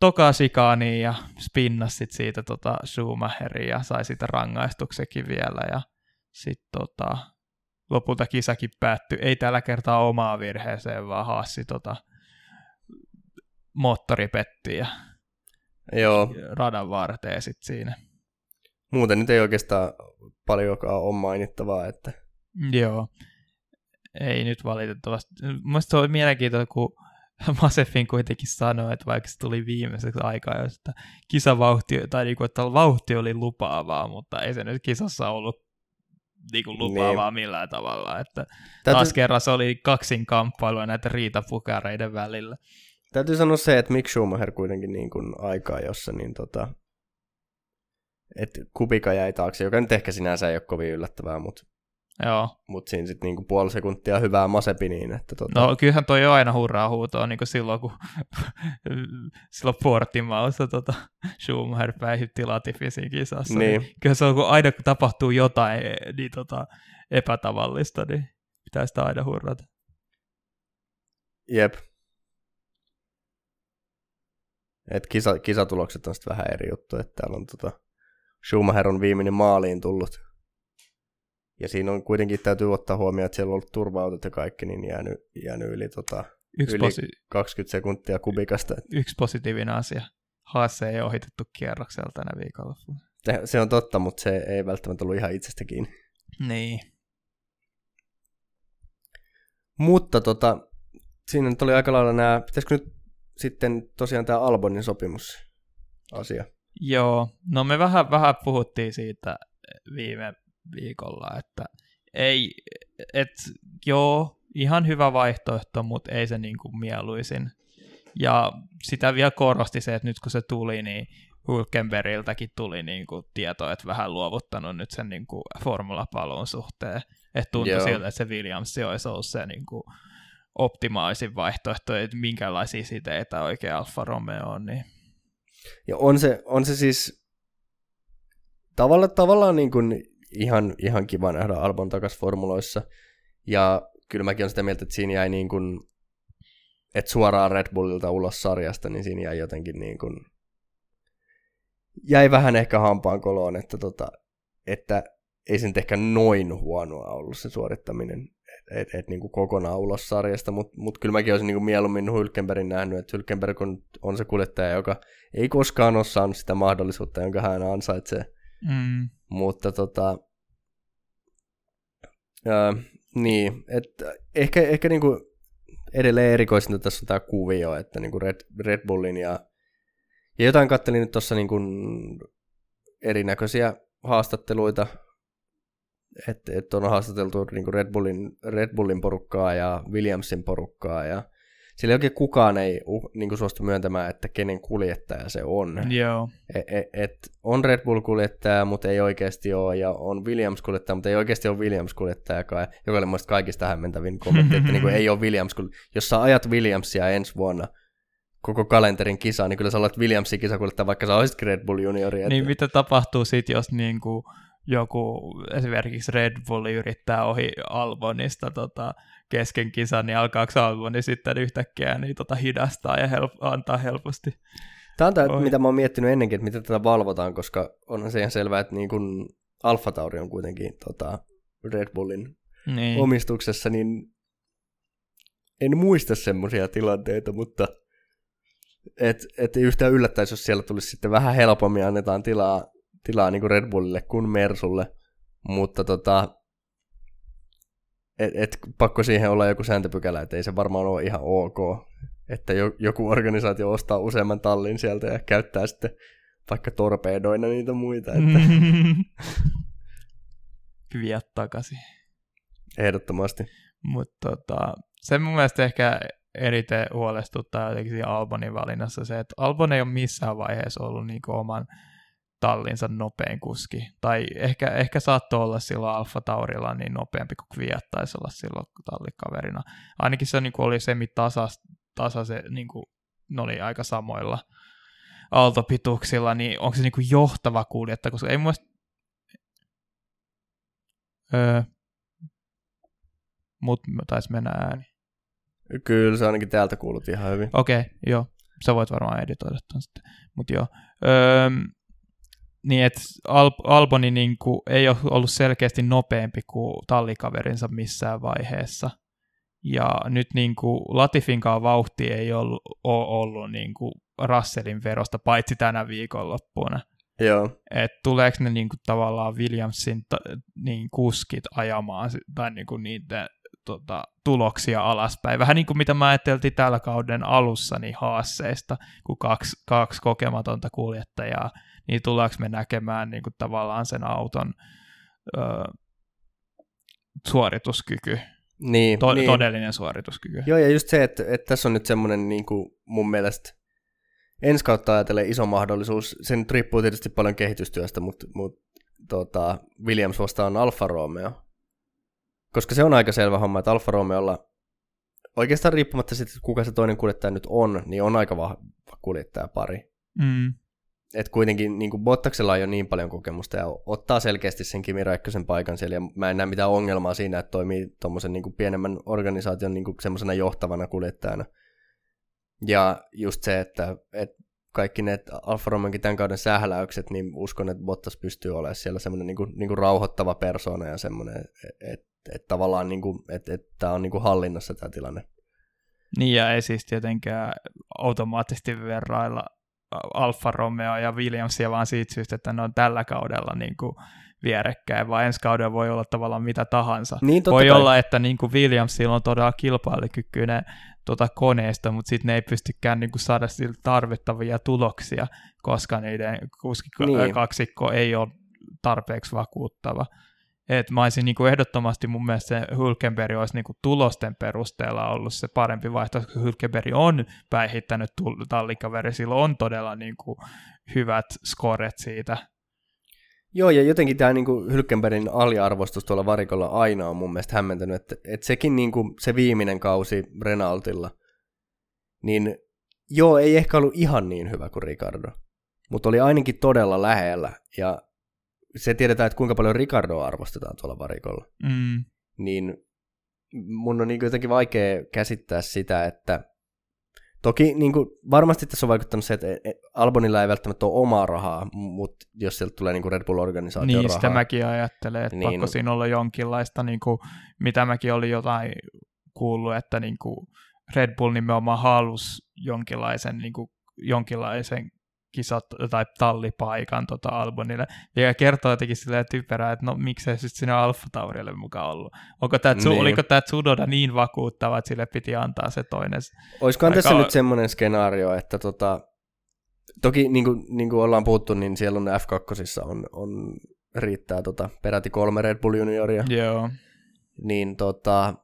toka sikaaniin ja spinnas sit siitä tota Schumacheria ja sai sitä rangaistuksekin vielä ja sitten tota, lopulta kisakin päättyi, ei tällä kertaa omaa virheeseen, vaan Haassi tota, moottori petti ja Joo. radan varteen sit siinä. Muuten nyt ei oikeastaan paljonkaan ole mainittavaa, että... Joo, ei nyt valitettavasti. Mielestäni se oli mielenkiintoista, kun *laughs* Masefin kuitenkin sanoi, että vaikka se tuli viimeiseksi aikaa, että kisavauhti, tai niin kuin, että vauhti oli lupaavaa, mutta ei se nyt kisassa ollut niin kuin lupaavaa niin. millään tavalla. Että Täytyy... taas kerran se oli kaksin kamppailua näiden riitapukareiden välillä. Täytyy sanoa se, että Mick Schumacher kuitenkin niin kuin aikaa, jossa niin tota, että Kubika jäi taakse, joka nyt ehkä sinänsä ei ole kovin yllättävää, mutta Joo. Mutta siinä sitten niinku puoli sekuntia hyvää Masepiniin. Että tota... No kyllähän toi on aina hurraa huutoa niin silloin, kun *laughs* silloin Portimaussa tota, Schumacher päihitti Latifin kisassa. Niin. niin. Kyllä se on, kun aina kun tapahtuu jotain niin tota, epätavallista, niin pitää sitä aina hurrata. Jep. Et kisa, kisatulokset on sitten vähän eri juttu, että täällä on tota, Schumacher on viimeinen maaliin tullut ja siinä on kuitenkin täytyy ottaa huomioon, että siellä on ollut turva ja kaikki, niin jäänyt, jäänyt yli, tota, yksi yli posi- 20 sekuntia kubikasta. Yksi positiivinen asia. Haase ei ohitettu kierroksella tänä viikolla. Se on totta, mutta se ei välttämättä ollut ihan itsestä kiinni. Niin. Mutta tota, siinä nyt oli aika lailla nämä, pitäisikö nyt sitten tosiaan tämä Albonin sopimus asia? Joo, no me vähän, vähän puhuttiin siitä viime viikolla, että ei, et joo, ihan hyvä vaihtoehto, mutta ei se niin kuin mieluisin. Ja sitä vielä korosti se, että nyt kun se tuli, niin Hulkenbergiltäkin tuli niin kuin tieto, että vähän luovuttanut nyt sen niin kuin formulapaluun suhteen. Että tuntui Joo. siltä, että se Williams olisi ollut se niin kuin optimaalisin vaihtoehto, että minkälaisia siteitä oikein Alfa Romeo on. Niin. Ja on se, on se siis tavalla, tavallaan niin kuin ihan, ihan kiva nähdä Albon takaisin formuloissa. Ja kyllä mäkin olen sitä mieltä, että siinä jäi niin kuin, että suoraan Red Bullilta ulos sarjasta, niin siinä jäi jotenkin niin kuin, jäi vähän ehkä hampaan koloon, että, tota, että ei se nyt ehkä noin huonoa ollut se suorittaminen, että et, et, niin kuin kokonaan ulos sarjasta, mutta mut kyllä mäkin olisin niin kuin mieluummin Hylkenbergin nähnyt, että Hylkenberg on, on se kuljettaja, joka ei koskaan ole saanut sitä mahdollisuutta, jonka hän ansaitsee Mm. Mutta tota, ää, niin, että ehkä, ehkä niinku edelleen erikoisinta tässä on tämä kuvio, että niinku Red, Red Bullin ja, ja jotain kattelin nyt tuossa niinku erinäköisiä haastatteluita, että et on haastateltu niinku Red, Bullin, Red Bullin porukkaa ja Williamsin porukkaa ja sillä oikein kukaan ei uh, niin kuin suostu myöntämään, että kenen kuljettaja se on. Joo. Et, et, et on Red Bull-kuljettaja, mutta ei oikeasti ole, ja on Williams-kuljettaja, mutta ei oikeasti ole Williams-kuljettajakaan, joka oli mielestäni kaikista hämmentävin kommentti, että niin kuin *laughs* ei ole Williams, jos sä ajat Williamsia ensi vuonna, koko kalenterin kisa, niin kyllä sä olet Williamsin kisakuljettaja, vaikka sä olisit Red Bull juniori. Että... Niin mitä tapahtuu sitten, jos niin kuin joku esimerkiksi Red Bull yrittää ohi Albonista tota, kesken kisan, niin alkaako Alboni sitten yhtäkkiä niin tota, hidastaa ja help- antaa helposti. Tämä on tämä, mitä mä oon miettinyt ennenkin, että miten tätä valvotaan, koska on se ihan selvää, että niin kun Alfa Tauri on kuitenkin tota, Red Bullin niin. omistuksessa, niin en muista semmoisia tilanteita, mutta että et ei yhtään yllättäisi, jos siellä tulisi sitten vähän helpommin annetaan tilaa, tilaa niin kuin Red Bullille kuin Mersulle. Mutta tota, et, et, pakko siihen olla joku sääntöpykälä, että ei se varmaan ole ihan ok, että jo, joku organisaatio ostaa useamman tallin sieltä ja käyttää sitten vaikka torpedoina niitä muita. Että... *laughs* Viet takaisin. Ehdottomasti. Mutta tota, se mun mielestä ehkä eriten huolestuttaa jotenkin siinä Albonin valinnassa se, että Albon ei ole missään vaiheessa ollut niin oman tallinsa nopein kuski. Tai ehkä, ehkä saattoi olla silloin Alfa Taurilla niin nopeampi kuin Kviat taisi olla silloin tallikaverina. Ainakin se niin kuin oli semi tasa, tasa se, niin kuin, ne oli aika samoilla aaltopituksilla, niin onko se niin kuin johtava kuljettaja, koska ei mun mielestä... Öö, mut taisi mennä ääni. Kyllä, se ainakin täältä kuulut ihan hyvin. Okei, okay, joo. Sä voit varmaan editoida ton sitten. Mut joo. Öö, niin, että Al- Alboni niin kuin, ei ole ollut selkeästi nopeampi kuin tallikaverinsa missään vaiheessa. Ja nyt niin kuin, Latifinkaan vauhti ei ollut, ole ollut niin kuin, Russellin verosta, paitsi tänä viikonloppuna. Joo. Et tuleeko ne niin kuin, tavallaan Williamsin ta, niin, kuskit ajamaan tai niin kuin, niiden tota, tuloksia alaspäin. Vähän niin kuin mitä mä ajattelin tällä kauden alussa niin haasseista, kun kaksi, kaksi kokematonta kuljettajaa niin tullaanko me näkemään niin kuin tavallaan sen auton ö, suorituskyky, niin, to- niin. todellinen suorituskyky. Joo, ja just se, että, että tässä on nyt semmoinen niin kuin mun mielestä ensi kautta ajatellen iso mahdollisuus. Se nyt riippuu tietysti paljon kehitystyöstä, mutta, mutta tota, Williams vastaan Alfa Romeo. Koska se on aika selvä homma, että Alfa Romeolla oikeastaan riippumatta siitä, kuka se toinen kuljettaja nyt on, niin on aika vahva kuljettaja pari. Mm että kuitenkin niin kuin Bottaksella on jo niin paljon kokemusta ja ottaa selkeästi sen Kimi Räikkösen paikan siellä ja mä en näe mitään ongelmaa siinä, että toimii tuommoisen niin kuin pienemmän organisaation niin kuin semmoisena johtavana kuljettajana. Ja just se, että, että kaikki ne Alfa Romeonkin tämän kauden sähläykset, niin uskon, että Bottas pystyy olemaan siellä semmoinen niin kuin, niin rauhoittava persona ja semmoinen, että et, et tavallaan niin kuin, että, että tämä on niin kuin hallinnassa tämä tilanne. Niin ja ei siis tietenkään automaattisesti verrailla Alfa Romeo ja Williamsia vaan siitä syystä, että ne on tällä kaudella niin kuin vierekkäin, vaan ensi kaudella voi olla tavallaan mitä tahansa. Niin, voi kai. olla, että niin kuin Williamsilla on todella kilpailukykyinen tuota koneesta, mutta sitten ne ei pystykään niin kuin saada siltä tarvittavia tuloksia, koska niiden kuskikko, niin. kaksikko ei ole tarpeeksi vakuuttava. Et mä olisin niin kuin ehdottomasti mun mielestä se Hülkenberg olisi niin kuin tulosten perusteella ollut se parempi vaihtoehto, koska Hülkenberg on päihittänyt tallikaveri, sillä on todella niin kuin hyvät skoret siitä. Joo, ja jotenkin tämä niin Hylkenbergin aliarvostus tuolla varikolla aina on mun mielestä hämmentänyt, että, että sekin niin kuin se viimeinen kausi Renaultilla, niin joo, ei ehkä ollut ihan niin hyvä kuin Ricardo, mutta oli ainakin todella lähellä, ja se tiedetään, että kuinka paljon Ricardoa arvostetaan tuolla varikolla. Mm. Niin mun on niin jotenkin vaikea käsittää sitä, että toki niin kuin, varmasti tässä on vaikuttanut se, että Albonilla ei välttämättä ole omaa rahaa, mutta jos sieltä tulee niin kuin Red Bull-organisaation niin, rahaa. Niin, sitä mäkin ajattelen, että niin, pakko siinä olla jonkinlaista, niin kuin, mitä mäkin oli jotain kuullut, että niin kuin Red Bull nimenomaan halusi jonkinlaisen, niin kuin, jonkinlaisen kisat tai tallipaikan tota Albonille. Ja kertoo jotenkin silleen typerää, että no miksei sitten sinne Alfa Taurille mukaan ollut. Onko tää, niin. Oliko tämä Tsunoda niin vakuuttava, että sille piti antaa se toinen? Olisikohan aika... tässä nyt semmoinen skenaario, että tota, toki niin kuin, niin kuin ollaan puhuttu, niin siellä on F2 on, on riittää tota, peräti kolme Red Bull junioria. Joo. Niin tota,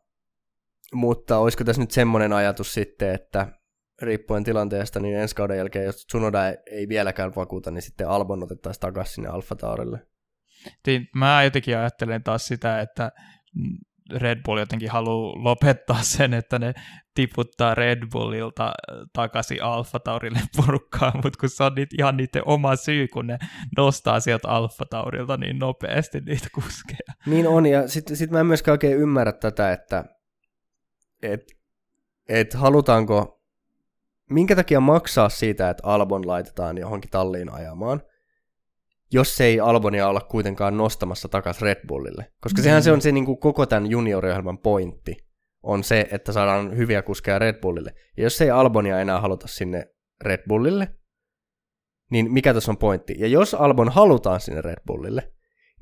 mutta olisiko tässä nyt semmoinen ajatus sitten, että riippuen tilanteesta, niin ensi kauden jälkeen, jos Tsunoda ei vieläkään vakuuta, niin sitten Albon otettaisiin takaisin sinne Alfa Taurille. Niin, mä jotenkin ajattelen taas sitä, että Red Bull jotenkin haluaa lopettaa sen, että ne tiputtaa Red Bullilta takaisin Alfa Taurille *laughs* purkkaan, mutta kun se on niitä, ihan niiden oma syy, kun ne nostaa sieltä Alfa Taurilta niin nopeasti niitä kuskeja. Niin on, ja sitten sit mä en myöskään oikein ymmärrä tätä, että et, et halutaanko minkä takia maksaa siitä, että Albon laitetaan johonkin talliin ajamaan, jos ei Albonia olla kuitenkaan nostamassa takaisin Red Bullille. Koska sehän mm. se on se niin kuin koko tämän junioriohjelman pointti, on se, että saadaan hyviä kuskeja Red Bullille. Ja jos ei Albonia enää haluta sinne Red Bullille, niin mikä tässä on pointti? Ja jos Albon halutaan sinne Red Bullille,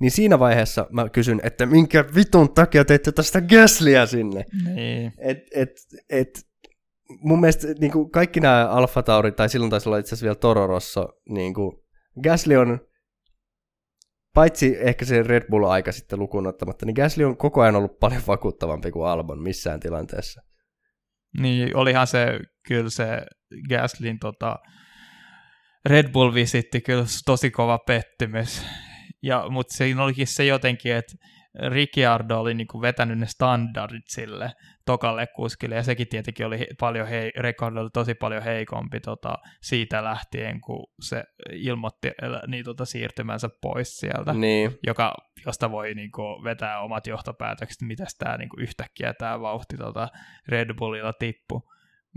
niin siinä vaiheessa mä kysyn, että minkä vitun takia teitte tästä Gaslyä sinne? Niin. Et, et, et, mun mielestä niin kuin kaikki nämä Alfa Tauri, tai silloin taisi olla itse asiassa vielä Toro Rosso, niin kuin Gasly on, paitsi ehkä se Red Bull-aika sitten lukuun ottamatta, niin Gasly on koko ajan ollut paljon vakuuttavampi kuin Albon missään tilanteessa. Niin, olihan se kyllä se Gaslin tota, Red Bull-visitti kyllä tosi kova pettymys. Ja, mutta siinä olikin se jotenkin, että Ricciardo oli niinku vetänyt ne standardit sille tokalle kuskille, ja sekin tietenkin oli paljon hei, Ricardo oli tosi paljon heikompi tota, siitä lähtien, kun se ilmoitti niin, tota, siirtymänsä pois sieltä, Niin, joka, josta voi niinku, vetää omat johtopäätökset, mitä tämä niinku, yhtäkkiä tämä vauhti tota, Red Bullilla tippu.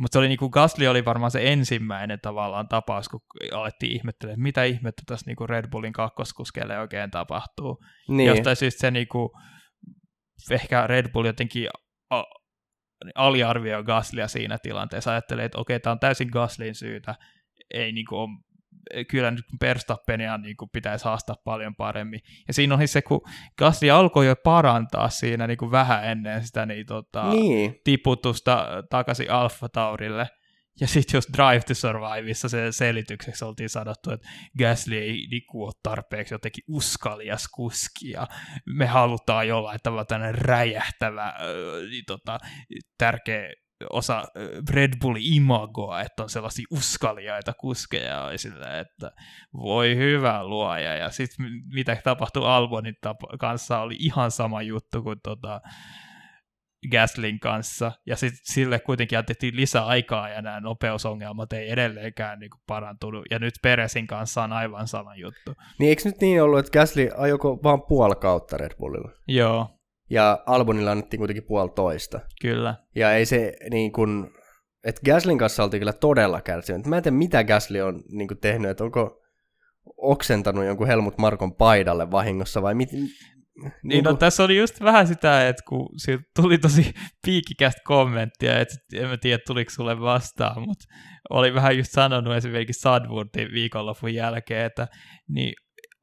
Mutta se oli niinku, Gasly oli varmaan se ensimmäinen tavallaan tapaus, kun alettiin ihmettelemään, että mitä ihmettä tässä niinku Red Bullin kakkoskuskeelle oikein tapahtuu. niin. Jostain syystä se niinku, ehkä Red Bull jotenkin a- aliarvioi Gaslia siinä tilanteessa. Ajattelee, että okei, tämä on täysin Gaslin syytä. Ei niinku ole, kyllä nyt Verstappenia niinku pitäisi haastaa paljon paremmin. Ja siinä oli se, kun Gasly alkoi jo parantaa siinä niinku vähän ennen sitä niin, tota, niin. tiputusta takaisin Alfa Taurille. Ja sitten jos Drive to Surviveissa se selitykseksi oltiin sanottu, että Gasly ei niinku ole tarpeeksi jotenkin uskalias kuski ja me halutaan jollain tavalla tämmöinen räjähtävä äh, niin tota, tärkeä osa Red Bull imagoa, että on sellaisia uskaliaita kuskeja sillä, että voi hyvä luoja. Ja sitten mitä tapahtui Albonin tapa- kanssa oli ihan sama juttu kuin tota, Gaslin kanssa, ja sitten sille kuitenkin jätettiin lisää aikaa, ja nämä nopeusongelmat ei edelleenkään niin kuin parantunut, ja nyt Peresin kanssa on aivan sama juttu. Niin eikö nyt niin ollut, että Gasly ajoko vaan puoli kautta Red Bullilla? Joo, Ja Albonilla annettiin kuitenkin puoli toista. kyllä. Ja ei se niin kuin, että Gaslin kanssa oltiin kyllä todella kärsinyt. Mä en tiedä, mitä Gasly on niin kuin tehnyt, että onko oksentanut jonkun Helmut Markon paidalle vahingossa vai mit, Niin, no, tässä oli just vähän sitä, että kun siitä tuli tosi *laughs* piikikästä kommenttia, että en mä tiedä tuliko sulle vastaan, mutta oli vähän just sanonut esimerkiksi Sadwoodin viikonlopun jälkeen, että niin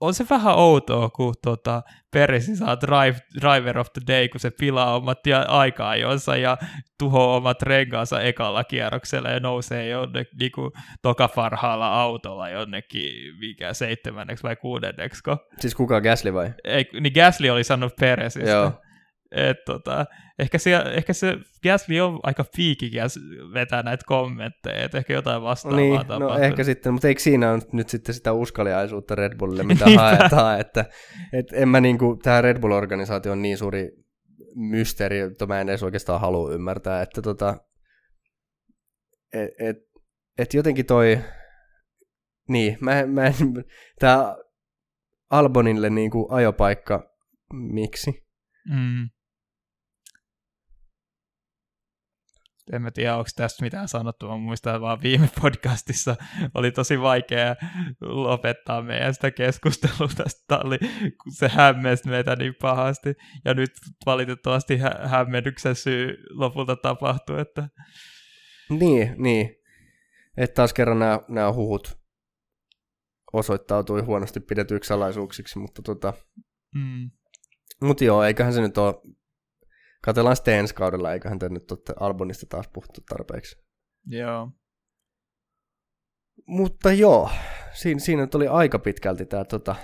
on se vähän outoa, kun tota, Peresi saa drive, driver of the day, kun se pilaa omat ja aika-ajonsa ja tuhoaa omat renkaansa ekalla kierroksella ja nousee jonnekin niin kuin, tokafarhaalla autolla jonnekin, mikä seitsemänneksi vai kuudenneksi. Siis kuka Gasly vai? Ei, niin Gasly oli sanonut Peresistä. Joo. Et, tota, ehkä, se, ehkä se Gasly on aika piikikäs vetää näitä kommentteja, että ehkä jotain vastaavaa niin, no tapahtunut. ehkä sitten, mutta eikö siinä ole nyt sitten sitä uskaliaisuutta Red Bullille, mitä *laughs* Niinpä. haetaan, että et en mä niinku, tämä Red Bull-organisaatio on niin suuri mysteeri, että mä en edes oikeastaan halua ymmärtää, että tota, et, et, et jotenkin toi, niin, mä, mä en, *laughs* tää Albonille niinku ajopaikka, miksi? Mm. En mä tiedä, onko tästä mitään sanottu. Mä muistan vaan viime podcastissa oli tosi vaikea lopettaa meidän sitä keskustelua tästä talli, kun se hämmensi meitä niin pahasti. Ja nyt valitettavasti hä- hämmennyksen syy lopulta tapahtui, että Niin, niin. Että taas kerran nämä, nämä huhut osoittautui huonosti pidetyiksi salaisuuksiksi, mutta tota, mm, mut joo, eiköhän se nyt ole, katsellaan sitten ensi kaudella, eiköhän te nyt ole Albonista taas puhuttu tarpeeksi. joo. Mutta joo, siinä, siinä nyt oli aika pitkälti tämä tota,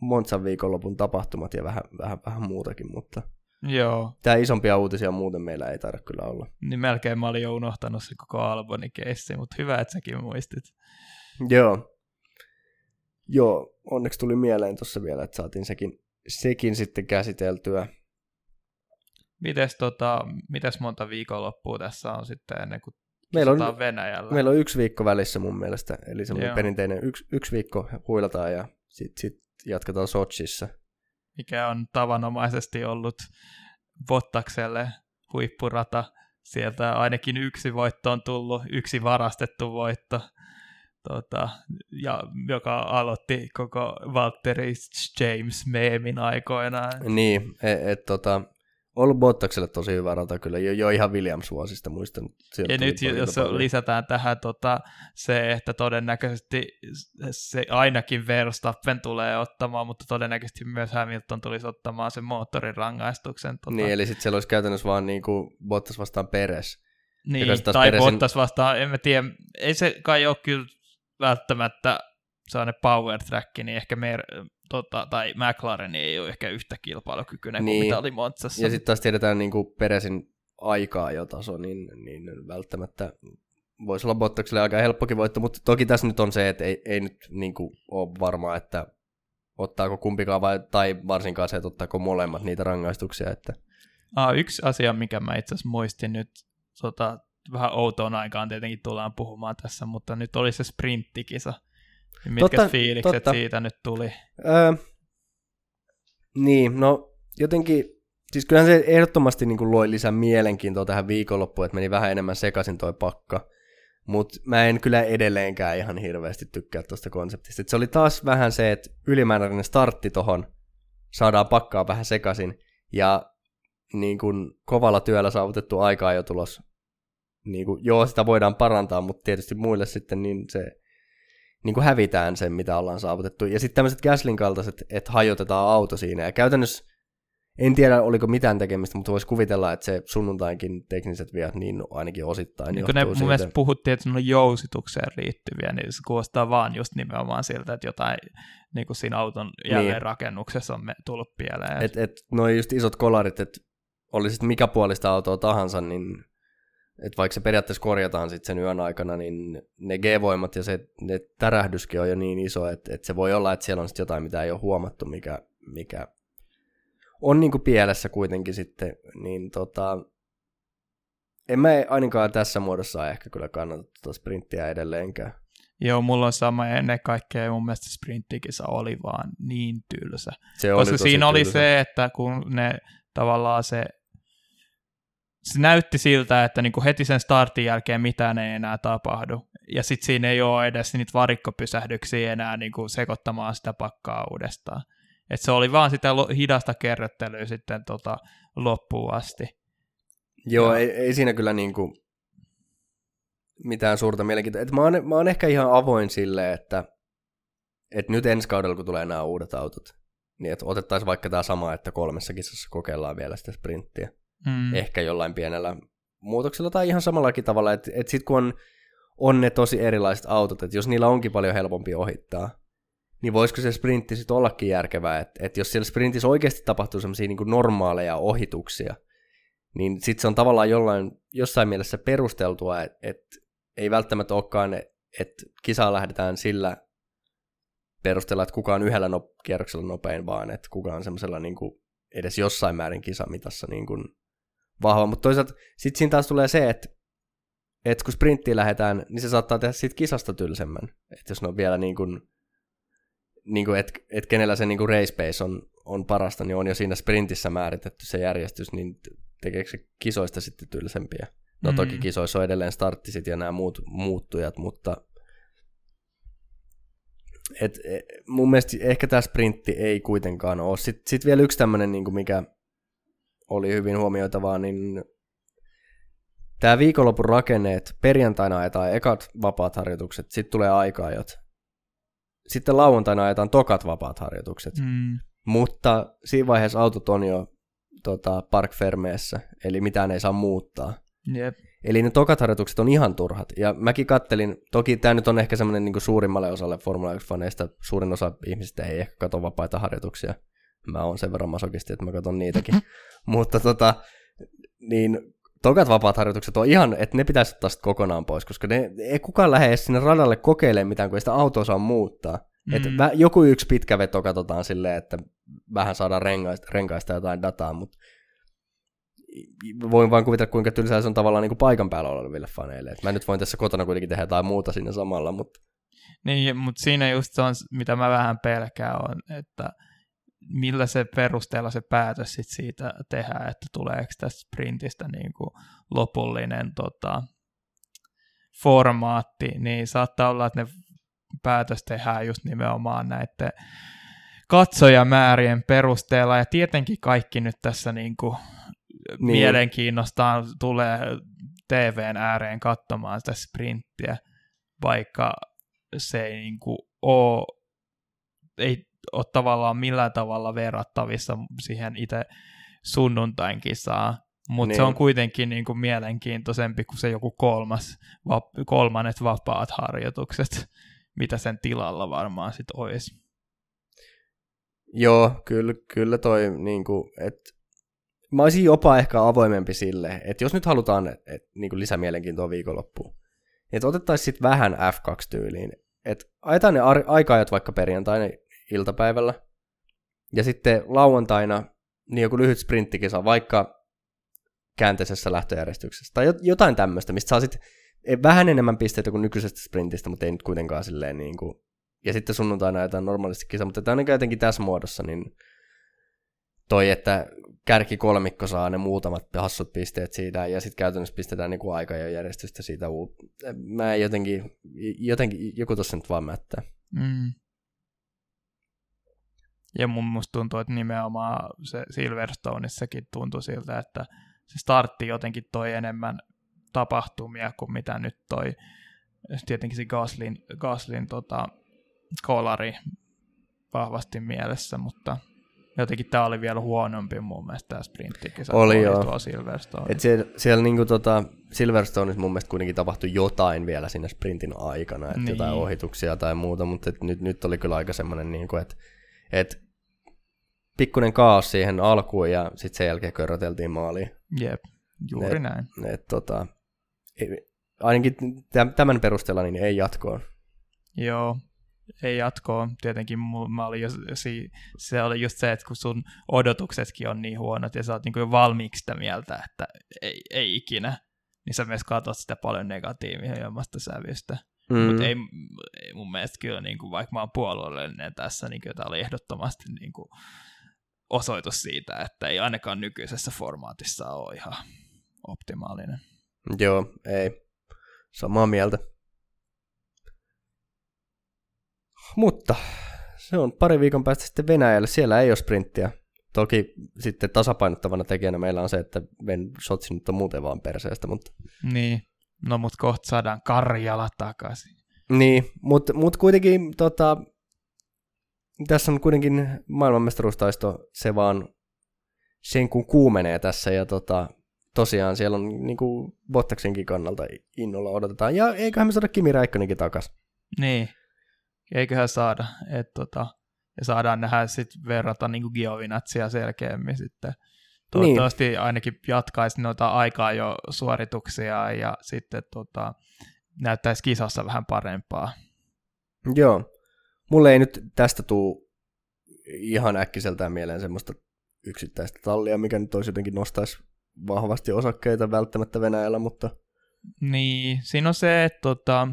Monzan viikonlopun tapahtumat ja vähän, vähän, vähän muutakin, mutta Joo, tämä isompia uutisia muuten meillä ei taida kyllä olla. niin melkein mä olin jo unohtanut se koko Albonin keissi, mutta hyvä, että säkin muistit. Joo. Joo, onneksi tuli mieleen tuossa vielä, että saatiin sekin, sekin sitten käsiteltyä. Mites, tota, mites monta viikonloppua tässä on sitten ennen kuin Meillä on, Venäjällä? meillä on yksi viikko välissä mun mielestä, eli semmoinen Joo. perinteinen yksi, yksi viikko huilataan ja sitten sit jatketaan Sochissa. mikä on tavanomaisesti ollut Bottakselle huippurata. Sieltä ainakin yksi voitto on tullut, yksi varastettu voitto, tota, ja, joka aloitti koko Valtteri James meemin aikoinaan. Niin, että et, tota, ollut Bottakselle tosi hyvä rata kyllä, jo, jo ihan Williams-vuosista muistan. Ja nyt jos paljon. lisätään tähän tota, se, että todennäköisesti se ainakin Verstappen tulee ottamaan, mutta todennäköisesti myös Hamilton tulisi ottamaan sen moottorin rangaistuksen. Tota. Niin, eli sitten siellä olisi käytännössä vaan niin kuin Bottas vastaan Peres. Niin, tai Peresin... Bottas vastaan, en mä tiedä, ei se kai ole kyllä välttämättä sellainen power track, niin ehkä mer, tota, tai McLaren ei ole ehkä yhtä kilpailukykyinen niin. kuin mitä oli Montsassa. Ja sitten taas tiedetään niin kuin Peresin aikaa jo taso, niin, niin välttämättä voisi olla Bottakselle aika helppokin voitto, mutta toki tässä nyt on se, että ei, ei nyt niin kuin ole varmaa, että ottaako kumpikaan vai, tai varsinkaan se, että ottaako molemmat niitä rangaistuksia. Että... Ah, yksi asia, mikä mä itse asiassa muistin nyt, tota, vähän outoon aikaan tietenkin tullaan puhumaan tässä, mutta nyt oli se sprinttikisa, mitkä totta, fiilikset totta. siitä nyt tuli? Öö, niin, no jotenkin, siis kyllähän se ehdottomasti niin kuin loi lisää mielenkiintoa tähän viikonloppuun, että meni vähän enemmän sekaisin toi pakka. Mutta mä en kyllä edelleenkään ihan hirveästi tykkää tuosta konseptista. Et se oli taas vähän se, että ylimääräinen startti tohon, saadaan pakkaa vähän sekaisin, ja niin kun kovalla työllä saavutettu aikaa jo tulos. Niin kun, joo, sitä voidaan parantaa, mutta tietysti muille sitten niin se niin kuin hävitään sen, mitä ollaan saavutettu. Ja sitten tämmöiset Gaslin kaltaiset, että hajotetaan auto siinä. Ja käytännössä en tiedä, oliko mitään tekemistä, mutta voisi kuvitella, että se sunnuntainkin tekniset viat niin ainakin osittain niin kun ne mun siitä. mielestä puhuttiin, että ne on jousitukseen liittyviä, niin se kuulostaa vaan just nimenomaan siltä, että jotain niin kuin siinä auton jälleenrakennuksessa niin. on tullut pieleen. Että et, noin just isot kolarit, että oli sitten mikä puolista autoa tahansa, niin että vaikka se periaatteessa korjataan sitten sen yön aikana, niin ne G-voimat ja se ne tärähdyskin on jo niin iso, että, että se voi olla, että siellä on sitten jotain, mitä ei ole huomattu, mikä, mikä on niin kuin pielessä kuitenkin sitten, niin tota, en mä ainakaan tässä muodossa ehkä kyllä kannata tuota sprinttiä edelleenkään. Joo, mulla on sama ennen kaikkea mun mielestä sprinttikisa oli vaan niin tylsä. Se Koska siinä tylsä. oli se, että kun ne tavallaan se se näytti siltä, että niinku heti sen startin jälkeen mitään ei enää tapahdu. Ja sitten siinä ei ole edes niitä varikkopysähdyksiä enää niinku sekoittamaan sitä pakkaa uudestaan. Et se oli vaan sitä hidasta kerrottelyä sitten tota loppuun asti. Joo, ja... ei, ei siinä kyllä niinku mitään suurta mielenkiintoa. Et mä, oon, mä oon ehkä ihan avoin sille, että, että nyt ensi kaudella, kun tulee nämä uudet autot, niin että otettaisiin vaikka tämä sama, että kolmessa kisassa kokeillaan vielä sitä sprinttiä mm. ehkä jollain pienellä muutoksella tai ihan samallakin tavalla, että, että sitten kun on, on ne tosi erilaiset autot, että jos niillä onkin paljon helpompi ohittaa, niin voisiko se sprintti sitten ollakin järkevää, että, että jos siellä sprintissä oikeasti tapahtuu semmoisia niin normaaleja ohituksia, niin sitten se on tavallaan jollain, jossain mielessä perusteltua, että, että ei välttämättä olekaan, että kisaan lähdetään sillä perusteella, että kuka on yhdellä no, kierroksella nopein, vaan että kuka on semmoisella niin edes jossain määrin kisamitassa niin kuin vahva, mutta toisaalta sitten siinä taas tulee se, että et kun sprinttiin lähdetään, niin se saattaa tehdä siitä kisasta tylsemmän. Että jos ne on vielä niin kuin, niin kuin että et kenellä se niin kuin race pace on, on parasta, niin on jo siinä sprintissä määritetty se järjestys, niin tekeekö se kisoista sitten tylsempiä? No mm. toki kisoissa on edelleen starttisit ja nämä muut muuttujat, mutta et, et, mun mielestä ehkä tämä sprintti ei kuitenkaan ole. Sitten sit vielä yksi tämmöinen, niin mikä oli hyvin huomioitavaa, niin tämä viikonlopun rakenne, että perjantaina ajetaan ekat vapaat harjoitukset, sitten tulee aikaajot. Sitten lauantaina ajetaan tokat vapaat harjoitukset. Mm. Mutta siinä vaiheessa autot on jo tota, Park Fermeessä, eli mitään ei saa muuttaa. Yep. Eli ne tokat harjoitukset on ihan turhat. Ja mäkin kattelin, toki tämä nyt on ehkä semmoinen niin suurimmalle osalle Formula 1-faneista, suurin osa ihmisistä ei ehkä katso vapaita harjoituksia. Mä oon sen verran masokisti, että mä katson niitäkin. *laughs* Mutta tota, niin tokat vapaat harjoitukset on ihan, että ne pitäisi ottaa kokonaan pois, koska ne, ei kukaan lähde edes sinne radalle kokeilemaan mitään, kun ei sitä autoa saa muuttaa. Mm. Että joku yksi pitkä veto katsotaan silleen, että vähän saadaan renkaista, renkaista jotain dataa, mutta voin vain kuvitella, kuinka tylsää se on tavallaan niin kuin paikan päällä oleville faneille. Et mä nyt voin tässä kotona kuitenkin tehdä jotain muuta sinne samalla, mutta... Niin, mutta siinä just se on, mitä mä vähän pelkään, on, että millä se perusteella se päätös sit siitä tehdään, että tuleeko tästä sprintistä niin kuin lopullinen tota, formaatti, niin saattaa olla, että ne päätös tehdään just nimenomaan näiden katsojamäärien perusteella, ja tietenkin kaikki nyt tässä niin kuin Niin. mielenkiinnostaan tulee TVn ääreen katsomaan sitä sprinttiä, vaikka se ei niin kuin ole, ei ole tavallaan millään tavalla verrattavissa siihen itse sunnuntain kisaan, mutta niin. se Niin. on kuitenkin niin kuin mielenkiintoisempi kuin se joku kolmas, vap, kolmannet vapaat harjoitukset, mitä sen tilalla varmaan sitten olisi. Joo, kyllä, kyllä toi, niin kuin, että mä olisin jopa ehkä avoimempi sille, että jos nyt halutaan et, et, niin kuin lisämielenkiintoa viikonloppuun, että otettaisiin sitten vähän F2-tyyliin, että ajetaan ne ar- aika-ajat vaikka perjantaina iltapäivällä, ja sitten lauantaina niin joku lyhyt sprinttikisa, vaikka käänteisessä lähtöjärjestyksessä, tai jot- jotain tämmöistä, mistä saa sitten vähän enemmän pisteitä kuin nykyisestä sprintistä, mutta ei nyt kuitenkaan silleen niin kuin, ja sitten sunnuntaina ajetaan normaalisti kisa, mutta tämä on jotenkin tässä muodossa, niin toi, että kärki kolmikko saa ne muutamat hassut pisteet siitä, ja sitten käytännössä pistetään niinku aika ja järjestystä siitä uut. Mä en jotenkin, jotenkin, joku tuossa nyt vaan mättää. Mm. Ja mun musta tuntuu, että nimenomaan se Silverstoneissakin tuntui siltä, että se startti jotenkin toi enemmän tapahtumia kuin mitä nyt toi tietenkin se Gaslin, Gaslin tota, kolari vahvasti mielessä, mutta jotenkin tämä oli vielä huonompi mun mielestä tämä sprinttikisa. Oli joo. Tuo Silverstone. Et siellä, siellä niinku tota Silverstoneissa mun mielestä kuitenkin tapahtui jotain vielä siinä sprintin aikana, että Niin. niin. jotain ohituksia tai muuta, mutta et nyt, nyt oli kyllä aika semmoinen, niinku, että et pikkuinen kaos siihen alkuun ja sitten sen jälkeen körröteltiin maaliin. Jep, juuri Et- näin. Et, tota, ei- ainakin täm- tämän perusteella niin ei jatkoon. Joo, ei jatkoa. Tietenkin mä olin jo, se oli just se, että kun sun odotuksetkin on niin huonot ja sä oot niin jo valmiiksi sitä mieltä, että ei, ei ikinä, niin sä myös katsot sitä paljon negatiivisemmasta sävystä. Mm. Mutta ei, ei mun mielestä kyllä, niin kuin, vaikka mä oon puolueellinen tässä, niin kyllä tämä oli ehdottomasti niin kuin, osoitus siitä, että ei ainakaan nykyisessä formaatissa ole ihan optimaalinen. Joo, ei. Samaa mieltä. Mutta se on pari viikon päästä sitten Venäjällä. Siellä ei ole sprinttiä. Toki sitten tasapainottavana tekijänä meillä on se, että Ben Sotsi nyt on muuten vaan perseestä. Mutta... Niin, no mut kohta saadaan Karjala takaisin. Niin, mutta mut kuitenkin tota, tässä on kuitenkin maailmanmestaruustaisto, se vaan sen kun kuumenee tässä ja tota, tosiaan siellä on niin kuin Bottaksenkin kannalta innolla odotetaan. Ja eiköhän me saada Kimi Räikkönenkin takas. Niin, eiköhän saada. Et tota, ja saadaan nähdä sitten verrata niin Giovinazia selkeämmin sitten. Toivottavasti niin. ainakin jatkaisi noita aikaa jo suorituksia ja sitten tota, näyttäisi kisassa vähän parempaa. Joo. Mulle ei nyt tästä tuu ihan äkkiseltään mieleen semmoista yksittäistä tallia, mikä nyt olisi jotenkin nostaisi vahvasti osakkeita välttämättä Venäjällä, mutta Niin, siinä on se, että tota,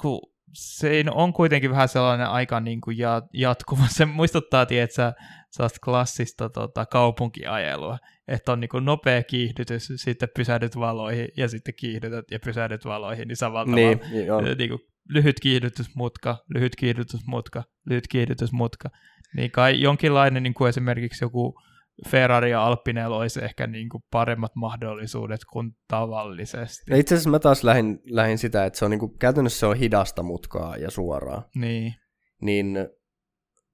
kun siinä on kuitenkin vähän sellainen aika niin kuin ja, jatkuva. Se muistuttaa, tietsä, sellaista klassista tota, kaupunkiajelua, että on niin kuin nopea kiihdytys, sitten pysähdyt valoihin ja sitten kiihdytät ja pysähdyt valoihin, niin samalla niin, tavalla niin niin kuin lyhyt kiihdytysmutka, lyhyt kiihdytysmutka, lyhyt kiihdytysmutka. Niin kai jonkinlainen niin kuin esimerkiksi joku Ferrari ja Alpinella olisi ehkä niin kuin paremmat mahdollisuudet kuin tavallisesti. Ja itse asiassa mä taas lähdin, lähdin sitä, että se on niinku, käytännössä se on hidasta mutkaa ja suoraa. Niin, Niin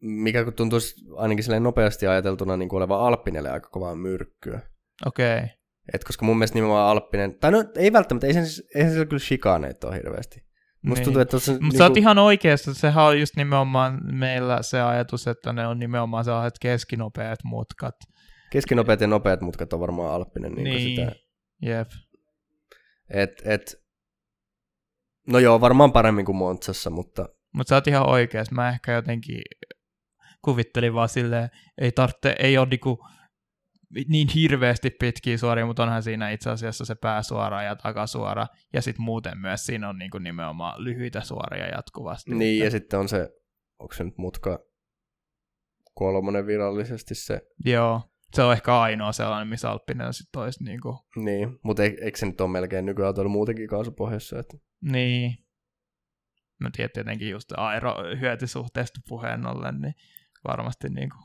mikä tuntuisi ainakin silleen nopeasti ajateltuna niin olevan Alppinelle aika kovaa myrkkyä. okei. Okay. Et koska mun mielestä nimenomaan Alppinen, tai no ei välttämättä, ei sen, eihän siellä kyllä shikaaneet ole hirveästi. Musta Niin. tuntuu, että tuossa... Mutta oot ihan oikeassa, sehän on just nimenomaan meillä se ajatus, että ne on nimenomaan sellaiset keskinopeat mutkat. Keskinopeat ja nopeat mutkat on varmaan Alppinen. Niin, Niin, Sitä, jep. et, et, no joo, varmaan paremmin kuin Montsassa, mutta Mutta sä oot ihan oikeassa, mä ehkä jotenkin kuvittelin vaan silleen, ei tarvitse, ei ole niinku niin hirveästi pitkiä suoria, mutta onhan siinä itse asiassa se pääsuora ja takasuora, ja sitten muuten myös siinä on niinku nimenomaan lyhyitä suoria jatkuvasti. niin, ja Että- sitten on se, onko se nyt mutka kolmonen virallisesti se, Joo, se on ehkä ainoa sellainen, missä Alppinen sitten olisi niinku, niin, mutta eikö se nyt ole melkein nykyautoilu muutenkin kaasupohjassa, että niin, mä tiedän tietenkin just aero hyötysuhteesta puheen ollen, niin varmasti niinku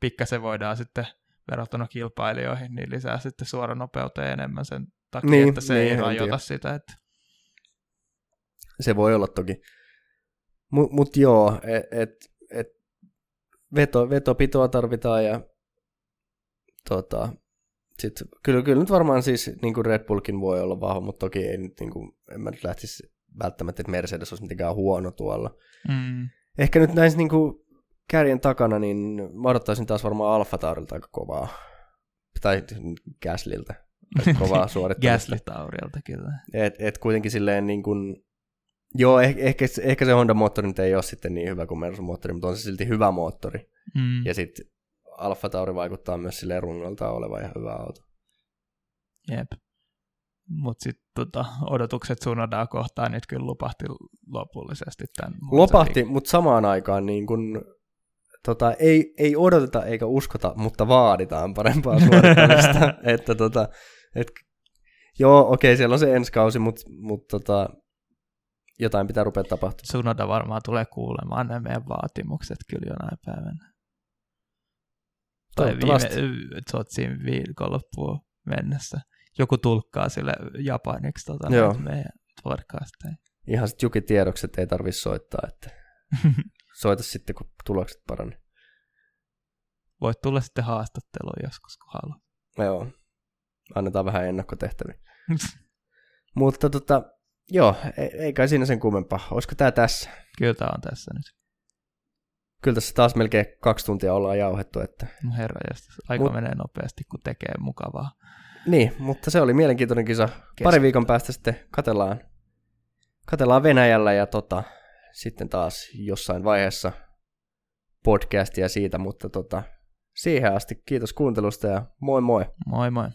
pikkasen voidaan sitten verrattuna kilpailijoihin, niin lisää sitten suoranopeuteen enemmän sen takia, Niin, että se niin, ei rajoita tiedä. sitä. Että... Se voi olla toki. Mutta mut joo, että et, et veto, vetopitoa tarvitaan ja tota, sit, kyllä, kyllä nyt varmaan siis niin kuin Red Bullkin voi olla vahva, mutta toki ei nyt, niin kuin, en mä nyt lähtisi välttämättä, että Mercedes olisi mitenkään huono tuolla. Mm. Ehkä nyt näissä niin kuin kärjen takana, niin mä odottaisin taas varmaan Alfa Taurilta aika kovaa. Tai Gaslilta kovaa *laughs* suorittamista. Gasly-taurilta kyllä. Et, et kuitenkin silleen niin kuin, joo, eh, ehkä, ehkä se Honda-moottori nyt ei ole sitten niin hyvä kuin Mersu-moottori, mutta on se silti hyvä moottori. Mm. Ja sitten Alfa Tauri vaikuttaa myös silleen rungolta olevan ihan hyvä auto. Jep. Mutta sitten tota, odotukset Sunodaa kohtaan nyt kyllä lupahti lopullisesti tämän. Lopahti, mutta samaan aikaan niin kun, tota, ei, ei odoteta eikä uskota, mutta vaaditaan parempaa suorittamista. *laughs* että tota, et, joo, okei, siellä on se ensi kausi, mutta mut, tota, jotain pitää rupea tapahtumaan. Sunoda varmaan tulee kuulemaan ne meidän vaatimukset kyllä jonain päivänä. Tai viime. Sotsiin viikonloppuun mennessä. Joku tulkkaa sille japaniksi tota, meidän podcasteja. Ihan sitten Juki tiedokset ei tarvitse soittaa, että *laughs* soita sitten, kun tulokset paranee. Voit tulla sitten haastatteluun joskus, kun haluat. Joo, annetaan vähän ennakkotehtäviä. *laughs* Mutta tota, joo, ei, ei kai siinä sen kummempaa. Olisiko tämä tässä? Kyllä tämä on tässä nyt. Kyllä tässä taas melkein kaksi tuntia ollaan jauhettu, että No herra aika Mut- menee nopeasti, kun tekee mukavaa. Niin, mutta se oli mielenkiintoinen kisa. Pari viikon päästä sitten katellaan, katellaan Venäjällä ja tota, sitten taas jossain vaiheessa podcastia siitä, mutta tota, siihen asti kiitos kuuntelusta ja moi moi. Moi moi.